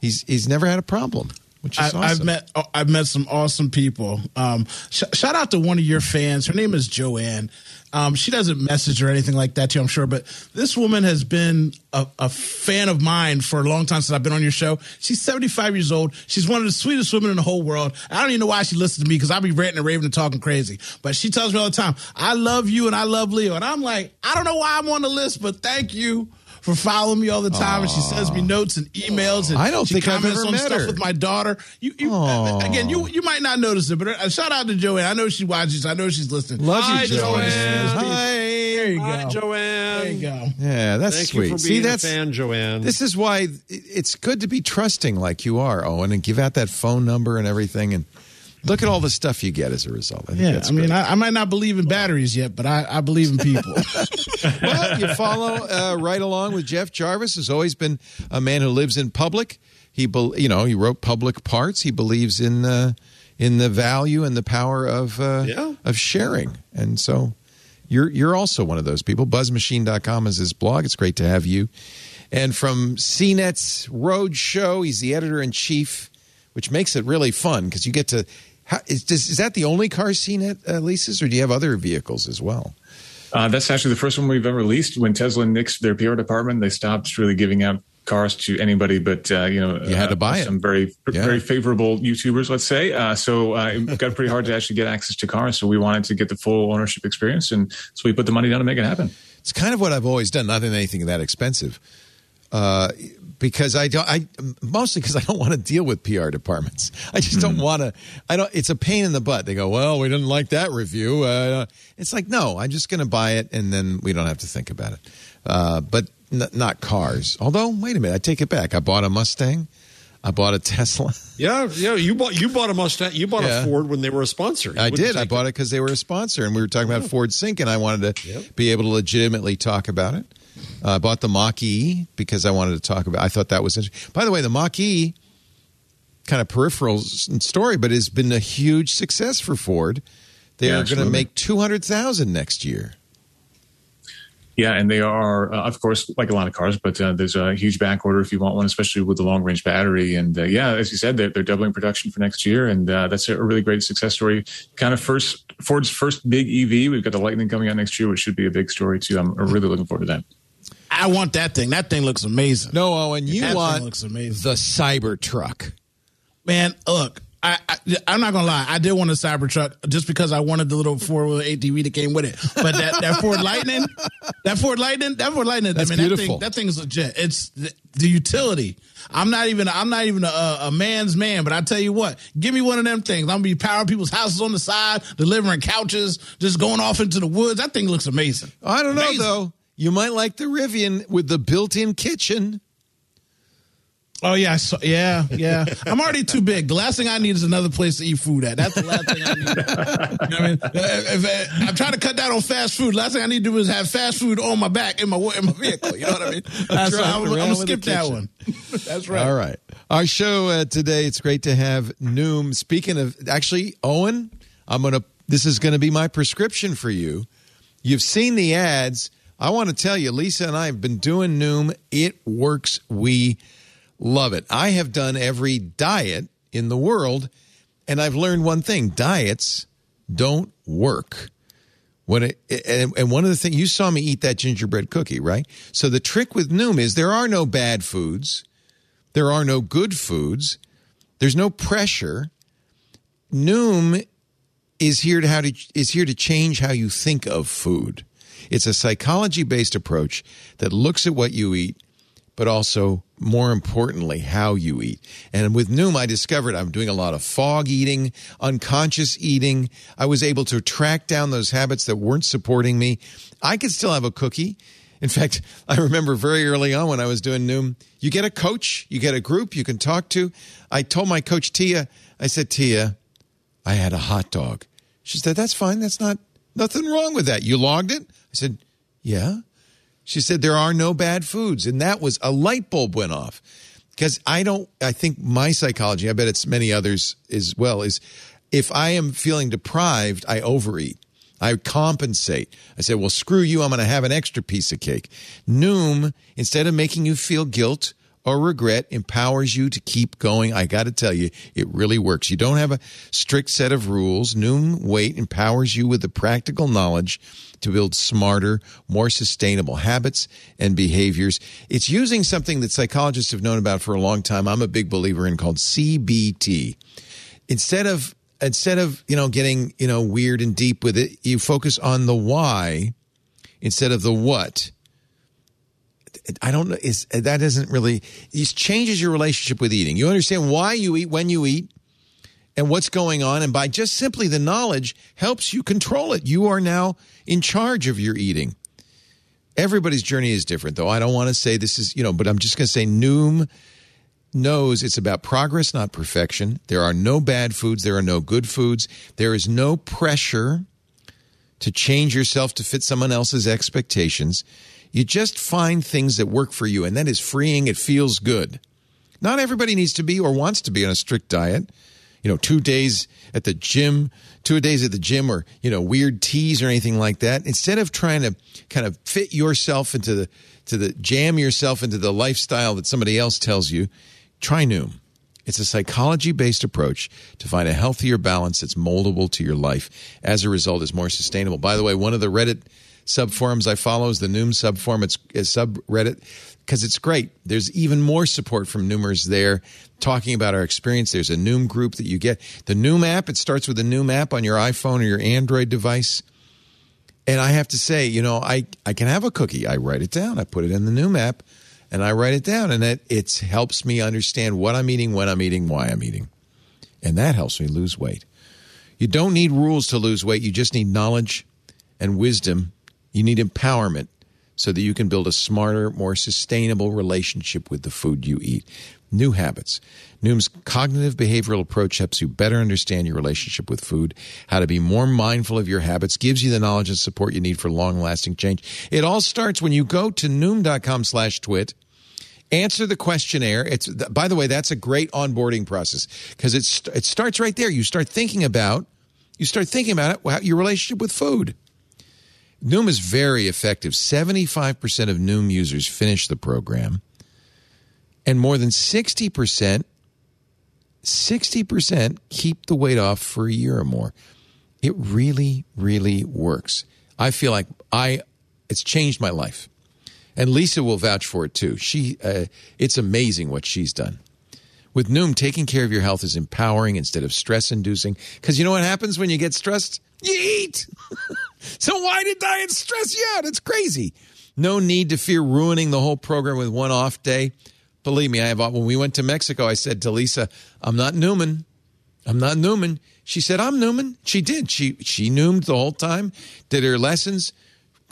he's he's never had a problem. Which is I, awesome. I've met oh, I've met some awesome people. Um, sh- shout out to one of your fans. Her name is Joanne. Um, she doesn't message or anything like that to you, I'm sure, but this woman has been a, a fan of mine for a long time since I've been on your show. She's 75 years old. She's one of the sweetest women in the whole world. I don't even know why she listens to me because I'll be ranting and raving and talking crazy. But she tells me all the time, I love you and I love Leo. And I'm like, I don't know why I'm on the list, but thank you for following me all the time, and she sends me notes and emails. And I don't she think I've comments ever on met stuff her. with my daughter. You, you again, you you might not notice it, but uh, shout out to Joanne. I know she watches. I know she's listening. Love Hi, you, Joanne. Joanne. Hi. There you Hi, go. Joanne. There you go. Yeah, that's Thank sweet. you for See, that's a fan, Joanne. This is why it's good to be trusting like you are, Owen, and give out that phone number and everything. And look at all the stuff you get as a result. I think Yeah, that's I mean. I, I might not believe in batteries yet, but I, I believe in people. well, you follow uh, right along with Jeff Jarvis. Has always been a man who lives in public. He, bel you know, he wrote public parts. He believes in uh, in the value and the power of uh, Yeah. of sharing, and so you're you're also one of those people. Buzzmachine.com is his blog. It's great to have you. And from CNET's Roadshow, he's the editor in chief, which makes it really fun because you get to. How, is, does, is that the only car CNET uh, leases, or do you have other vehicles as well? Uh, that's actually the first one we've ever leased. When Tesla nixed their PR department, they stopped really giving out cars to anybody but uh, you know You had to uh, buy it. some very Yeah. very favorable YouTubers, let's say. Uh, so uh, it got pretty hard to actually get access to cars. So we wanted to get the full ownership experience, and so we put the money down to make it happen. It's kind of what I've always done, not in anything that expensive. Because I don't, I mostly because I don't want to deal with PR departments. I just don't want to. I don't. It's a pain in the butt. They go, well, we didn't like that review. Uh, it's like, no, I'm just going to buy it, and then we don't have to think about it. Uh, but n- not cars. Although, wait a minute, I take it back. I bought a Mustang. I bought a Tesla. yeah, yeah. You bought you bought a Mustang. You bought Yeah. a Ford when they were a sponsor. You I did. I bought it because they were a sponsor, and we were talking about Ford Sync, and I wanted to Yep. be able to legitimately talk about it. Uh, I bought the Mach E because I wanted to talk about. I thought that was interesting. By the way, the Mach E, kind of peripheral story, but has been a huge success for Ford. They Yeah, are going to make two hundred thousand next year. Yeah, and they are, uh, of course, like a lot of cars, but uh, there's a huge back order if you want one, especially with the long range battery. And uh, yeah, as you said, they're, they're doubling production for next year, and uh, that's a really great success story. Kind of first Ford's first big EV. We've got the Lightning coming out next year, which should be a big story too. I'm really looking forward to that. I want that thing. That thing looks amazing. No, oh, Owen, you That thing want looks amazing. the Cybertruck. Man, look, I, I I'm not gonna lie. I did want a Cybertruck just because I wanted the little four wheel ATV that came with it. But that, that Ford Lightning, that Ford Lightning, that Ford Lightning, That's I mean, beautiful. That thing, that thing is legit. It's the, the utility. I'm not even I'm not even a, a man's man, but I tell you what, give me one of them things. I'm gonna be powering people's houses on the side, delivering couches, just going off into the woods. That thing looks amazing. I don't know though. You might like the Rivian with the built-in kitchen. Oh yeah, I saw, yeah, yeah. I'm already too big. The last thing I need is another place to eat food at. That's the last thing I need. You know what I mean, if, if, I'm trying to cut down on fast food. Last thing I need to do is have fast food on my back in my in my vehicle. You know what I mean? That's so I'm, I'm gonna skip that one. That's right. All right. Our show uh, today, it's great to have Noom. Speaking of, actually, Owen, I'm going to, this is going to be my prescription for you. You've seen the ads. I want to tell you, Lisa and I have been doing Noom. It works. We love it. I have done every diet in the world, and I've learned one thing diets don't work. When it, and, one of the things you saw me eat that gingerbread cookie, right? So the trick with Noom is there are no bad foods, there are no good foods, there's no pressure. Noom is here to how to is here to change how you think of food. It's a psychology based approach that looks at what you eat, but also more importantly how you eat. And with Noom, I discovered I'm doing a lot of fog eating, unconscious eating. I was able to track down those habits that weren't supporting me. I could still have a cookie. In fact, I remember very early on when I was doing Noom, you get a coach, you get a group you can talk to. I told my coach Tia, I said, Tia, I had a hot dog. She said, That's fine. That's not nothing wrong with that. You logged it? I said, Yeah. She said, There are no bad foods. And that was a light bulb went off. Because I don't, I think my psychology, I bet it's many others as well, is if I am feeling deprived, I overeat. I compensate. I say, well, screw you. I'm going to have an extra piece of cake. Noom, instead of making you feel guilt or regret empowers you to keep going. I got to tell you, it really works. You don't have a strict set of rules. Noom Weight empowers you with the practical knowledge to build smarter, more sustainable habits and behaviors. It's using something that psychologists have known about for a long time. I'm a big believer in called CBT. Instead of instead of, you know, getting, you know, weird and deep with it, you focus on the why instead of the what. I don't know. Is that isn't really it changes your relationship with eating. You understand why you eat when you eat and what's going on, and by just simply the knowledge helps you control it. You are now in charge of your eating. Everybody's journey is different, though. I don't want to say this is you know, but I'm just going to say Noom knows it's about progress, not perfection. There are no bad foods. There are no good foods. There is no pressure to change yourself to fit someone else's expectations. You just find things that work for you, and that is freeing. It feels good. Not everybody needs to be or wants to be on a strict diet. You know, two days at the gym, two days at the gym, or, you know, weird teas or anything like that. Instead of trying to kind of fit yourself into the, to the, jam yourself into the lifestyle that somebody else tells you, try Noom. It's a psychology based approach to find a healthier balance that's moldable to your life. As a result, is more sustainable. By the way, one of the Reddit subforums I follow is the Noom subforum. It's a subreddit because it's great. There's even more support from Noomers there talking about our experience. There's a Noom group that you get. The Noom app, it starts with the Noom app on your iPhone or your Android device. And I have to say, you know, I, I can have a cookie. I write it down. I put it in the Noom app and I write it down. And it, it helps me understand what I'm eating, when I'm eating, why I'm eating. And that helps me lose weight. You don't need rules to lose weight. You just need knowledge and wisdom you need empowerment so that you can build a smarter, more sustainable relationship with the food you eat. New habits. Noom's cognitive behavioral approach helps you better understand your relationship with food, how to be more mindful of your habits, gives you the knowledge and support you need for long lasting change. It all starts when you go to noom.com slash twit. Answer the questionnaire. It's by the way, that's a great onboarding process because it's it starts right there. You start thinking about you start thinking about it, your relationship with food. Noom is very effective. 75% of Noom users finish the program, and more than 60%, 60% keep the weight off for a year or more. It really, really works. I feel like I it's changed my life. And Lisa will vouch for it too. She uh, it's amazing what she's done. With Noom, taking care of your health is empowering instead of stress inducing. Because you know what happens when you get stressed? You eat. so why did diet stress you out? It's crazy. No need to fear ruining the whole program with one off day. Believe me, I have. When we went to Mexico, I said to Lisa, "I'm not Nooming. I'm not Nooming." She said, "I'm Nooming." She did. She she Noomed the whole time, did her lessons,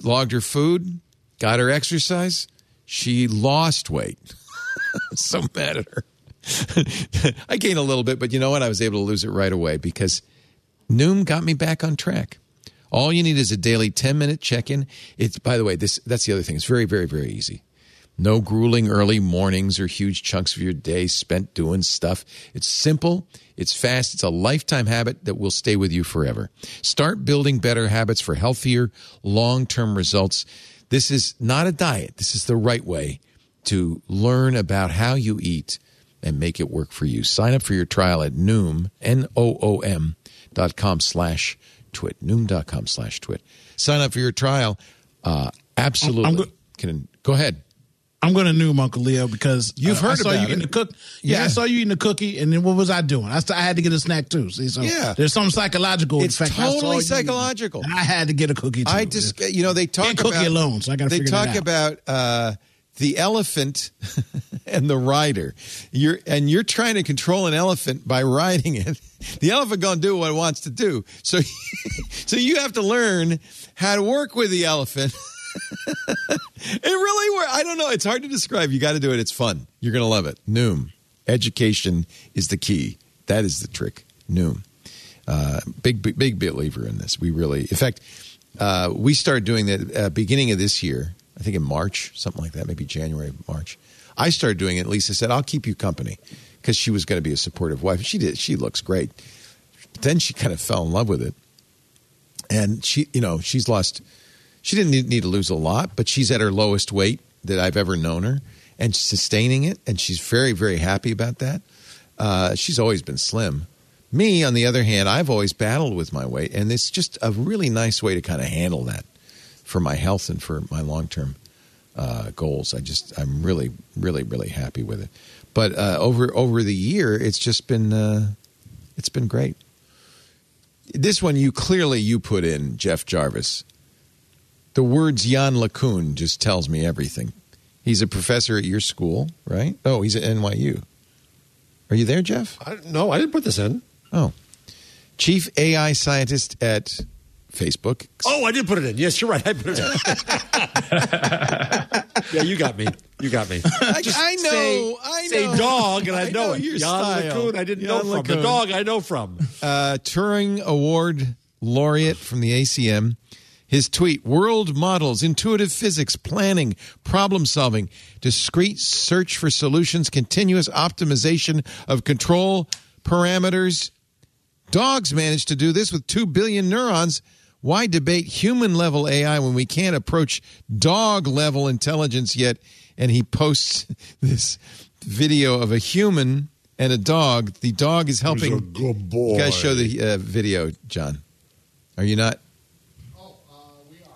logged her food, got her exercise. She lost weight. so mad at her. I gained a little bit, but you know what? I was able to lose it right away because Noom got me back on track. All you need is a daily 10 minute check in. It's, by the way, this, that's the other thing. It's very, very, very easy. No grueling early mornings or huge chunks of your day spent doing stuff. It's simple, it's fast, it's a lifetime habit that will stay with you forever. Start building better habits for healthier, long term results. This is not a diet, this is the right way to learn about how you eat and make it work for you. Sign up for your trial at Noom, N O O M dot com slash twit. Noom dot com slash twit. Sign up for your trial. Uh, absolutely. Go- Can, go ahead. I'm going to Noom Uncle Leo because you've uh, heard I saw about you eating the cook. Yeah, yeah, I saw you eating the cookie, and then what was I doing? I, st- I had to get a snack too. See, so yeah, there's some psychological. It's effect. totally psychological. I had to get a cookie. Too. I just, you know, they talk Can't about cookie alone, so I got to. They talk about uh, the elephant and the rider. You're and you're trying to control an elephant by riding it. The elephant gonna do what it wants to do. So, so you have to learn how to work with the elephant. it really works. I don't know. It's hard to describe. You got to do it. It's fun. You're gonna love it. Noom. Education is the key. That is the trick. Noom. Uh, big, big, big believer in this. We really, in fact, uh, we started doing that uh, beginning of this year I think in March, something like that, maybe January, March. I started doing it. Lisa said, I'll keep you company because she was going to be a supportive wife. She did. She looks great. But then she kind of fell in love with it. And she, you know, she's lost, she didn't need, need to lose a lot, but she's at her lowest weight that I've ever known her. and sustaining it, and she's very, very happy about that. Uh, she's always been slim. Me, on the other hand, I've always battled with my weight, and it's just a really nice way to kind of handle that for my health and for my long term uh, goals. I just, I'm really, really, really happy with it. But uh, over over the year, it's just been, uh, it's been great. This one, you clearly you put in Jeff Jarvis. The words Yann LeCun just tells me everything. He's a professor at your school, right? Oh, he's at NYU. Are you there, Jeff? I, no, I didn't put this in. Oh, chief AI scientist at Facebook. Oh, I did put it in. Yes, you're right. I put it in. yeah, you got me. You got me. I, Just I know. Say, I know. say dog, and I, I know, know it. your Yann style. LeCun, I didn't Yann know from. The dog, I know from. uh, Turing Award laureate from the ACM. His tweet World models, intuitive physics, planning, problem solving, discrete search for solutions, continuous optimization of control parameters. Dogs managed to do this with 2 billion neurons. Why debate human level AI when we can't approach dog level intelligence yet? And he posts this video of a human and a dog. The dog is helping. a good boy. You guys show the uh, video, John. Are you not? Oh, uh, we are.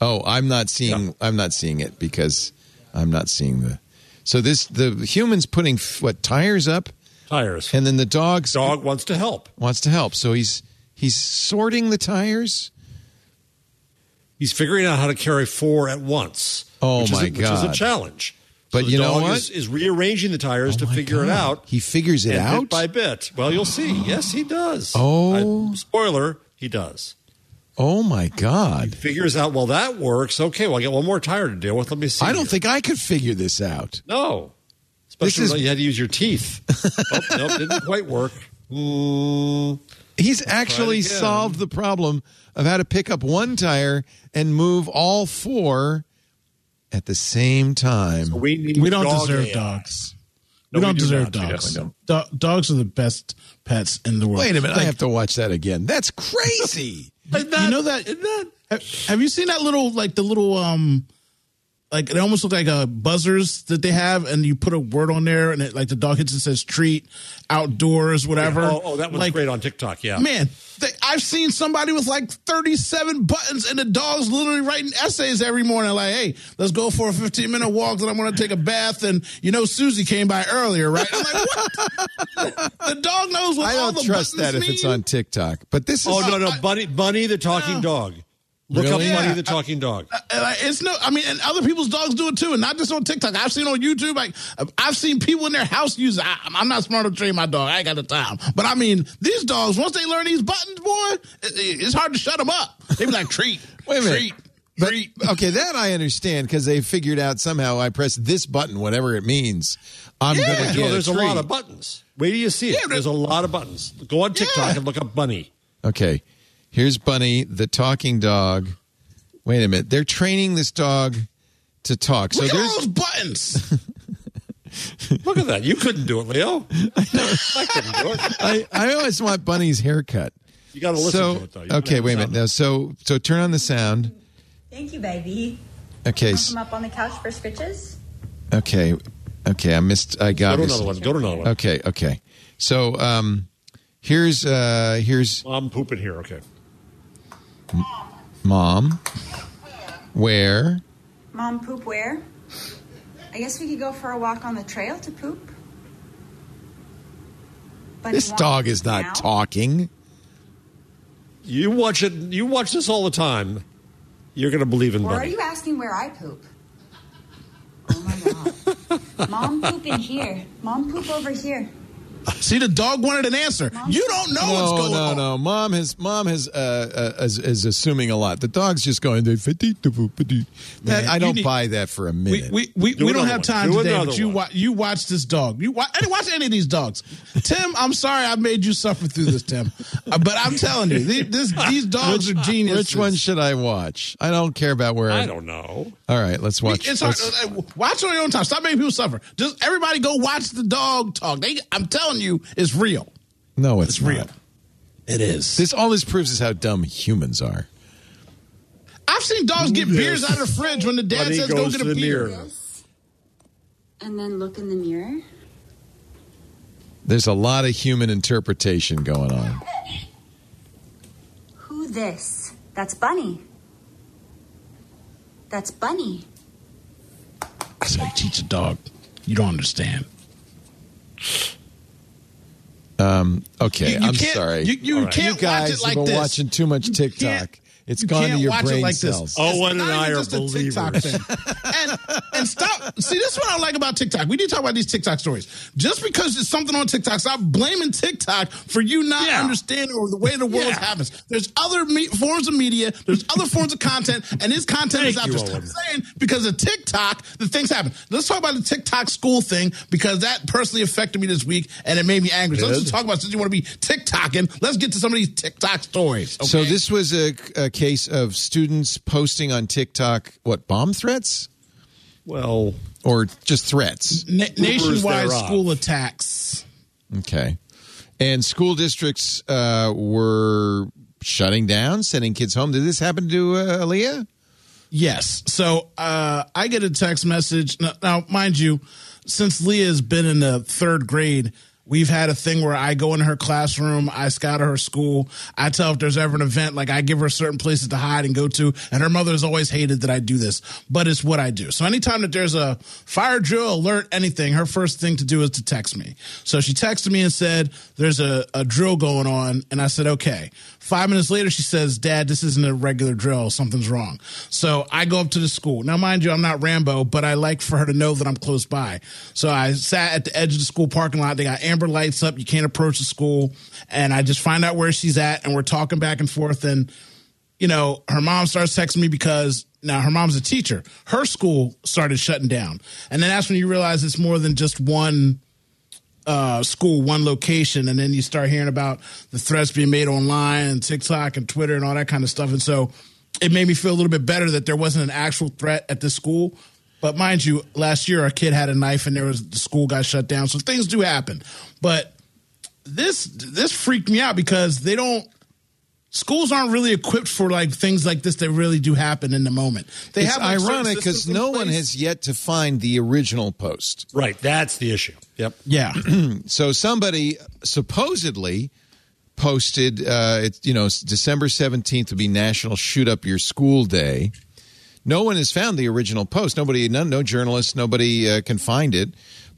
Oh, I'm not seeing. I'm not seeing it because I'm not seeing the. So this the human's putting what tires up, Tires. and then the dog's dog wants to help. wants to help. So he's he's sorting the tires. He's figuring out how to carry four at once. Oh, which my is a, Which is a challenge. But So you know what? Is, is rearranging the tires to Oh my figure it out. He figures it out bit by bit. Well, you'll see. Yes, he does. Oh. I- spoiler: he does. Oh my God! He Figures out. Well, that works. Okay. Well, I got one more tire to deal with. Let me see. I don't here. think I could figure this out. No. This Especially is- when you had to use your teeth. oh, nope, didn't quite work. Mm, He's actually solved the problem of how to pick up one tire and move all four at the same time. we need We don't dog deserve AI. dogs. No, we don't we do deserve not. We dogs. definitely Do- dogs are the best pets in the world. Wait a minute, I have to watch that again. That's crazy. you know that, have, have you seen that little like the little um like they almost look like uh buzzers that they have and you put a word on there and it like the dog hits and says treat outdoors whatever Oh, oh, that one's like great on TikTok. Yeah. man they, i've seen somebody with like 37 buttons and the dog's literally writing essays every morning like hey let's go for a 15 minute walk and i'm gonna take a bath and you know susie came by earlier right i'm like what the dog knows what I all don't trust that buttons if it's on TikTok. But this is Oh no no Bunny Bunny the talking dog. Look Really? up Bunny Yeah. the talking dog. Uh, uh, and I- it's no, I mean, and other people's dogs do it too, and not just on TikTok. I've seen on YouTube, like uh, I've seen people in their house use. it. I, I'm not smart to train my dog. I ain't got the time. But I mean, these dogs once they learn these buttons, boy, it, it's hard to shut them up. They be like treat, Wait a minute. treat, But, treat. okay, that I understand because they figured out somehow I press this button, whatever it means. I'm Yeah. going to No, get there's a, treat. lot of buttons. Wait till you see it. Yeah, there's a lot of buttons. Go on TikTok Yeah. and look up Bunny. Okay, here's Bunny, the talking dog. Wait a minute, they're training this dog to talk. So Look at all there's those buttons. Look at that. You couldn't do it, Leo. I couldn't do it. I, I always want Bunny's haircut. You got to listen so to it though. You okay, wait a minute. Now, so so turn on the sound. Thank you, baby. Okay, Wanna Come up on the couch for scritches. okay, okay. I missed. I Go got to this. another one. Go to another one. Okay, okay. So um, here's uh here's I'm pooping here. Okay. Mom. Where? Mom, poop where? I guess we could go for a walk on the trail to poop. But This dog is not now? talking. You watch it. You watch this all the time. You're going to believe in Or are you asking where I poop? Oh my god. Mom poop in here. Mom poop over here. See, the dog wanted an answer. You don't know what's No, going no, on. no. Mom has mom has uh, uh is, is assuming a lot. The dog's just going. "They fiti- da- boo- ba-dee." That Man, I don't need- buy that for a minute. we, we, Do we don't have one. time Do today, another but you one. wa- you watch this dog. You watch, I didn't watch any of these dogs. Tim, I'm sorry I made you suffer through this, Tim. Uh, but I'm telling you, these, this, these dogs are geniuses. Which one should I watch? I don't care about where. I I don't know. All right, let's watch. It's let's- uh, watch on your own time. Stop making people suffer. Just everybody go watch the dog talk. They, I'm telling you, is real. no, it's, It's real. It is. This all this proves is how dumb humans are. I've seen dogs get beers out of the fridge when the dad Bunny says go get a beer. mirror. and then look in the mirror? There's a lot of human interpretation going on. Who this? That's Bunny. That's Bunny. That's how you teach a dog. You don't understand. Um, okay, You- you I'm sorry. you- you can't you watch guys it like have been this. watching too much TikTok. Can't- It's you gone can't to your watch it brain like cells. This. Owen It's and not I even are just a TikTok believers. thing. And and stop. See, this is what I like about TikTok. We need to talk about these TikTok stories. Just because it's something on TikTok, stop blaming TikTok for you not Yeah. understanding or the way the world Yeah. happens. There's other me- forms of media. There's other forms of content, and this content is out you, there. Stop Owen. saying because of TikTok the things happen. Let's talk about the TikTok school thing because that personally affected me this week and it made me angry. So let's just talk about since you want to be TikToking. Let's get to some of these TikTok stories. So this was a, a case of students posting on TikTok what bomb threats Well, or just threats. Na- nationwide thereof. school attacks. Okay, and school districts uh, were shutting down, sending kids home. Did this happen to uh, Aaliyah? Yes. So uh, I get a text message. Now, now, mind you, since Leah has been in the third grade, we've had a thing where I go into her classroom, I scout her school, I tell if there's ever an event, like I give her certain places to hide and go to. And her mother's always hated that I do this, but it's what I do. So anytime that there's a fire drill, alert, anything, her first thing to do is to text me. So she texted me and said, There's a, a drill going on. And I said, Okay. Five minutes later, she says, Dad, this isn't a regular drill. Something's wrong. So I go up to the school. Now, mind you, I'm not Rambo, but I like for her to know that I'm close by. So I sat at the edge of the school parking lot. They got amber lights up. You can't approach the school. And I just find out where she's at. And we're talking back and forth. And, you know, her mom starts texting me because now her mom's a teacher. Her school started shutting down. And then that's when you realize it's more than just one uh, school, one location, and then you start hearing about the threats being made online and TikTok and Twitter and all that kind of stuff. And so it made me feel a little bit better that there wasn't an actual threat at this school. But mind you, last year a kid had a knife and there was the school got shut down. So things do happen. But this this freaked me out because they don't schools aren't really equipped for like things like this that really do happen in the moment. They It's have like, ironic because systems in no one has yet to find the original post. right. That's the issue. Yep. Yeah. So somebody supposedly posted, uh, it's you know, December seventeenth would be National Shoot Up Your School Day. No one has found the original post. Nobody, no, no journalist, nobody uh, can find it.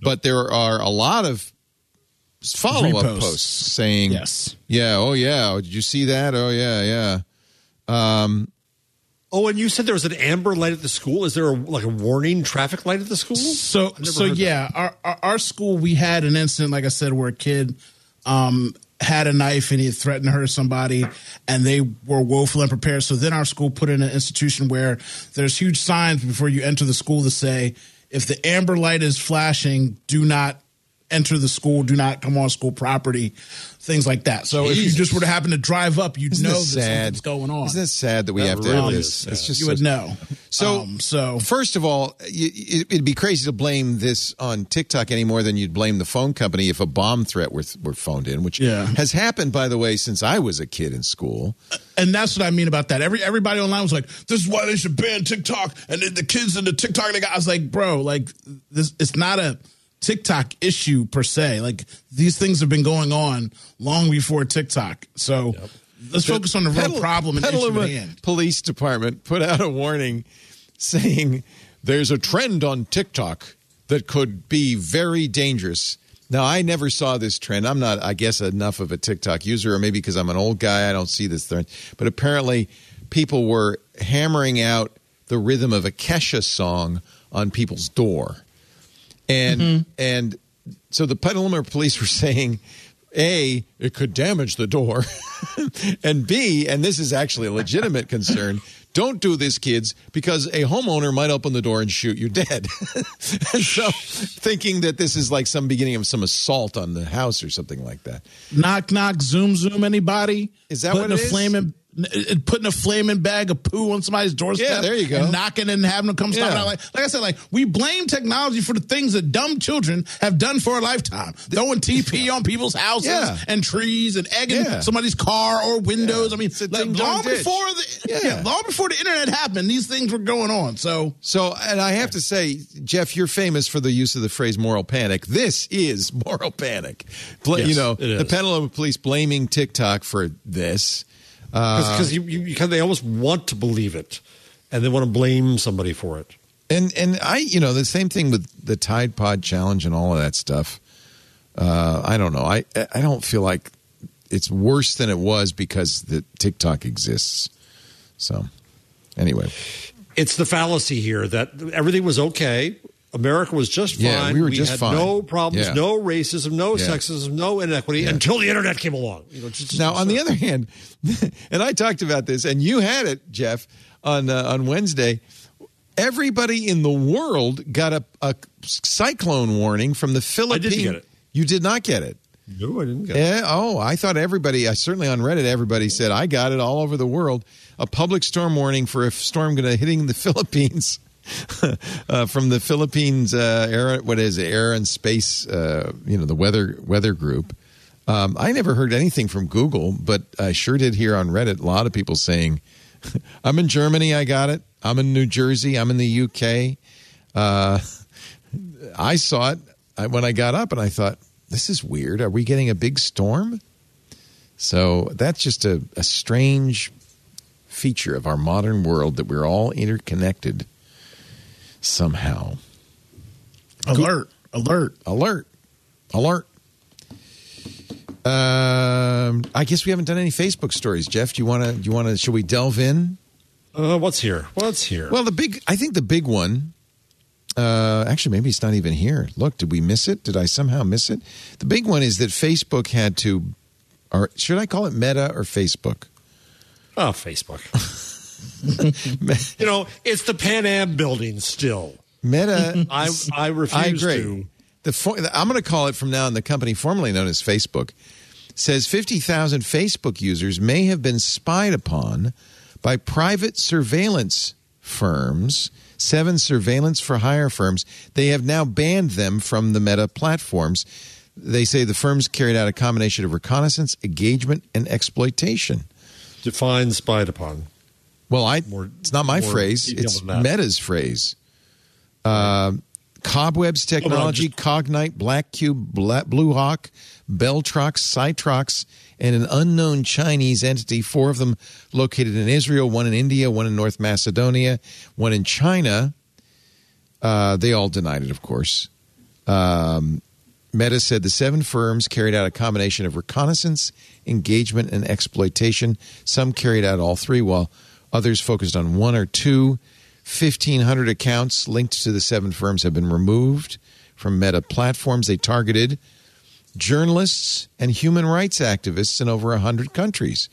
But there are a lot of follow up Reposts. posts saying, Yes. yeah, oh yeah, oh, did you see that? Oh yeah, yeah." Oh, and you said there was an amber light at the school. Is there a, like a warning traffic light at the school? So I've never so heard yeah, our, our our school we had an incident like I said where a kid um had a knife and he had threatened to hurt somebody and they were woeful and prepared. So then our school put in an institution where there's huge signs before you enter the school to say if the amber light is flashing, do not enter the school, do not come on school property, things like that. So if you just were to happen to drive up, you'd Isn't know this that sad? something's going on. Isn't it sad that we That have to have this? is It's just you would know. So, Um, so first of all, y- it'd be crazy to blame this on TikTok any more than you'd blame the phone company if a bomb threat were, were phoned in, which Yeah. has happened, by the way, since I was a kid in school. and that's what I mean about that. Every everybody online was like, "This is why they should ban TikTok." And then the kids in the TikTok, they got. I was like, "Bro, like this. It's not a TikTok issue per se. Like these things have been going on long before TikTok. So let's focus on the real Petal- problem and issue at hand." Police Department put out a warning saying there's a trend on TikTok that could be very dangerous. Now, I never saw this trend. I'm not, I guess, enough of a TikTok user, or maybe because I'm an old guy, I don't see this trend. But apparently, people were hammering out the rhythm of a Kesha song on people's door, and mm-hmm. and so the Petaluma police were saying, a, it could damage the door, and B, and this is actually a legitimate concern. Don't do this, kids, because a homeowner might open the door and shoot you dead. and so, thinking that this is like some beginning of some assault on the house or something like that. Knock knock, zoom zoom. Anybody? Is that Putting what it a is? flaming putting a flaming bag of poo on somebody's doorstep. Yeah, there you go. And knocking and having them come stop Yeah. Like, like I said, like we blame technology for the things that dumb children have done for a lifetime. Throwing TP on people's houses Yeah. and trees and egging Yeah. somebody's car or windows. I mean, like, long ditch. before the long before the internet happened, these things were going on. So So, and I have to say, Jeff, you're famous for the use of the phrase moral panic. This is moral panic. Bla- Yes, you know, the Petaluma police blaming TikTok for this. Because you, you, you they almost want to believe it, and they want to blame somebody for it. And and I, you know, the same thing with the Tide Pod challenge and all of that stuff. Uh, I don't know. I I don't feel like it's worse than it was because the TikTok exists. So, anyway, It's the fallacy here that everything was okay. America was just fine. Yeah, we were just had fine. No problems, Yeah. no racism, no Yeah. sexism, no inequity until the internet came along. You know, just, Now, on the other hand, and I talked about this, and you had it, Jeff, on uh, on Wednesday. Everybody in the world got a, a cyclone warning from the Philippines. get it. You did not get it. no, I didn't get it. Yeah. Oh, I thought everybody. I certainly on Reddit, everybody said I got it all over the world. A public storm warning for a storm going to hitting the Philippines. uh, from the Philippines uh, air, what is it, air and space? Uh, you know, the weather weather group. Um, I never heard anything from Google, but I sure did hear on Reddit a lot of people saying, "I'm in Germany, I got it. I'm in New Jersey, I'm in the UK." Uh, I saw it when I got up, and I thought, "This is weird. Are we getting a big storm?" So that's just a, a strange feature of our modern world that we're all interconnected somehow. alert, alert. Alert, alert. Um, I guess we haven't done any Facebook stories, Jeff. Do you want to? Do you want to? Should we delve in? Uh, what's here? What's here? Well, the big, I think the big one. Uh, actually, maybe it's not even here. Look, did we miss it? Did I somehow miss it? The big one is that Facebook had to, or should I call it Meta or Facebook? oh, Facebook. you know, it's the Pan Am building still. Meta. I I refuse I agree. to. The for, I'm going to call it from now on the company formerly known as Facebook says 50,000 Facebook users may have been spied upon by private surveillance firms, seven surveillance for hire firms. They have now banned them from the Meta platforms. They say the firms carried out a combination of reconnaissance, engagement, and exploitation. Define spied upon. Well, I More- it's not my phrase; it's. Meta's phrase. Uh, Cobwebs Technology, just- Cognyte, Black Cube, Bla- Bluehawk, BellTroX, Cytrox, and an unknown Chinese entity. Four of them located in Israel, one in India, one in North Macedonia, one in China. Uh, they all denied it, of course. Um, Meta said the seven firms carried out a combination of reconnaissance, engagement, and exploitation. Some carried out all three, while others focused on one or two. 1,500 accounts linked to the seven firms have been removed from Meta platforms. They targeted journalists and human rights activists in over 100 countries.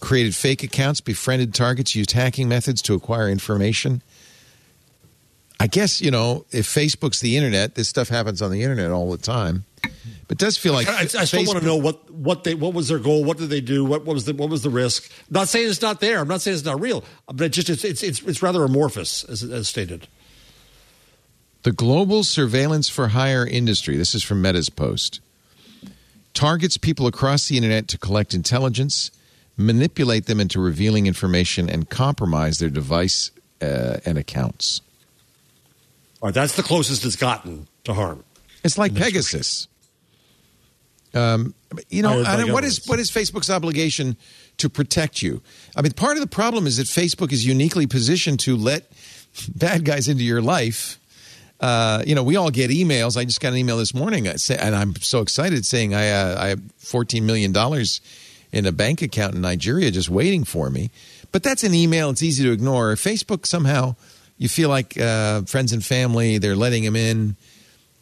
Created fake accounts, befriended targets, used hacking methods to acquire information. I guess, you know, if Facebook's the internet, this stuff happens on the internet all the time. But it does feel like I, I still Facebook- want to know what what they what was their goal? What did they do? What, what was the what was the risk? I'm not saying it's not there. I'm not saying it's not real. But it just it's it's it's, it's rather amorphous as, as stated. The global surveillance for hire industry, this is from Meta's post, targets people across the internet to collect intelligence, manipulate them into revealing information, and compromise their device uh, and accounts. All right, that's the closest it's gotten to harm. It's like Pegasus. Um, you know, what is what is Facebook's obligation to protect you? I mean, part of the problem is that Facebook is uniquely positioned to let bad guys into your life. Uh, you know, we all get emails. I just got an email this morning, uh, and I'm so excited saying I, uh, I have 14 million dollars in a bank account in Nigeria just waiting for me. But that's an email; it's easy to ignore. Facebook somehow you feel like uh, friends and family they're letting them in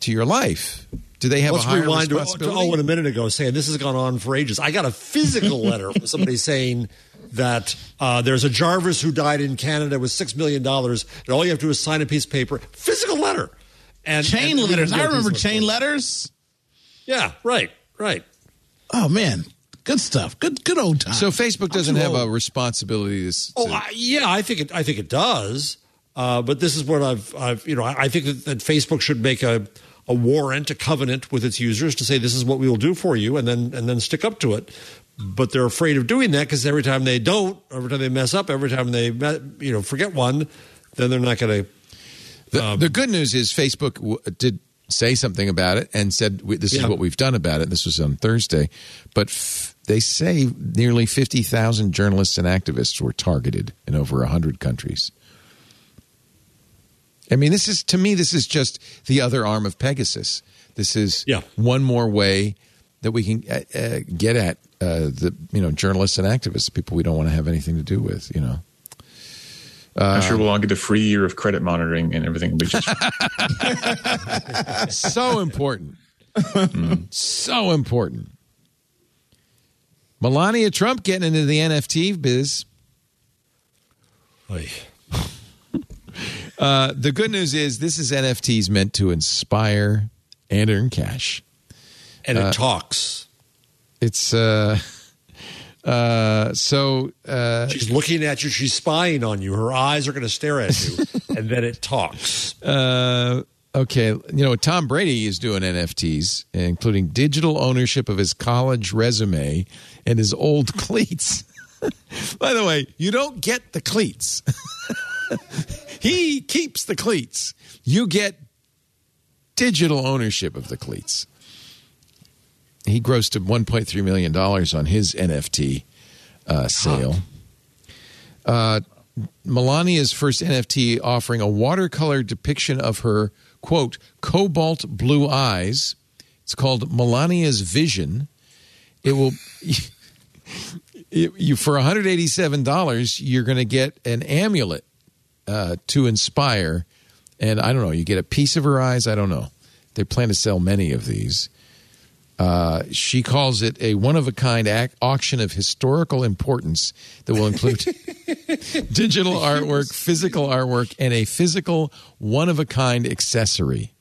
to your life. Do they have Let's a higher rewind to, to responsibility? Owen a minute ago saying this has gone on for ages. I got a physical letter from somebody saying that uh, there's a Jarvis who died in Canada with six million dollars, and all you have to do is sign a piece of paper. Physical letter. And Chain and- letters. I remember chain letters. Yeah, right, right. Oh man, Good stuff. Good good old time. So Facebook doesn't too have a responsibility to. s- Oh, I, yeah, I think it. I think it does. Uh, but this is what I've, I've, you know, I, I think that, that Facebook should make a, a warrant, a covenant with its users to say this is what we will do for you, and then and then stick up to it. But they're afraid of doing that because every time they don't, every time they mess up, every time they, you know, forget one, then they're not going to. The, Um, the good news is Facebook w- did say something about it and said "We- this is Yeah. what we've done about it. This was on Thursday, but f- they say nearly fifty thousand journalists and activists were targeted in over hundred countries. I mean, this is to me, this is just the other arm of Pegasus. This is Yeah. one more way that we can uh, uh, get at uh, the you know journalists and activists, people we don't want to have anything to do with. You know. I'm sure we'll all get a free year of credit monitoring and everything will be just so important. so important. Melania Trump getting into the NFT biz. Uh, the good news is this is NFTs meant to inspire and earn cash. And it talks. It's uh, uh, so uh, She's looking at you. She's spying on you. Her eyes are going to stare at you, and then it talks. uh, okay. You know, Tom Brady is doing NFTs, including digital ownership of his college resume and his old cleats. By the way, you don't get the cleats. he keeps the cleats. You get digital ownership of the cleats. He grossed $1.3 million on his NFT uh, sale. Uh, Melania's first NFT offering a watercolor depiction of her, quote, cobalt blue eyes. It's called Melania's Vision. It will. You, you for $187 you're going to get an amulet uh, to inspire and i don't know you get a piece of her eyes? I don't know. They plan to sell many of these. Uh, she calls it a one of a kind ac- auction of historical importance that will include digital artwork physical artwork and a physical one of a kind accessory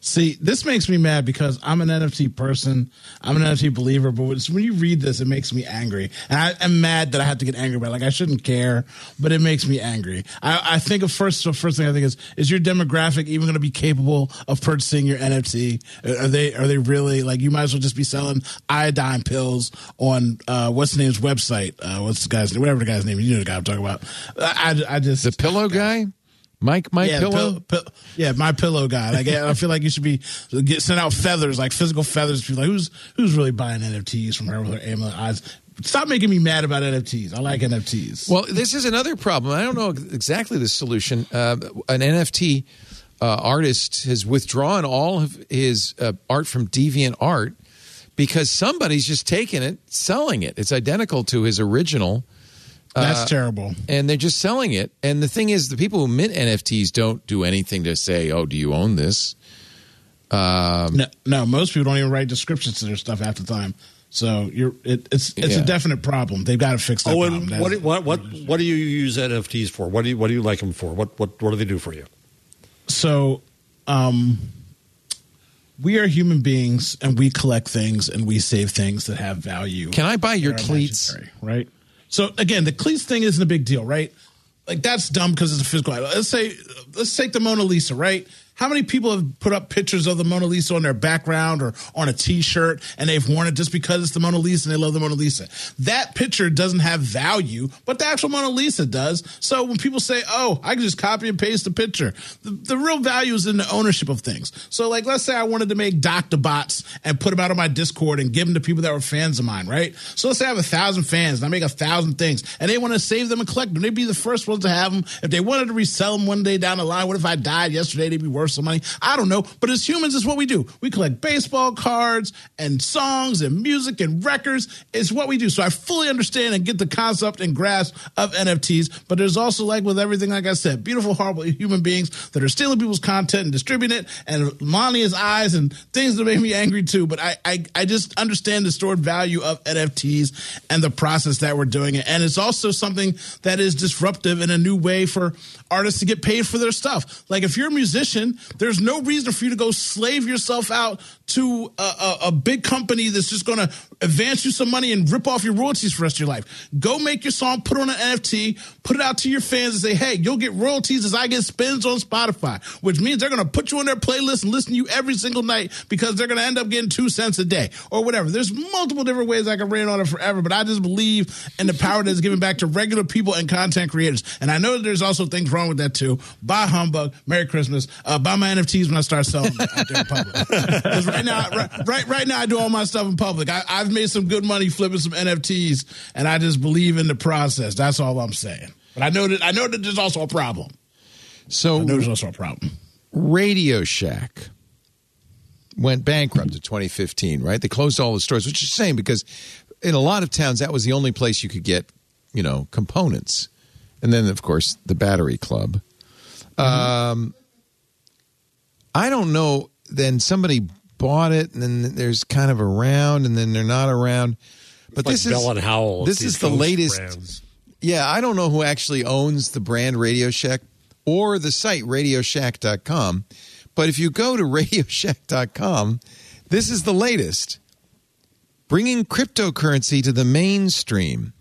See, this makes me mad because I'm an NFT person. I'm an NFT believer, but when you read this, it makes me angry. And I am mad that I have to get angry about it. Like, I shouldn't care, but it makes me angry. I, I think of first, the first thing I think is, is your demographic even going to be capable of purchasing your NFT? Are they, are they really, like, you might as well just be selling iodine pills on, uh, what's the name's website? Uh, what's the guy's name? Whatever the guy's name, you know the guy I'm talking about. I, I just. the pillow guy mike mike Yeah, pillow pill- pill- yeah, my pillow guy. Like, I feel like you should be get send out feathers, like physical feathers. People like who's who's really buying NFTs from her with her amulet eyes. Stop making me mad about NFTs. I like NFTs. Well, this is another problem. I don't know exactly the solution. Uh, an NFT uh, artist has withdrawn all of his uh, art from Deviant Art because somebody's just taken it, selling it. It's identical to his original, That's terrible. and they're just selling it. And the thing is, the people who mint NFTs don't do anything to say, "Oh, do you own this?" Um, No, no, most people don't even write descriptions to their stuff half the time. So you're it, it's it's Yeah. a definite problem. They've got to fix that Oh, and That's- what, do- what what what do you use NFTs for? What do you what do you like them for? What what what do they do for you? so um we are human beings and we collect things and we save things that have value. Can I buy your cleats? Right. So again, the cleats thing isn't a big deal, right? Like that's dumb because it's a physical item. Let's say, let's take the Mona Lisa, right? How many people have put up pictures of the Mona Lisa on their background or on a T-shirt, and they've worn it just because it's the Mona Lisa and they love the Mona Lisa? That picture doesn't have value, but the actual Mona Lisa does. So when people say, "Oh, I can just copy and paste the picture," the, the real value is in the ownership of things. So, like, let's say I wanted to make Doctor Bots and put them out on my Discord and give them to people that were fans of mine, right? So let's say I have a thousand fans and I make a thousand things, and they want to save them and collect them. They'd be the first ones to have them. If they wanted to resell them one day down the line, what if I died yesterday? They'd be worth some money. I don't know. But as humans, it's what we do. We collect baseball cards and songs and music and records. It's what we do. So I fully understand and get the concept and grasp of NFTs. But there's also, like with everything, like I said, beautiful, horrible human beings that are stealing people's content and distributing it, and Melania's eyes and things that make me angry too. But I, I, I just understand the stored value of NFTs and the process that we're doing it. And it's also something that is disruptive in a new way for artists to get paid for their stuff. Like if you're a musician there's no reason for you to go slave yourself out to a, a, a big company that's just going to advance you some money and rip off your royalties for the rest of your life. Go make your song, put on an NFT, put it out to your fans and say, hey, you'll get royalties as I get spins on Spotify, which means they're going to put you on their playlist and listen to you every single night because they're going to end up getting two cents a day or whatever. There's multiple different ways I can rain on it forever, but I just believe in the power that's given back to regular people and content creators. And I know that there's also things wrong with that too. Buy humbug, Merry Christmas, uh, buy my NFTs when I start selling them out there in public. 'Cause right now, right, right, right now, I do all my stuff in public. I, I've made some good money flipping some NFTs, and I just believe in the process. That's all I'm saying. But I know that I know that there's also a problem. So I know there's also a problem. Radio Shack went bankrupt in 2015, right? They closed all the stores, which is a shame because in a lot of towns that was the only place you could get, you know, components. And then, of course, the Battery Club. Um, I don't know. Then somebody bought it, and then there's kind of around, and then they're not around. But Like this Bell is and Howell. This is the latest. brands. Yeah, I don't know who actually owns the brand Radio Shack or the site radioshack.com, but if you go to radioshack.com, this is the latest. Bringing cryptocurrency to the mainstream.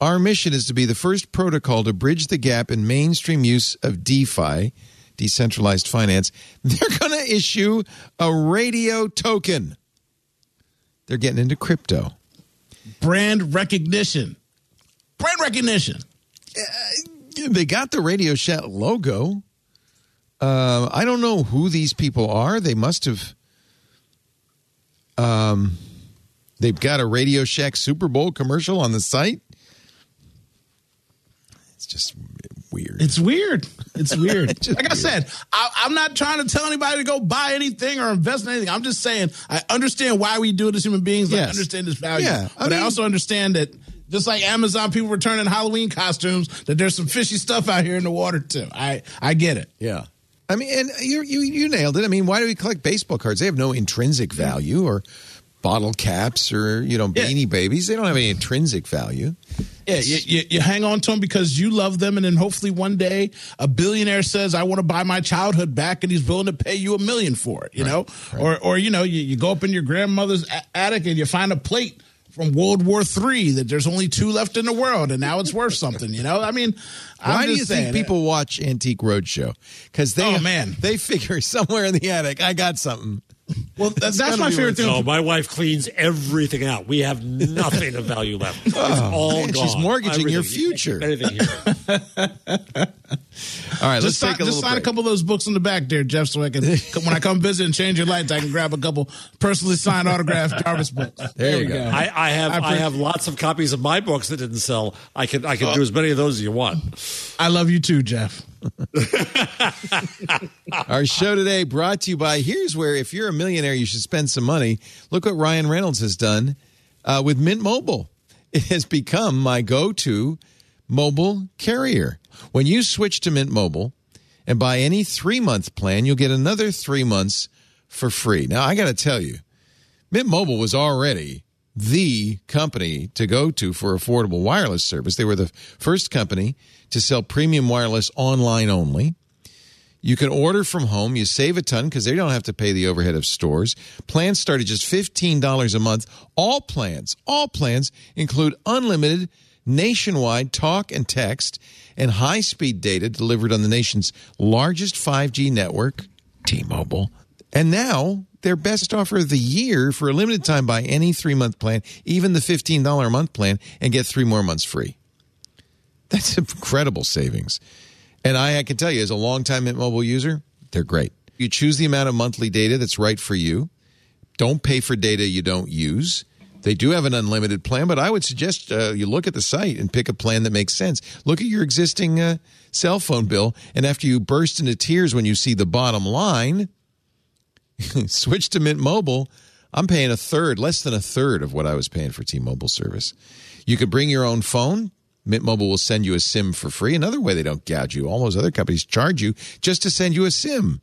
Our mission is to be the first protocol to bridge the gap in mainstream use of DeFi, decentralized finance. They're going to issue a radio token. They're getting into crypto. Brand recognition. Brand recognition. they got the Radio Shack logo. Uh, I don't know who these people are. They must have. Um, they've got a Radio Shack Super Bowl commercial on the site. It's just weird. It's weird. It's weird. It's like I said, I, I'm not trying to tell anybody to go buy anything or invest in anything. I'm just saying I understand why we do it as human beings. I understand this value. Yeah, I but I also understand that just like Amazon people returning Halloween costumes, that there's some fishy stuff out here in the water too. I I get it. yeah. I mean, and you you you nailed it. I mean, why do we collect baseball cards? They have no intrinsic value, or bottle caps, or you know, Yeah. beanie babies. They don't have any intrinsic value. Yeah, you, you, you hang on to them because you love them, and then hopefully one day a billionaire says, "I want to buy my childhood back," and he's willing to pay you a million for it. You know, or or you know, you, you go up in your grandmother's attic and you find a plate from World War Three that there's only two left in the world, and now it's worth something. You know, I mean, I'm Why do you think eh. people watch Antique Roadshow? Because they, Oh, man. they figure somewhere in the attic, I got something. Well, that's, that's my be favorite worth thing. No, my wife cleans everything out. We have nothing of value left. It's oh, all man, gone. she's mortgaging your future. Anything here. All right, let's Just, sign, take a just little sign a couple of those books in the back there, Jeff, so I can when I come visit and change your lights, I can grab a couple personally signed autographed Jarvis books. There you we go. I, I have I I, have lots of copies of my books that didn't sell. I can I can oh. do as many of those as you want. I love you too, Jeff. Our show today brought to you by here's where if you're a millionaire, you should spend some money. Look what Ryan Reynolds has done uh, with Mint Mobile. It has become my go to mobile carrier. When you switch to Mint Mobile and buy any three month plan, you'll get another three months for free. Now, I got to tell you, Mint Mobile was already the company to go to for affordable wireless service. They were the first company to sell premium wireless online only. You can order from home. You save a ton because they don't have to pay the overhead of stores. Plans start at just $15 a month. All plans, all plans include unlimited nationwide talk and text and high speed data delivered on the nation's largest 5G network, T Mobile. And now, their best offer of the year for a limited time buy any three month plan, even the $15 a month plan, and get three more months free. That's incredible savings. And I, I can tell you, as a longtime Mint Mobile user, they're great. You choose the amount of monthly data that's right for you. Don't pay for data you don't use. They do have an unlimited plan, but I would suggest uh, you look at the site and pick a plan that makes sense. Look at your existing uh, cell phone bill, and after you burst into tears when you see the bottom line, switch to Mint Mobile. I'm paying a third, less than a third of what I was paying for T-Mobile service. You could bring your own phone. Mint Mobile will send you a SIM for free. Another way they don't gouge you. All those other companies charge you just to send you a SIM.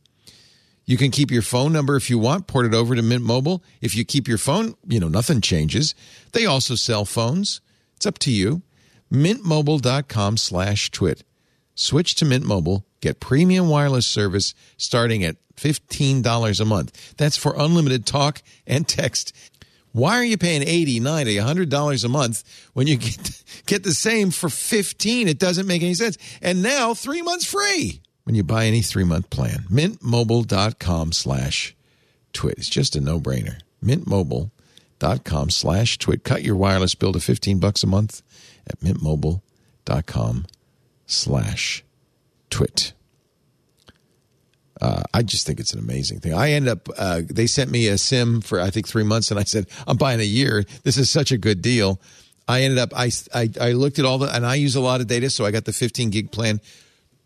You can keep your phone number if you want, port it over to Mint Mobile. If you keep your phone, you know, nothing changes. They also sell phones. It's up to you. Mintmobile.com slash twit. Switch to Mint Mobile Get premium wireless service starting at $15 a month. That's for unlimited talk and text. Why are you paying 80, 90, $100 a month when you get, get the same for 15? It doesn't make any sense. And now 3 months free when you buy any 3-month plan. mintmobile.com slash. It's just a no-brainer. mintmobile.com slash. Cut your wireless bill to 15 bucks a month at mintmobile.com slash twit. Uh, I just think it's an amazing thing. I end up, uh, they sent me a sim for I think three months, and I said, I'm buying a year. This is such a good deal. I ended up, I, I, I looked at all the, and I use a lot of data, so I got the 15 gig plan,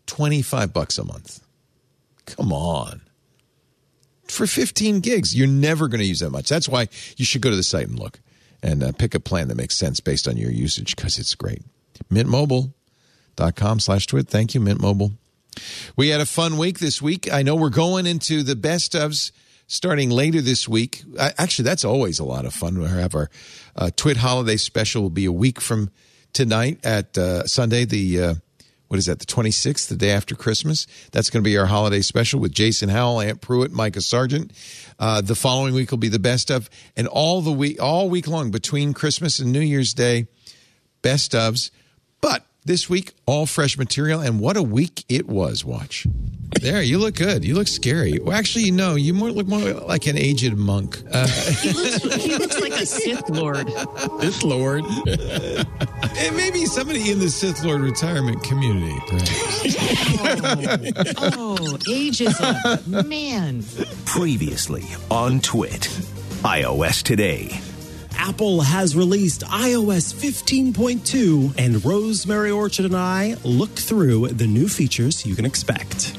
25 bucks a month. Come on. For 15 gigs, you're never going to use that much. That's why you should go to the site and look and uh, pick a plan that makes sense based on your usage because it's great. Mintmobile.com slash twit. Thank you, Mint Mobile. We had a fun week this week. I know we're going into the best ofs starting later this week. Actually, that's always a lot of fun. We have our uh, Twit Holiday Special will be a week from tonight at uh, Sunday, the uh, what is that, the 26th, the day after Christmas. That's going to be our holiday special with Jason Howell, Ant Pruitt, Micah Sargent. Uh, the following week will be the best of, and all the week, all week long between Christmas and New Year's Day, best ofs. But this week, all fresh material, and what a week it was. Watch. There, you look good. You look scary. Well, actually, no, you more look more like an aged monk. Uh, he, looks, he looks like a Sith Lord. Sith Lord. and maybe somebody in the Sith Lord retirement community, perhaps. oh, oh, ageism. Man. Previously on Twit, iOS Today. Apple has released iOS 15.2, and Rosemary Orchard and I look through the new features you can expect.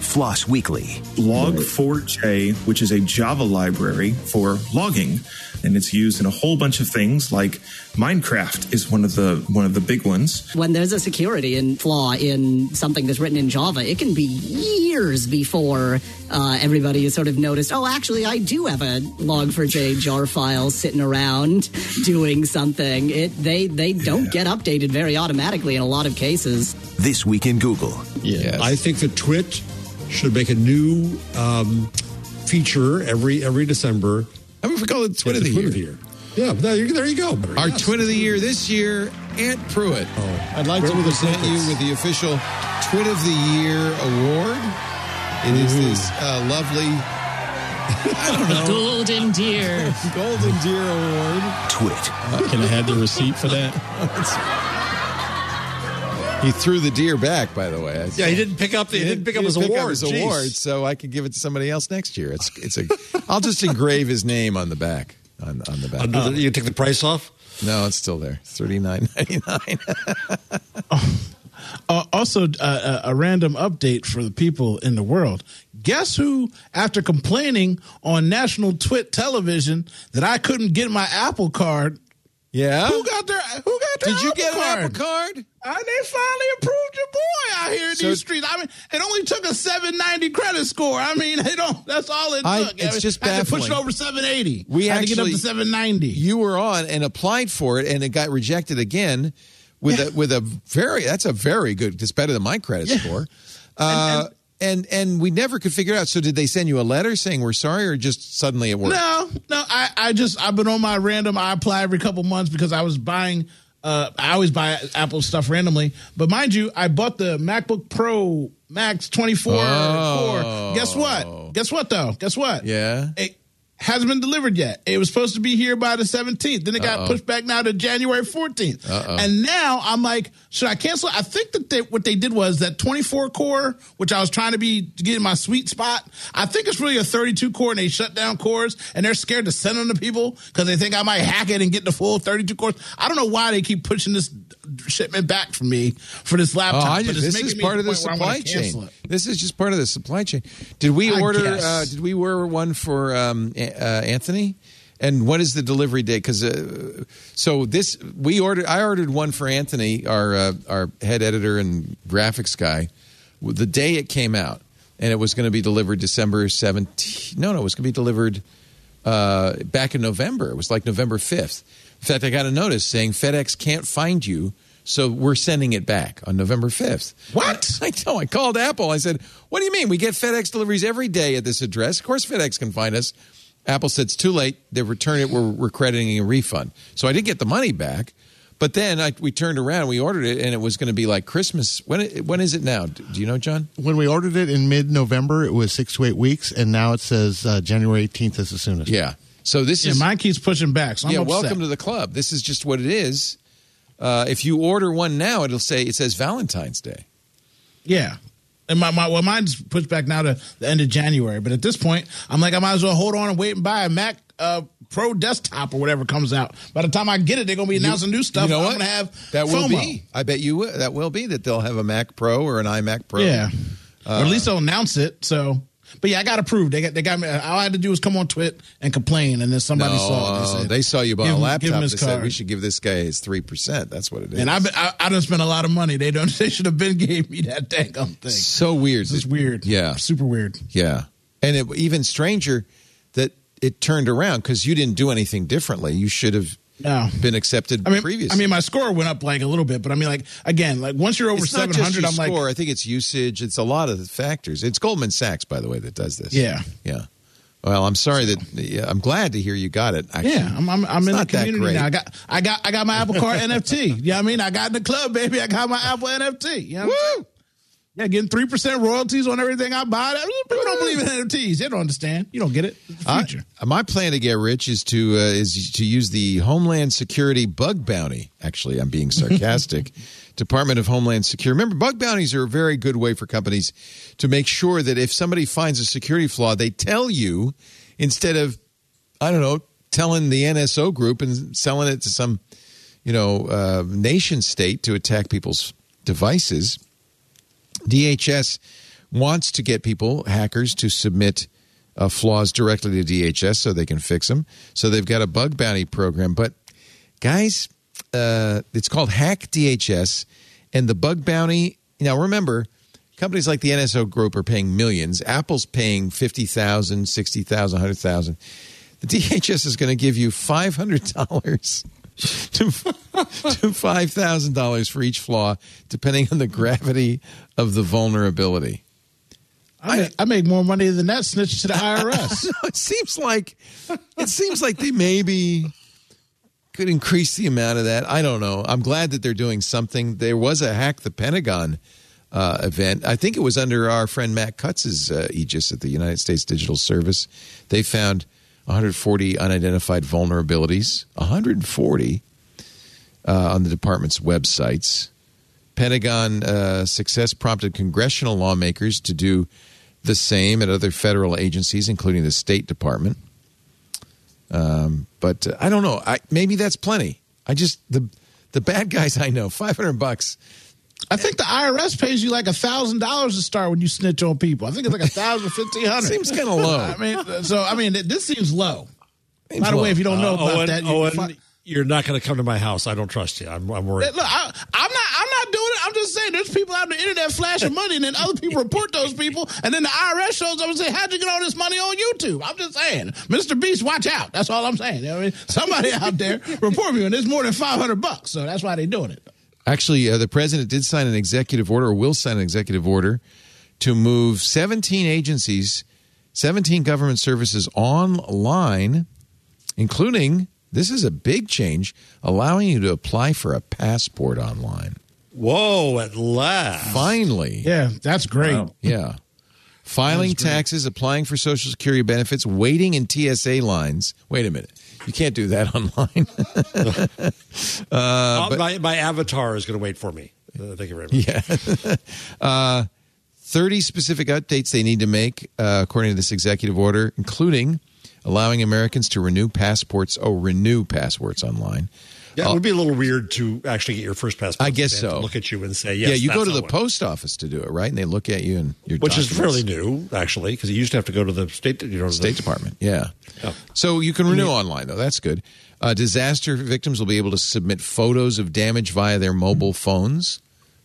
Floss Weekly. Log4j, which is a Java library for logging, and it's used in a whole bunch of things like Minecraft is one of the one of the big ones. When there's a security in flaw in something that's written in Java, it can be years before uh, everybody has sort of noticed. Oh, actually, I do have a log4j jar file sitting around doing something. It they they don't yeah. get updated very automatically in a lot of cases. This week in Google. Yeah, I think the Twit should make a new um, feature every every December. I mean, we call it Twit, of the, twit year. of the Year. Yeah, there, there you go. Our yes. Twit of the Year this year, Ant Pruitt. Oh, I'd like to present you with the official Twit of the Year award. It is Ooh. this uh, lovely. I don't know. Golden Deer. Golden Deer Award. Twit. Uh, can I have the receipt for that? He threw the deer back, by the way. Yeah, he didn't pick up the he didn't pick up his pick award. Up his award, so I could give it to somebody else next year. It's it's a. I'll just engrave his name on the back on on the back. Uh, you take the price off? No, it's still there. Thirty nine ninety nine. Uh, also, uh, a random update for the people in the world. Guess who, after complaining on national twit television that I couldn't get my Apple card, yeah. Who got their Who got their? Did you get card? an Apple card? Uh, they finally approved your boy out here in so, these streets. I mean, it only took a seven ninety credit score. I mean, they don't. That's all it I, took. It's I mean, just I had to push it over seven eighty. We had actually to get up to seven ninety. You were on and applied for it, and it got rejected again with yeah. a with a very. That's a very good. It's better than my credit yeah. score. Uh, and, and, and and we never could figure it out. So did they send you a letter saying we're sorry, or just suddenly it worked? No, no. I, I just I've been on my random. I apply every couple months because I was buying. Uh, I always buy Apple stuff randomly, but mind you, I bought the MacBook Pro Max 24 oh. Guess what? Guess what though? Guess what? Yeah. It hasn't been delivered yet. It was supposed to be here by the 17th. Then it got Uh-oh. pushed back now to January 14th. Uh-oh. And now I'm like, should I cancel? I think that they, what they did was that 24 core, which I was trying to be getting my sweet spot. I think it's really a 32 core, and they shut down cores, and they're scared to send them to people because they think I might hack it and get the full 32 cores. I don't know why they keep pushing this shipment back for me for this laptop. Oh, I but just, it's this is part of the point where I wanna supply chain. This is just part of the supply chain. Did we I order? Uh, did we order one for um, uh, Anthony? And what is the delivery date? Because uh, so this we ordered. I ordered one for Anthony, our uh, our head editor and graphics guy, the day it came out, and it was going to be delivered December seventeenth. No, no, it was going to be delivered uh, back in November. It was like November fifth. In fact, I got a notice saying FedEx can't find you, So we're sending it back on November 5th. What? I know. I called Apple. I said, What do you mean? We get FedEx deliveries every day at this address. Of course, FedEx can find us. Apple said it's too late. They returned it. We're, we're crediting a refund. So I didn't get the money back. But then I, we turned around, we ordered it, and it was going to be like Christmas. When it- when is it now? Do you know, John? When we ordered it in mid November, it was six to eight weeks, and now it says uh, January 18th is the soonest. Yeah. So this is Yeah, is mine keeps pushing back. So I'm yeah. upset. Welcome to the club. This is just what it is. Uh, if you order one now, it'll say it says Valentine's Day. Yeah. And my, my well, mine's pushed back now to the end of January. But at this point, I'm like, I might as well hold on and wait and buy a Mac uh, Pro desktop or whatever comes out. By the time I get it, they're going to be announcing new stuff. You know I'm going to have that will FOMO. be. I bet you that will be that they'll have a Mac Pro or an iMac Pro. Yeah. Uh, or at least they'll announce it. So, but yeah, I got approved. They got they got me. All I had to do was come on Twit and complain, and then somebody no, saw it. uh, said, they saw you buy a laptop. give him They his said we should give this guy his three percent. That's what it is. And I've been, I I don't spend a lot of money. They don't. They should have been gave me that dang thing. so weird. Is weird. Yeah, super weird. Yeah, and it, even stranger that it turned around because you didn't do anything differently. You should have No. been accepted I mean, previously. I mean, my score went up like a little bit, but I mean, like again, like once you're over it's seven hundred, I'm like. I think it's usage. It's a lot of factors. It's Goldman Sachs, by the way, that does this. Yeah. yeah. Well, I'm sorry that. Yeah, I'm glad to hear you got it. Actually. yeah, I'm I'm, I'm in the community now. I got I got I got my Apple Card NFT. You know what I mean? I got in the club, baby. I got my Apple NFT. You know what I'm saying? Yeah, getting three percent royalties on everything I buy. People don't believe in NFTs. They don't understand. You don't get it. The I- my plan to get rich is to uh, is to use the Homeland Security bug bounty. Actually, I'm being sarcastic. Department of Homeland Security. Remember, bug bounties are a very good way for companies to make sure that if somebody finds a security flaw, they tell you instead of I don't know telling the NSO group and selling it to some you know uh, nation state to attack people's devices. DHS wants to get people, hackers, to submit uh, flaws directly to DHS so they can fix them. So they've got a bug bounty program. But guys, uh, it's called Hack DHS, and the bug bounty. Now remember, companies like the NSO Group are paying millions. Apple's paying fifty thousand, sixty thousand, hundred thousand. The DHS is going to give you five hundred dollars to, to five thousand dollars for each flaw, depending on the gravity of the vulnerability. I, make, I make more money than that snitch to the IRS. No, it seems like it seems like they maybe could increase the amount of that. I don't know. I'm glad that they're doing something. There was a hack the Pentagon uh, event. I think it was under our friend Matt Cutts's uh, aegis at the United States Digital Service. They found 140 unidentified vulnerabilities. 140 uh, on the department's websites. Pentagon uh, success prompted congressional lawmakers to do the same at other federal agencies, including the State Department. Um, but uh, I don't know. I, maybe that's plenty. I just the the bad guys I know, five hundred bucks. I think the IRS pays you like a thousand dollars to start when you snitch on people. I think it's like a thousand, fifteen hundred. Seems kinda low. I mean, so I mean, this seems low. Seems By the low. way, if you don't know Uh, about Owen, that, you Owen, fi- you're not going to come to my house. I don't trust you. I'm, I'm worried. Look, I, I'm not. I'm not doing it. I'm just saying. There's people out on the internet flashing money, and then other people report those people, and then the IRS shows up and say, "How'd you get all this money on YouTube?" I'm just saying, Mr. Beast, watch out. That's all I'm saying. You know what I mean, somebody out there report me, and it's more than 500 bucks. So that's why they're doing it. Actually, uh, the president did sign an executive order, or will sign an executive order, to move 17 agencies, 17 government services online, including this is a big change, allowing you to apply for a passport online. Whoa, at last. Finally. Yeah, that's great. Yeah. Filing taxes, applying for Social Security benefits, waiting in TSA lines. Wait a minute. You can't do that online. uh, Uh, but- my, my avatar is going to wait for me. Uh, thank you very much. Yeah. uh, 30 specific updates they need to make, uh, according to this executive order, including allowing Americans to renew passports. Oh, renew passports online. Yeah, it would be a little weird to actually get your first passport. I guess They have to so. Look at you and say, yes, yeah, you go to the post office to do it, right? And they look at you and your which is documents. fairly new, actually, because you used to have to go to the state, you know, to State the, Department. Yeah. Yeah. So you can renew online, though. That's good. Uh, disaster victims will be able to submit photos of damage via their mobile phones.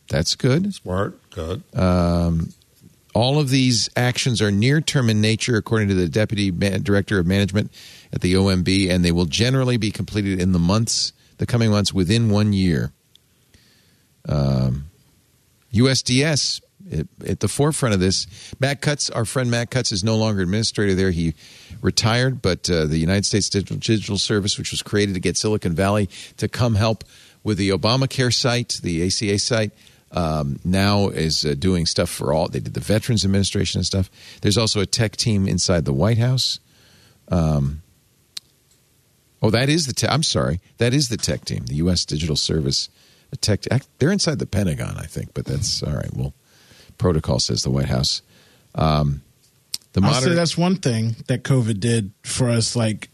That's good. Smart. Good. Um, all of these actions are near term in nature, according to the Deputy Man- Director of Management at the OMB, and they will generally be completed in the months, the coming months, within one year. Um, USDS at, at the forefront of this. Matt Cutts, our friend Matt Cutts, is no longer administrator there. He retired, but uh, the United States Digital, Digital Service, which was created to get Silicon Valley to come help with the Obamacare site, the ACA site, um, now is uh, doing stuff for all. They did the Veterans Administration and stuff. There's also a tech team inside the White House. Um, oh, that is the tech. I'm sorry, that is the tech team, the U.S. Digital Service. The tech. They're inside the Pentagon, I think, but that's all right. Well, protocol says the White House. Um, the I'll say that's one thing that COVID did for us. Like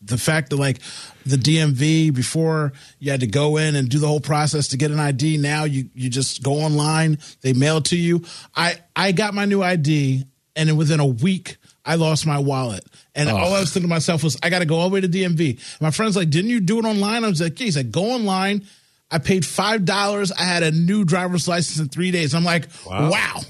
the fact that like the DMV before you had to go in and do the whole process to get an ID. Now you you just go online. They mail it to you. I I got my new ID and within a week I lost my wallet. And Oh. all I was thinking to myself was, I got to go all the way to DMV. My friend's like, didn't you do it online? I was like, yeah. He's like, go online. I paid five dollars. I had a new driver's license in three days. I'm like, Wow. wow,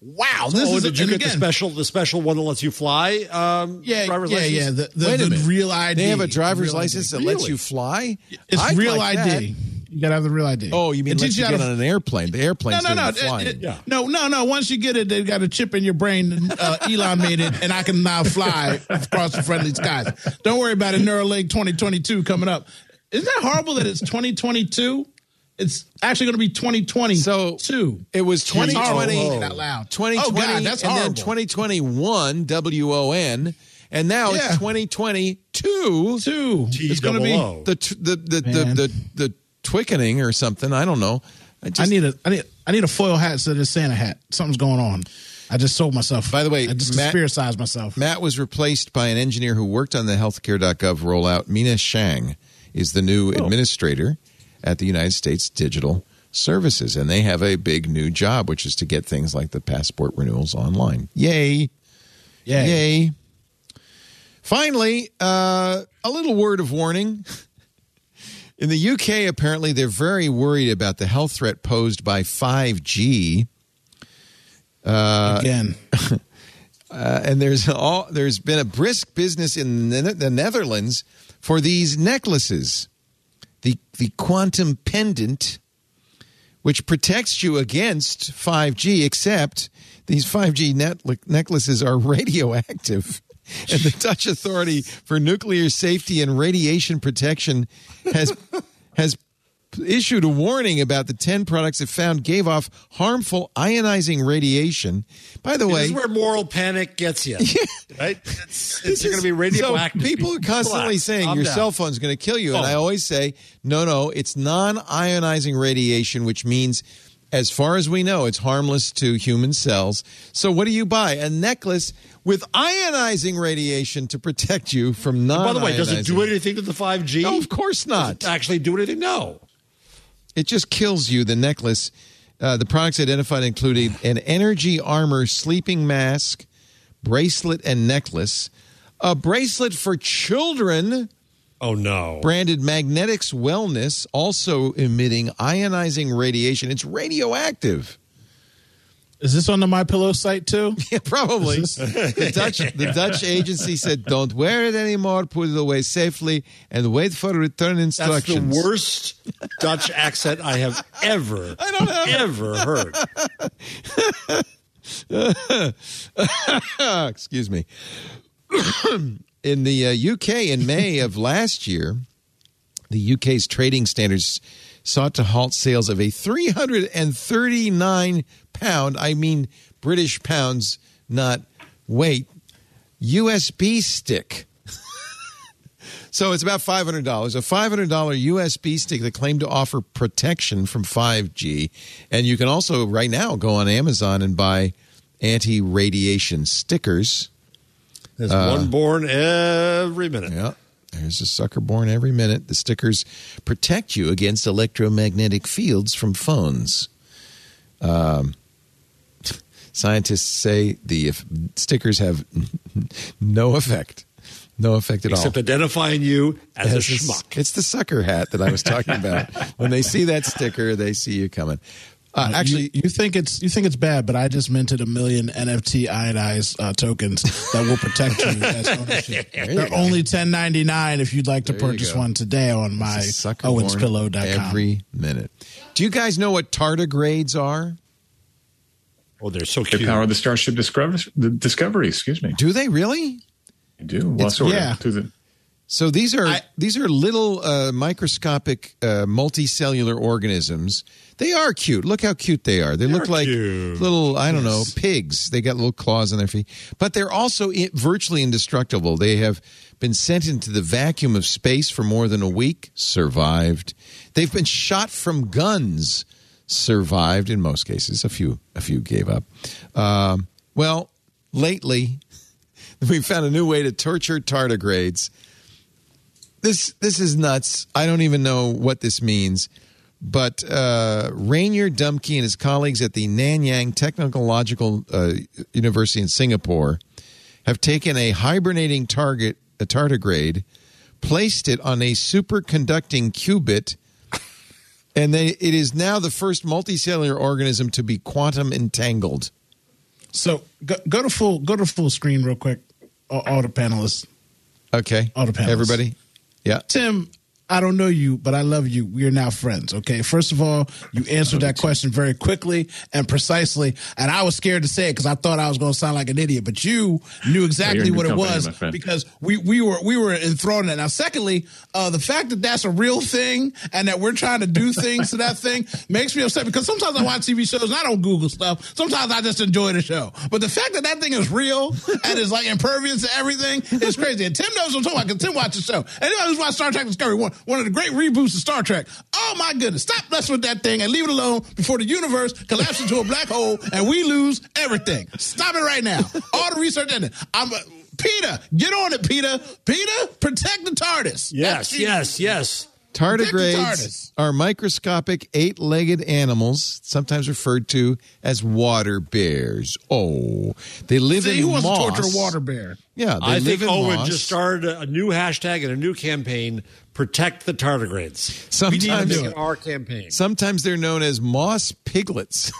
wow. This oh, is did you get the special the special one that lets you fly? Um, Yeah, driver's yeah, license? yeah. The, the, Wait a the minute. real ID. They have a driver's license ID. that lets you fly. It's I'd real like ID. You gotta have the real ID. Oh, you mean It let teaches you get to- on an airplane? The airplane's no, no, no, doing flying. It- it- no, no, no. Once you get it, they've got a chip in your brain. Uh, Elon made it, and I can now fly across the friendly skies. Don't worry about it. Neuralink 2022 coming up. Isn't that horrible that it's 2022? It's actually going to be 2020. So two. It was 2020, saying it out loud. 2020, Oh God, that's and then horrible. 2021, W O N, and now Yeah. it's 2022. Two. It's going to be. T-double-O. The the the the the, the twickening or something. I don't know. I just I need a I need I need a foil hat instead of a Santa hat. Something's going on. I just sold myself. By the way, I just Matt- conspiracized myself. Matt was replaced by an engineer who worked on the healthcare.gov rollout. Mina Hsiang is the new Oh. administrator at the United States Digital Services, and they have a big new job, which is to get things like the passport renewals online. Yay! Yeah. Yay! Finally, uh, a little word of warning. In the UK, apparently, they're very worried about the health threat posed by 5G. Uh, Again. uh, and there's all there's been a brisk business in the, the Netherlands for these necklaces, the the quantum pendant, which protects you against 5G. Except these 5G net- necklaces are radioactive, and the Dutch Authority for Nuclear Safety and Radiation Protection has has issued a warning about the 10 products it found gave off harmful ionizing radiation. By the way, This is where moral panic gets you. Right? It's, it's going to be so radioactive. people are constantly saying Calm your down. cell phone's going to kill you, and. I always say, no, no, it's non-ionizing radiation, which means, as far as we know, it's harmless to human cells. So, what do you buy? A necklace with ionizing radiation to protect you from non. By the way, does it do anything to the 5G? No, of course not. Does it actually do anything? No. It just kills you. The necklace. Uh, the products identified included an energy armor sleeping mask, bracelet, and necklace. A bracelet for children. Oh no! Branded Magnetics Wellness, also emitting ionizing radiation. It's radioactive. Is this on the My Pillow site too? Yeah, probably. This- the Dutch the Dutch agency said, "Don't wear it anymore. Put it away safely, and wait for return instructions." That's the worst Dutch accent I have ever, I don't have ever heard. Excuse me. in the uh, UK in May of last year, the UK's trading standards sought to halt sales of a 339 pound, I mean British pounds, not weight, USB stick. so it's about $500. A $500 USB stick that claimed to offer protection from 5G. And you can also, right now, go on Amazon and buy anti radiation stickers. There's Uh, one born every minute. Yeah. There's a sucker born every minute. The stickers protect you against electromagnetic fields from phones. Um, scientists say the if stickers have no effect. No effect at Except all. Except identifying you as a It's schmuck. It's the sucker hat that I was talking about. when they see that sticker, they see you coming. Uh, actually, you, you think it's you think it's bad, but I just minted a million NFT ionized uh, tokens that will protect you as ownership. You They're go. only ten ninety nine if you'd like to There purchase one today on my It's a sucker owenspillow.com. Every minute. Do you guys know what tardigrades are? Oh, they're so cute. They cute. power the Starship Discovery. The Discovery, excuse me. Do they really? They do. Well, sort yeah. of. The, So these are these are little uh, microscopic uh, multicellular organisms. They are cute. Look how cute they are. They look like cute. little I don't know pigs. They got little claws on their feet, but they're also virtually indestructible. They have been sent into the vacuum of space for more than a week, survived. They've been shot from guns, survived in most cases. A few a few gave up. Um, well, lately we found a new way to torture tardigrades this this is nuts. I don't even know what this means. But uh, Rainer Dumke and his colleagues at the Nanyang Technological uh, University in Singapore have taken a hibernating target, a tardigrade, placed it on a superconducting qubit, and they, it is now the first multicellular organism to be quantum entangled. So go, go to full go to full screen real quick. All, all the panelists. Okay, All the panelists. everybody, yeah. Tim, I don't know you, but I love you. We are now friends. Okay. First of all, you answered that question very quickly and precisely, and I was scared to say it because I thought I was going to sound like an idiot. But you knew exactly what good it company, was because we we were we were enthralled in it. Now, secondly, uh, the fact that that's a real thing and that we're trying to do things to that thing makes me upset because sometimes I watch TV shows and I don't Google stuff. Sometimes I just enjoy the show. But the fact that that thing is real and is like impervious to everything is crazy. And Tim knows what I'm talking about because Tim watches the show. Anybody who's watched Star Trek Discovery, one, one of the great reboots of Star Trek. Oh my goodness. Stop messing with that thing and leave it alone before the universe collapses into a black hole and we lose everything. Stop it right now. All the research in it. I'm uh, Peter, get on it, Peter. Peter, protect the TARDIS. Yes, That's- yes, yes. Tardigrades are microscopic eight legged animals, sometimes referred to as water bears. Oh, they live See, in who wants to torture a water bear? Yeah, they I live think in Owen moss. just started a new hashtag and a new campaign: protect the tardigrades. we need Sometimes- our campaign. Sometimes they're known as moss piglets.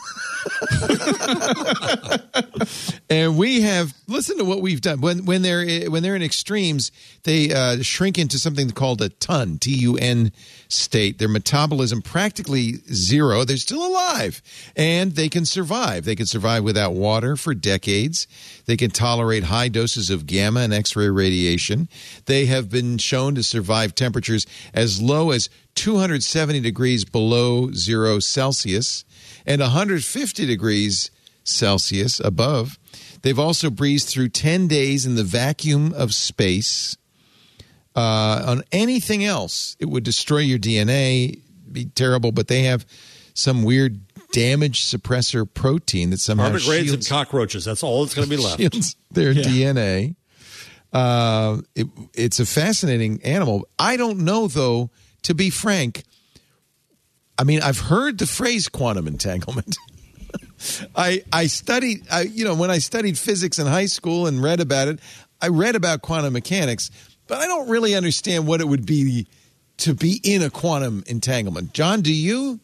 and we have listen to what we've done when when they're when they're in extremes they uh, shrink into something called a tun T U N state their metabolism practically zero. They're still alive. And they can survive. They can survive without water for decades. They can tolerate high doses of gamma and X-ray radiation. They have been shown to survive temperatures as low as 270 degrees below zero Celsius and 150 degrees Celsius above. They've also breezed through 10 days in the vacuum of space. Uh, on anything else, it would destroy your DNA, be terrible, but they have some weird damage suppressor protein that somehow Tardigrades and shields, cockroaches. That's all that's going to be left. their Yeah. DNA. Uh, it, it's a fascinating animal. I don't know, though, to be frank. I mean, I've heard the phrase quantum entanglement. I I studied, I, you know, when I studied physics in high school and read about it, I read about quantum mechanics, but I don't really understand what it would be to be in a quantum entanglement. John, do you?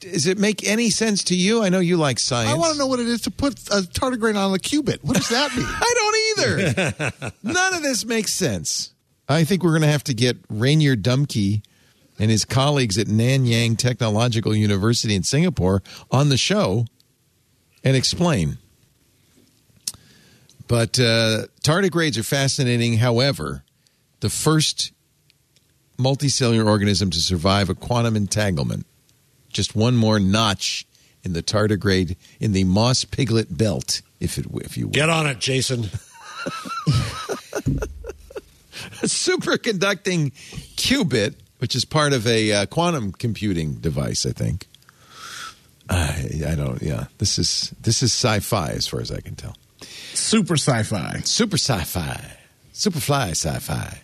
Does it make any sense to you? I know you like science. I want to know what it is to put a tardigrade on a qubit. What does that mean? I don't either. None of this makes sense. I think we're going to have to get Rainer Dumke and his colleagues at Nanyang Technological University in Singapore on the show and explain. But uh, tardigrades are fascinating. However, the first multicellular organism to survive a quantum entanglement, just one more notch in the tardigrade in the moss piglet belt, if it if you will. Get on it, Jason. a superconducting qubit, which is part of a uh, quantum computing device, I think. I, I don't. Yeah, this is this is sci-fi as far as I can tell. Super sci-fi. Super sci-fi, superfly sci-fi.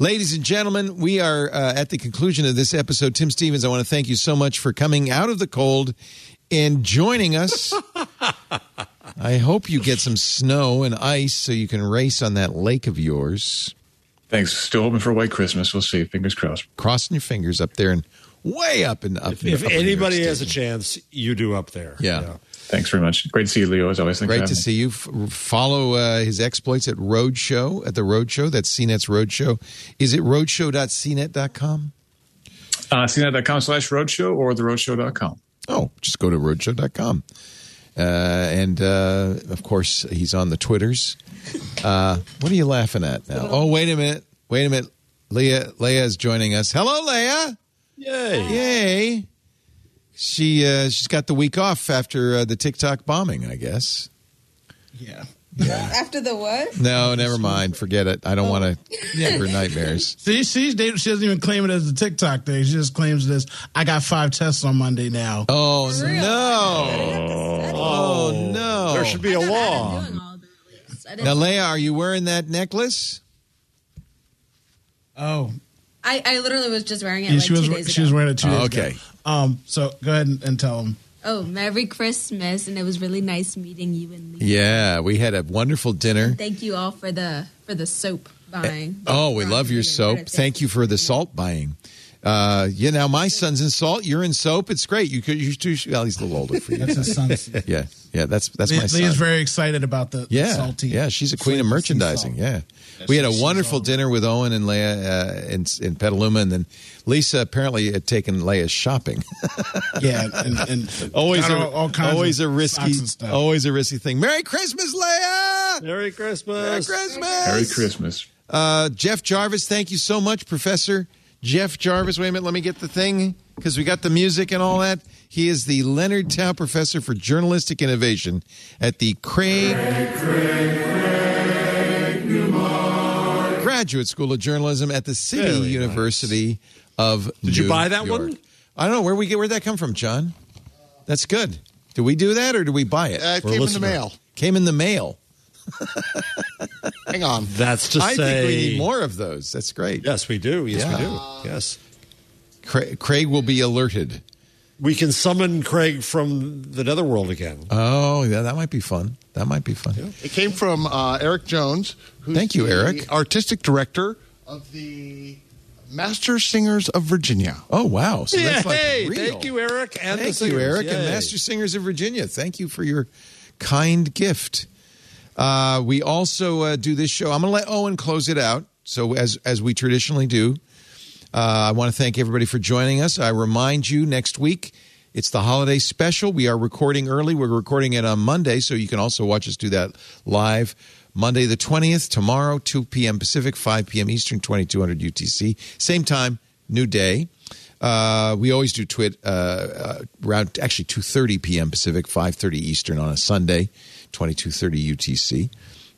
Ladies and gentlemen, we are uh, at the conclusion of this episode. Tim Stevens, I want to thank you so much for coming out of the cold and joining us. I hope you get some snow and ice so you can race on that lake of yours. Thanks. Still hoping for a white Christmas. We'll see. Fingers crossed. Crossing your fingers up there and way up and up. If, in- if up in New York anybody has a chance, you do up there. Yeah. Thanks very much. Great to see you, Leo, as always. Thanks for Great having to me. see you. F- follow uh, his exploits at Roadshow, at the Roadshow. That's CNET's Roadshow. Is it roadshow.cnet.com? Uh, cnet.com slash roadshow or theroadshow.com. Oh, just go to roadshow.com. Uh, and uh, of course, he's on the Twitters. Uh, what are you laughing at now? Oh, wait a minute. Wait a minute. Leah, Leah is joining us. Hello, Leah. Yay. Yay. She, uh, she's got the week off after uh, the TikTok bombing, I guess. Yeah. Yeah. After the what? No, never mind. Forget it. I don't want to give her nightmares. See, she, she doesn't even claim it as a TikTok thing. She just claims this. I got five tests on Monday now. Oh, no. Oh, no. There should be a law. Now, Leah, are you wearing that necklace? Oh. I, I literally was just wearing it Yeah, like she was two days she ago. was wearing it two Oh, days okay. ago. Um, so go ahead and, and tell them. Oh, Merry Christmas, and it was really nice meeting you and Lee. Yeah, we had a wonderful dinner. Thank you all for the for the soap buying. Oh, we love your soap. Thank you for the salt buying. Uh, yeah, now my son's in salt. You're in soap. It's great. You could, you two, well, he's a little older for you. That's his son's. Yeah, yeah, that's that's Leah- my son. Leah's very excited about the, the salty. yeah, she's a queen of merchandising. Yeah, Yeah, we had a wonderful dinner with Owen and Leah uh, in in Petaluma, and then Lisa apparently had taken Leah shopping. Yeah, and, and always a, all, all kinds always of a risky, stuff. always a risky thing. Merry Christmas, Leah. Merry Christmas. Merry Christmas. Merry Christmas. Uh, Jeff Jarvis, thank you so much, Professor Jeff Jarvis. Wait a minute, let me get the thing because we got the music and all that. He is the Leonard Tow Professor for Journalistic Innovation at the Craig Graduate School of Journalism at the City Very nice. University of Did you buy that York. one? I don't know where we get where'd that come from, John. That's good. Do we do that or do we buy it? Uh, it came in the mail. Came in the mail. Hang on. That's to I say. think we need more of those. That's great. Yes, we do. Yes, Yeah. we do. Yes. Cra- Craig will be alerted. We can summon Craig from the netherworld again. Oh, yeah, that might be fun. That might be fun. It came from uh, Eric Jones. Who's Thank you, the Eric. Artistic director of the Master Singers of Virginia. Oh, wow. So that's like Yay! real. Thank you, Eric. And the Thank you, singers. Eric, and Master Singers of Virginia. Thank you for your kind gift. Uh, we also uh, do this show. I'm going to let Owen close it out. So, as as we traditionally do, uh, I want to thank everybody for joining us. I remind you, next week it's the holiday special. We are recording early. We're recording it on Monday, so you can also watch us do that live. Monday the 20th, tomorrow, 2 p.m. Pacific, 5 p.m. Eastern, 2200 UTC. Same time, new day. Uh, we always do twit uh, uh, around actually 2:30 p.m. Pacific, 5:30 Eastern on a Sunday, 22:30 UTC.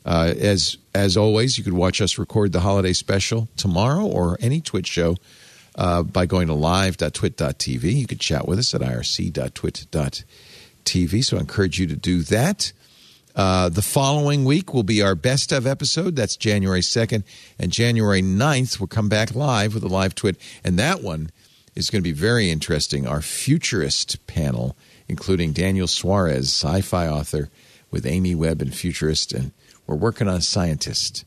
Uh, as as always, you could watch us record the holiday special tomorrow or any Twitch show uh, by going to live.twit.tv. You could chat with us at irc.twit.tv. So I encourage you to do that. Uh, the following week will be our best of episode. That's January 2nd. And January 9th, we'll come back live with a live twit. And that one is going to be very interesting. Our futurist panel, including Daniel Suarez, sci fi author, with Amy Webb and futurist. And we're working on a scientist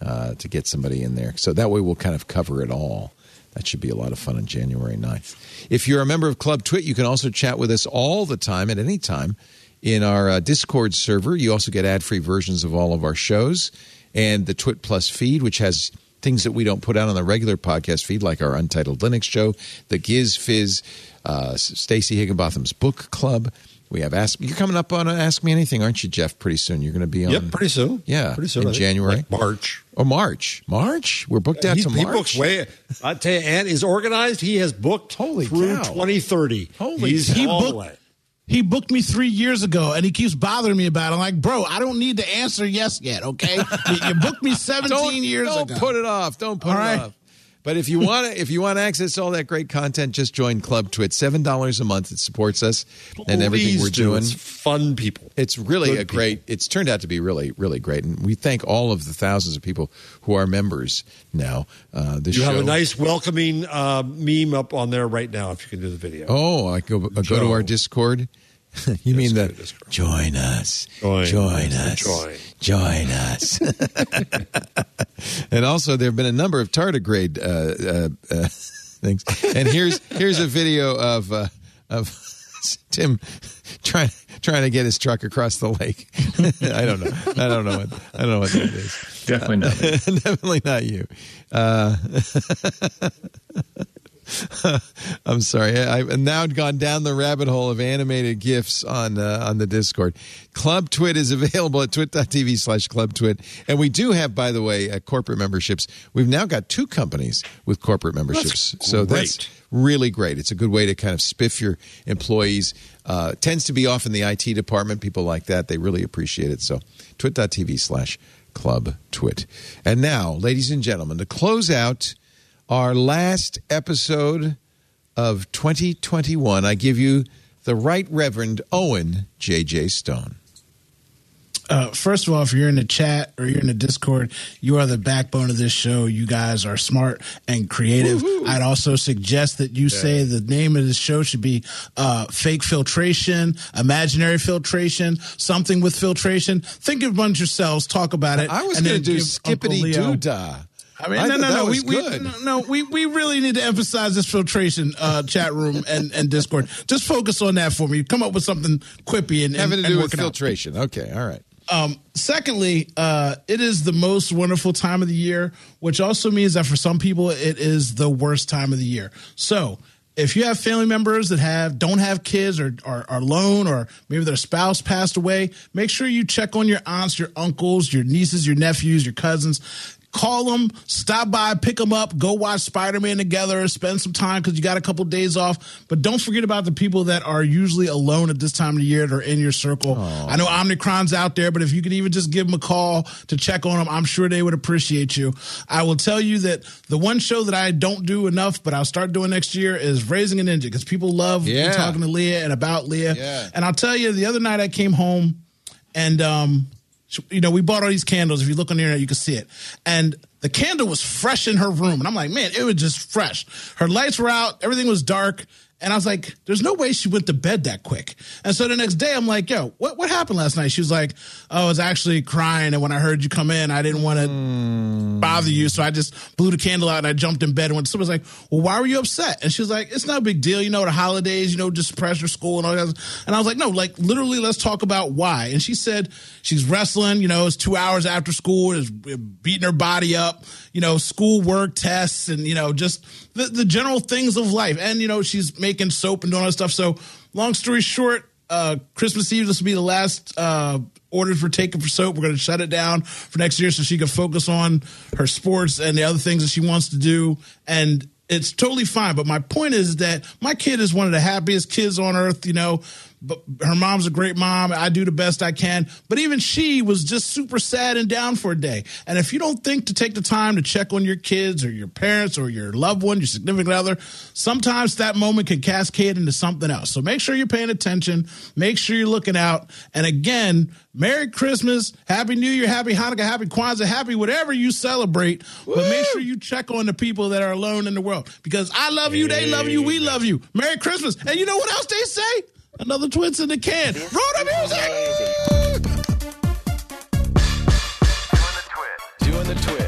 uh, to get somebody in there. So that way we'll kind of cover it all. That should be a lot of fun on January 9th. If you're a member of Club Twit, you can also chat with us all the time at any time in our uh, Discord server. You also get ad free versions of all of our shows and the Twit Plus feed, which has things that we don't put out on the regular podcast feed, like our Untitled Linux show, the Giz Wiz, uh, Stacy Higginbotham's Book Club. We have Ask. You're coming up on Ask Me Anything, aren't you, Jeff? Pretty soon. You're going to be on. Yep, pretty soon. Yeah, Pretty soon. in I. January, Like March. or March. March. We're booked out He's- to he March. books way. I tell you, and is organized. He has booked Holy through cow. 2030. Holy He's He all booked- way. He booked me three years ago, and he keeps bothering me about it. I'm like, bro, I don't need to answer yes yet. Okay, you, you booked me 17 don't, years don't ago. put it off. Don't put All it right. off. But if you want to, if you want access to all that great content, just join Club Twit. Seven dollars a month. It supports us and everything Please we're do. doing. It's fun people. It's really Good a great. It's turned out to be really, really great, and we thank all of the thousands of people who are members now. Uh, this You show. have a nice welcoming uh, meme up on there right now. If you can do the video. Oh, I go, I go to our Discord. you mean go the join us, Join. join Join. us, join us. and also, there have been a number of tardigrade uh, uh, uh, things. And here's here's a video of uh, of Tim trying trying to get his truck across the lake. I don't know. I don't know what I don't know what that is. Definitely not. Definitely not you. I'm sorry. I've now gone down the rabbit hole of animated gifs on uh, on the Discord. Club Twit is available at twit.tv slash club twit. And we do have, by the way, uh, corporate memberships. We've now got two companies with corporate memberships. so that's really great. It's a good way to kind of spiff your employees. Uh, tends to be off in the IT department, people like that. They really appreciate it. So twit.tv slash club twit. And now, ladies and gentlemen, to close out our last episode of 2021, I give you the Right Reverend Owen J.J. Stone. Uh, first of all, if you're in the chat or you're in the Discord, you are the backbone of this show. You guys are smart and creative. I'd also suggest that you say the name of the show should be uh, fake filtration, imaginary filtration, something with filtration. Think amongst yourselves, talk about it. I was going to do skippity Leo- doodah. I mean, I no, no, no. We, we, no, no, we, we really need to emphasize this filtration uh, chat room and, and Discord. Just focus on that for me. Come up with something quippy and, and, Having to do with it out. filtration. Okay, all right. Um, secondly, uh, it is the most wonderful time of the year, which also means that for some people, it is the worst time of the year. So, if you have family members that have don't have kids or are, are alone or maybe their spouse passed away, make sure you check on your aunts, your uncles, your nieces, your nephews, your cousins. Call them, stop by, pick them up, go watch Spider Man together, spend some time because you got a couple days off. But don't forget about the people that are usually alone at this time of the year that are in your circle. I know Omnicron's out there, but if you could even just give them a call to check on them, I'm sure they would appreciate you. I will tell you that the one show that I don't do enough, but I'll start doing next year is Raising a Ninja because people love Yeah. talking to Leah and about Leah. Yeah. And I'll tell you, the other night I came home and um you know we bought all these candles. If you look on the internet you can see it. And the candle was fresh in her room. And i'm like man it was just fresh. Her lights were out. Everything was dark and I was like, there's no way she went to bed that quick. And so the next day, I'm like, yo, what, what happened last night? She was like, oh, I was actually crying. And when I heard you come in, I didn't want to hmm. bother you. So I just blew the candle out and I jumped in bed. And when someone like, well, why were you upset? And she was like, it's not a big deal. You know, the holidays, you know, just pressure school and all that. And I was like, no, like literally, let's talk about why. And she said she's wrestling, you know, it's two hours after school, is beating her body up, you know, school work, tests, and, you know, just the, the general things of life. And, you know, she's making soap and doing all that stuff. So, long story short, uh, Christmas Eve, this will be the last uh, orders we're taking for soap. We're going to shut it down for next year so she can focus on her sports and the other things that she wants to do. And it's totally fine. But my point is that my kid is one of the happiest kids on earth, you know. But her mom's a great mom. I do the best I can. But even she was just super sad and down for a day. And if you don't think to take the time to check on your kids or your parents or your loved one, your significant other, sometimes that moment can cascade into something else. So make sure you're paying attention. Make sure you're looking out. And again, Merry Christmas, Happy New Year, Happy Hanukkah, Happy Kwanzaa, Happy whatever you celebrate. But make sure you check on the people that are alone in the world because I love you, they love you, we love you. Merry Christmas. And you know what else they say? Another twits in the can. Roll the music! Doing the twist. Doing the twist.